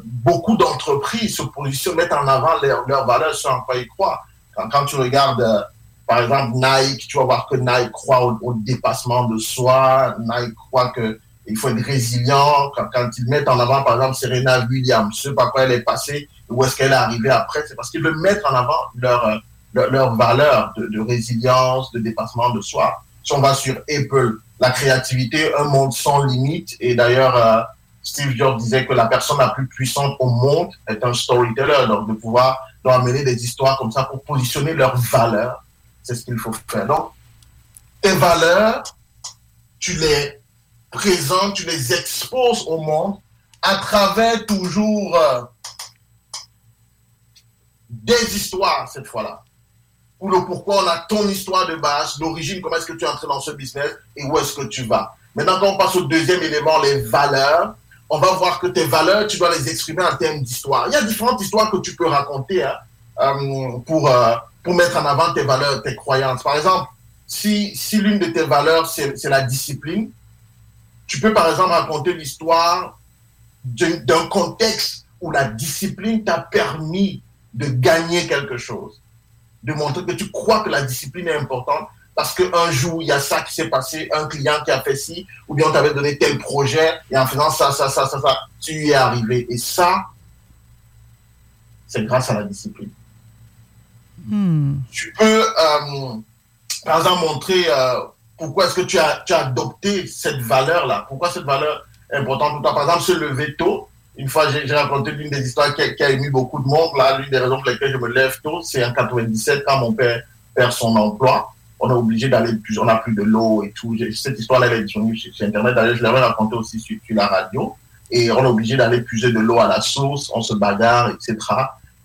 beaucoup d'entreprises se positionnent, mettent en avant leurs leurs valeurs, en quoi ils croient. Quand, quand tu regardes, par exemple, Nike, tu vas voir que Nike croit au, dépassement de soi, Nike croit que il faut être résilient. Quand, ils mettent en avant, par exemple, Serena Williams, ce par quoi elle est passée, où est-ce qu'elle est arrivée après, c'est parce qu'ils veulent mettre en avant leur, leur valeurs de, de résilience, de dépassement de soi. Si on va sur Apple, la créativité, un monde sans limite. Et d'ailleurs, euh, Steve Jobs disait que la personne la plus puissante au monde est un storyteller, donc de pouvoir leur amener des histoires comme ça pour positionner leurs valeurs. C'est ce qu'il faut faire. Donc, tes valeurs, tu les présentes, tu les exposes au monde à travers toujours euh, des histoires cette fois-là. Ou le pourquoi on a ton histoire de base, l'origine, comment est-ce que tu es entré dans ce business et où est-ce que tu vas. Maintenant, quand on passe au deuxième élément, les valeurs, on va voir que tes valeurs, tu dois les exprimer en termes d'histoire. Il y a différentes histoires que tu peux raconter hein, euh, pour, euh, pour mettre en avant tes valeurs, tes croyances. Par exemple, si, si l'une de tes valeurs, c'est la discipline, tu peux par exemple raconter l'histoire d'un contexte où la discipline t'a permis de gagner quelque chose, de montrer que tu crois que la discipline est importante parce qu'un jour, il y a ça qui s'est passé, un client qui a fait ci, ou bien on t'avait donné tel projet, et en faisant ça, ça, ça, ça, ça, tu y es arrivé. Et ça, c'est grâce à la discipline. Hmm. Tu peux, euh, par exemple, montrer euh, pourquoi est-ce que tu as, adopté cette valeur-là, pourquoi cette valeur est importante pour toi? Par exemple, se lever tôt. Une fois, j'ai raconté l'une des histoires qui a, ému beaucoup de monde. Là, l'une des raisons pour lesquelles je me lève tôt, c'est en 97, quand mon père perd son emploi. On est obligé d'aller plus, on n'a plus de l'eau et tout. Cette histoire-là, elle est disponible sur, Internet. D'ailleurs, je l'avais raconté aussi sur, sur la radio. Et on est obligé d'aller puiser de l'eau à la source. On se bagarre, etc.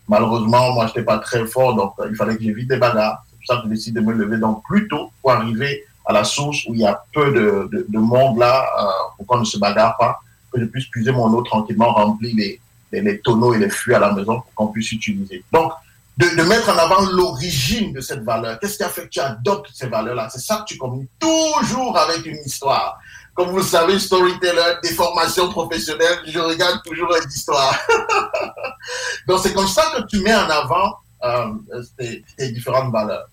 Malheureusement, moi, je n'étais pas très fort, donc euh, il fallait que j'évite des bagarres. C'est pour ça que je décide de me lever donc plus tôt pour arriver à la source où il y a peu de, de, de monde là, euh, pour qu'on ne se bagarre pas, que je puisse puiser mon eau tranquillement, remplir les, les, les tonneaux et les fûts à la maison pour qu'on puisse utiliser. Donc, de, de mettre en avant l'origine de cette valeur. Qu'est-ce qui a fait que tu adoptes ces valeurs-là? C'est ça que tu communiques toujours avec une histoire. Comme vous le savez, storyteller, des formations professionnelles, je regarde toujours les histoires. Donc, c'est comme ça que tu mets en avant euh, tes, tes différentes valeurs.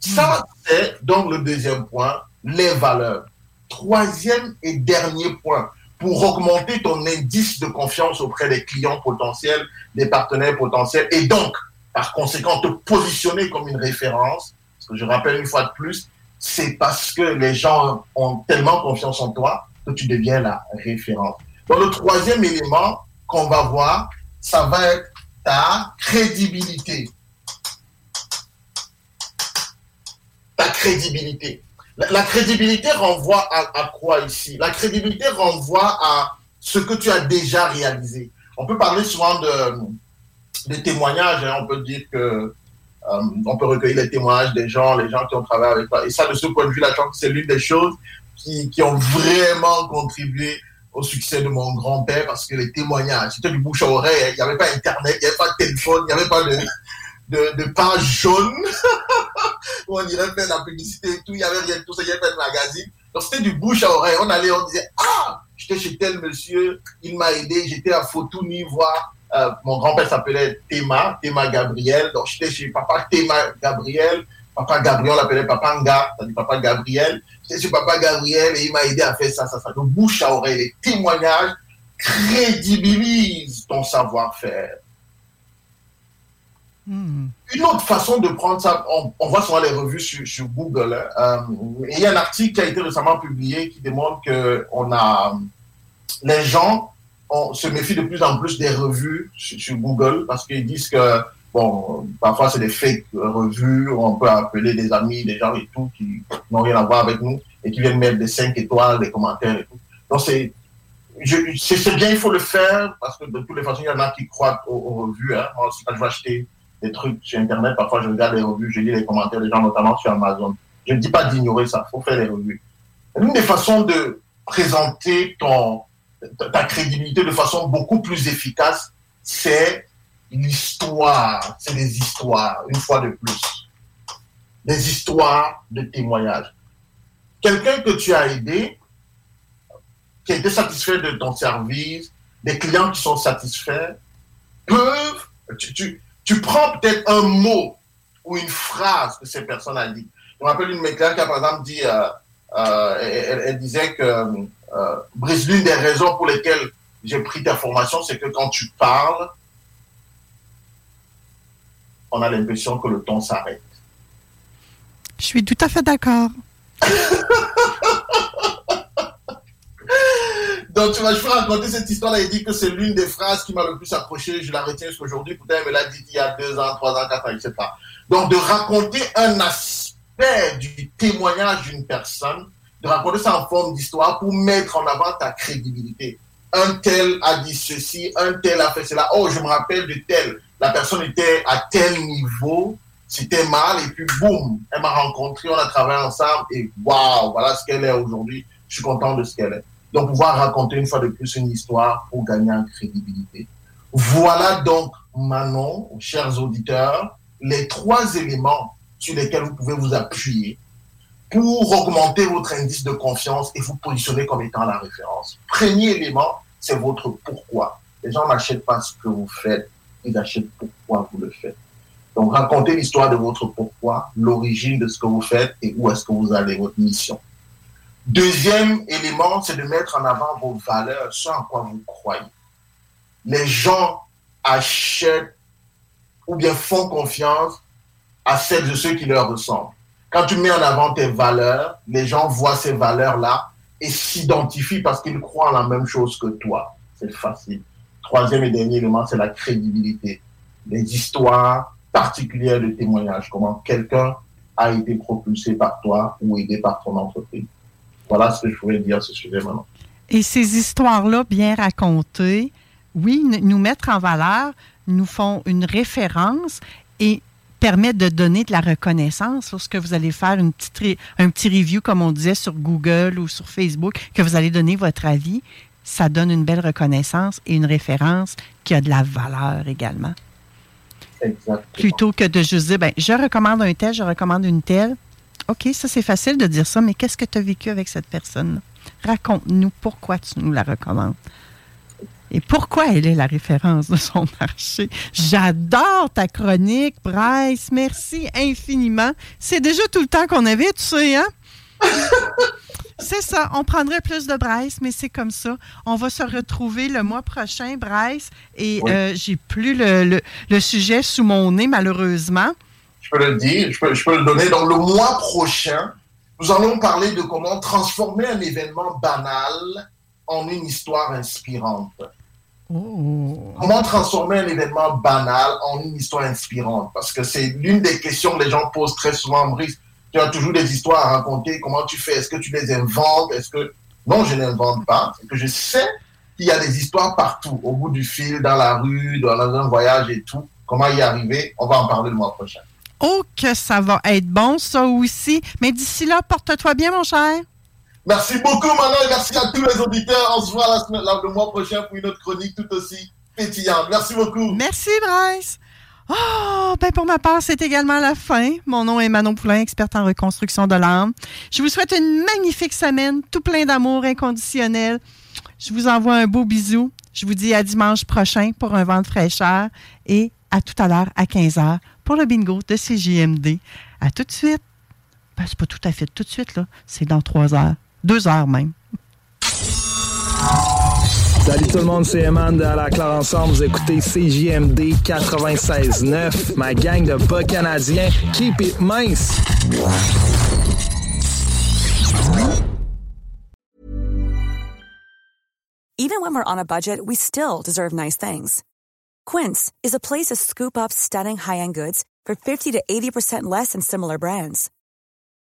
Ça, c'est donc le deuxième point, les valeurs. Troisième et dernier point, pour augmenter ton indice de confiance auprès des clients potentiels, des partenaires potentiels, et donc, par conséquent, te positionner comme une référence. Parce que je rappelle une fois de plus, c'est parce que les gens ont tellement confiance en toi que tu deviens la référence. Donc, le troisième élément qu'on va voir, ça va être ta crédibilité. Ta crédibilité. La, crédibilité renvoie à, à quoi ici? La crédibilité renvoie à ce que tu as déjà réalisé. On peut parler souvent de, de témoignages. hein. On peut dire que euh, on peut recueillir les témoignages des gens, les gens qui ont travaillé avec toi. Et ça, de ce point de vue-là, je pense que c'est l'une des choses qui, qui ont vraiment contribué au succès de mon grand-père parce que les témoignages, c'était du bouche à oreille. hein. Il n'y avait pas Internet, il n'y avait pas de téléphone, il n'y avait pas de, de, page jaune où on irait faire la publicité et tout. Il n'y avait rien de tout ça, il n'y avait pas de magazine. Donc c'était du bouche à oreille. On allait, on disait, ah, j'étais chez tel monsieur, il m'a aidé, j'étais à Fotouni voir. Euh, mon grand-père s'appelait Théma, Théma Gabriel. Donc j'étais chez papa Théma Gabriel. Papa Gabriel, on l'appelait Papa Nga, c'est-à-dire Papa Gabriel. J'étais chez Papa Gabriel et il m'a aidé à faire ça, ça, ça. Donc bouche à oreille, les témoignages crédibilisent ton savoir-faire. Hmm. Une autre façon de prendre ça, on, on voit souvent les revues sur, sur Google. hein. Euh, et il y a un article qui a été récemment publié qui démontre que on a les gens on se méfient de plus en plus des revues sur, Google parce qu'ils disent que bon, parfois c'est des fake revues, on peut appeler des amis, des gens et tout qui n'ont rien à voir avec nous et qui viennent mettre des 5 étoiles, des commentaires et tout. Donc c'est c'est bien, il faut le faire parce que de toutes les façons, il y en a qui croient aux, revues. Hein. Moi, quand je vais acheter des trucs sur Internet, parfois je regarde les revues, je lis les commentaires des gens, notamment sur Amazon. Je ne dis pas d'ignorer ça, il faut faire les revues. L'une des façons de présenter ton, ta, crédibilité de façon beaucoup plus efficace, c'est l'histoire. C'est des histoires, une fois de plus. Des histoires de témoignages. Quelqu'un que tu as aidé, qui a été satisfait de ton service, des clients qui sont satisfaits, peuvent, tu, prends peut-être un mot ou une phrase que cette personne a dit. Je me rappelle une de mes clients qui a par exemple dit, euh, euh, elle, elle disait que, euh, Brice, l'une des raisons pour lesquelles j'ai pris ta formation, c'est que quand tu parles, on a l'impression que le ton s'arrête. Je suis tout à fait d'accord. Donc, tu vois, je raconter cette histoire-là. Il dit que c'est l'une des phrases qui m'a le plus accroché. Je la retiens jusqu'aujourd'hui. Pourtant, elle me l'a dit il y a deux ans, trois ans, quatre ans, etc. Donc, de raconter un aspect du témoignage d'une personne, de raconter ça en forme d'histoire pour mettre en avant ta crédibilité. Un tel a dit ceci, un tel a fait cela. Oh, je me rappelle de tel. La personne était à tel niveau, c'était mal, et puis boum, elle m'a rencontré, on a travaillé ensemble, et waouh, voilà ce qu'elle est aujourd'hui. Je suis content de ce qu'elle est. Donc, pouvoir raconter une fois de plus une histoire pour gagner en crédibilité. Voilà donc, Manon, chers auditeurs, les trois éléments sur lesquels vous pouvez vous appuyer pour augmenter votre indice de confiance et vous positionner comme étant la référence. Premier élément, c'est votre pourquoi. Les gens n'achètent pas ce que vous faites, ils achètent pourquoi vous le faites. Donc, racontez l'histoire de votre pourquoi, l'origine de ce que vous faites et où est-ce que vous allez, votre mission. Deuxième élément, c'est de mettre en avant vos valeurs, ce en quoi vous croyez. Les gens achètent ou bien font confiance à celles de ceux qui leur ressemblent. Quand tu mets en avant tes valeurs, les gens voient ces valeurs-là et s'identifient parce qu'ils croient en la même chose que toi. C'est facile. Troisième et dernier élément, c'est la crédibilité. Les histoires particulières de témoignages, comment quelqu'un a été propulsé par toi ou aidé par ton entreprise. Voilà ce que je pouvais dire à ce sujet maintenant. Et ces histoires-là, bien racontées, oui, nous mettre en valeur, nous font une référence et permettent de donner de la reconnaissance lorsque vous allez faire une petite ré- un petit review, comme on disait, sur Google ou sur Facebook, que vous allez donner votre avis. Ça donne une belle reconnaissance et une référence qui a de la valeur également. Exactement. Plutôt que de juste dire, ben, je recommande un tel, je recommande une telle. OK, ça c'est facile de dire ça, mais qu'est-ce que tu as vécu avec cette personne? Raconte-nous pourquoi tu nous la recommandes. Et pourquoi elle est la référence de son marché? J'adore ta chronique, Bryce. Merci infiniment. C'est déjà tout le temps qu'on avait, tu sais, hein? C'est ça. On prendrait plus de Bryce, mais c'est comme ça. On va se retrouver le mois prochain, Bryce. Et Oui. euh, j'ai plus le, le- le sujet sous mon nez, malheureusement. je peux le dire, je peux, je peux le donner. Donc, le mois prochain, nous allons parler de comment transformer un événement banal en une histoire inspirante. Comment transformer un événement banal en une histoire inspirante? Parce que c'est l'une des questions que les gens posent très souvent, Brice. Tu as toujours des histoires à raconter. Comment tu fais? Est-ce que tu les inventes? Est-ce que non, je n'invente pas. C'est que je sais qu'il y a des histoires partout, au bout du fil, dans la rue, dans un voyage et tout. Comment y arriver? On va en parler le mois prochain. Oh, que ça va être bon, ça aussi. Mais d'ici là, porte-toi bien, mon cher. Merci beaucoup, Manon, merci à tous les auditeurs. On se voit la semaine, le mois prochain pour une autre chronique tout aussi pétillante. Merci beaucoup. Merci, Bryce. Oh, ben pour ma part, c'est également la fin. Mon nom est Manon Poulain, experte en reconstruction de l'âme. Je vous souhaite une magnifique semaine, tout plein d'amour inconditionnel. Je vous envoie un beau bisou. Je vous dis à dimanche prochain pour un vent de fraîcheur et à tout à l'heure à 15h pour le bingo de CJMD. À tout de suite. Ben, c'est pas tout à fait tout de suite, là. C'est dans trois heures. Deux heures même. Salut tout le monde, c'est Eman de À la Claire Ensemble. Vous écoutez CJMD 96.9, ma gang de bas canadiens. Keep it mince! Even when we're on a budget, we still deserve nice things. Quince is a place to scoop up stunning high-end goods for 50 to 80% less than similar brands.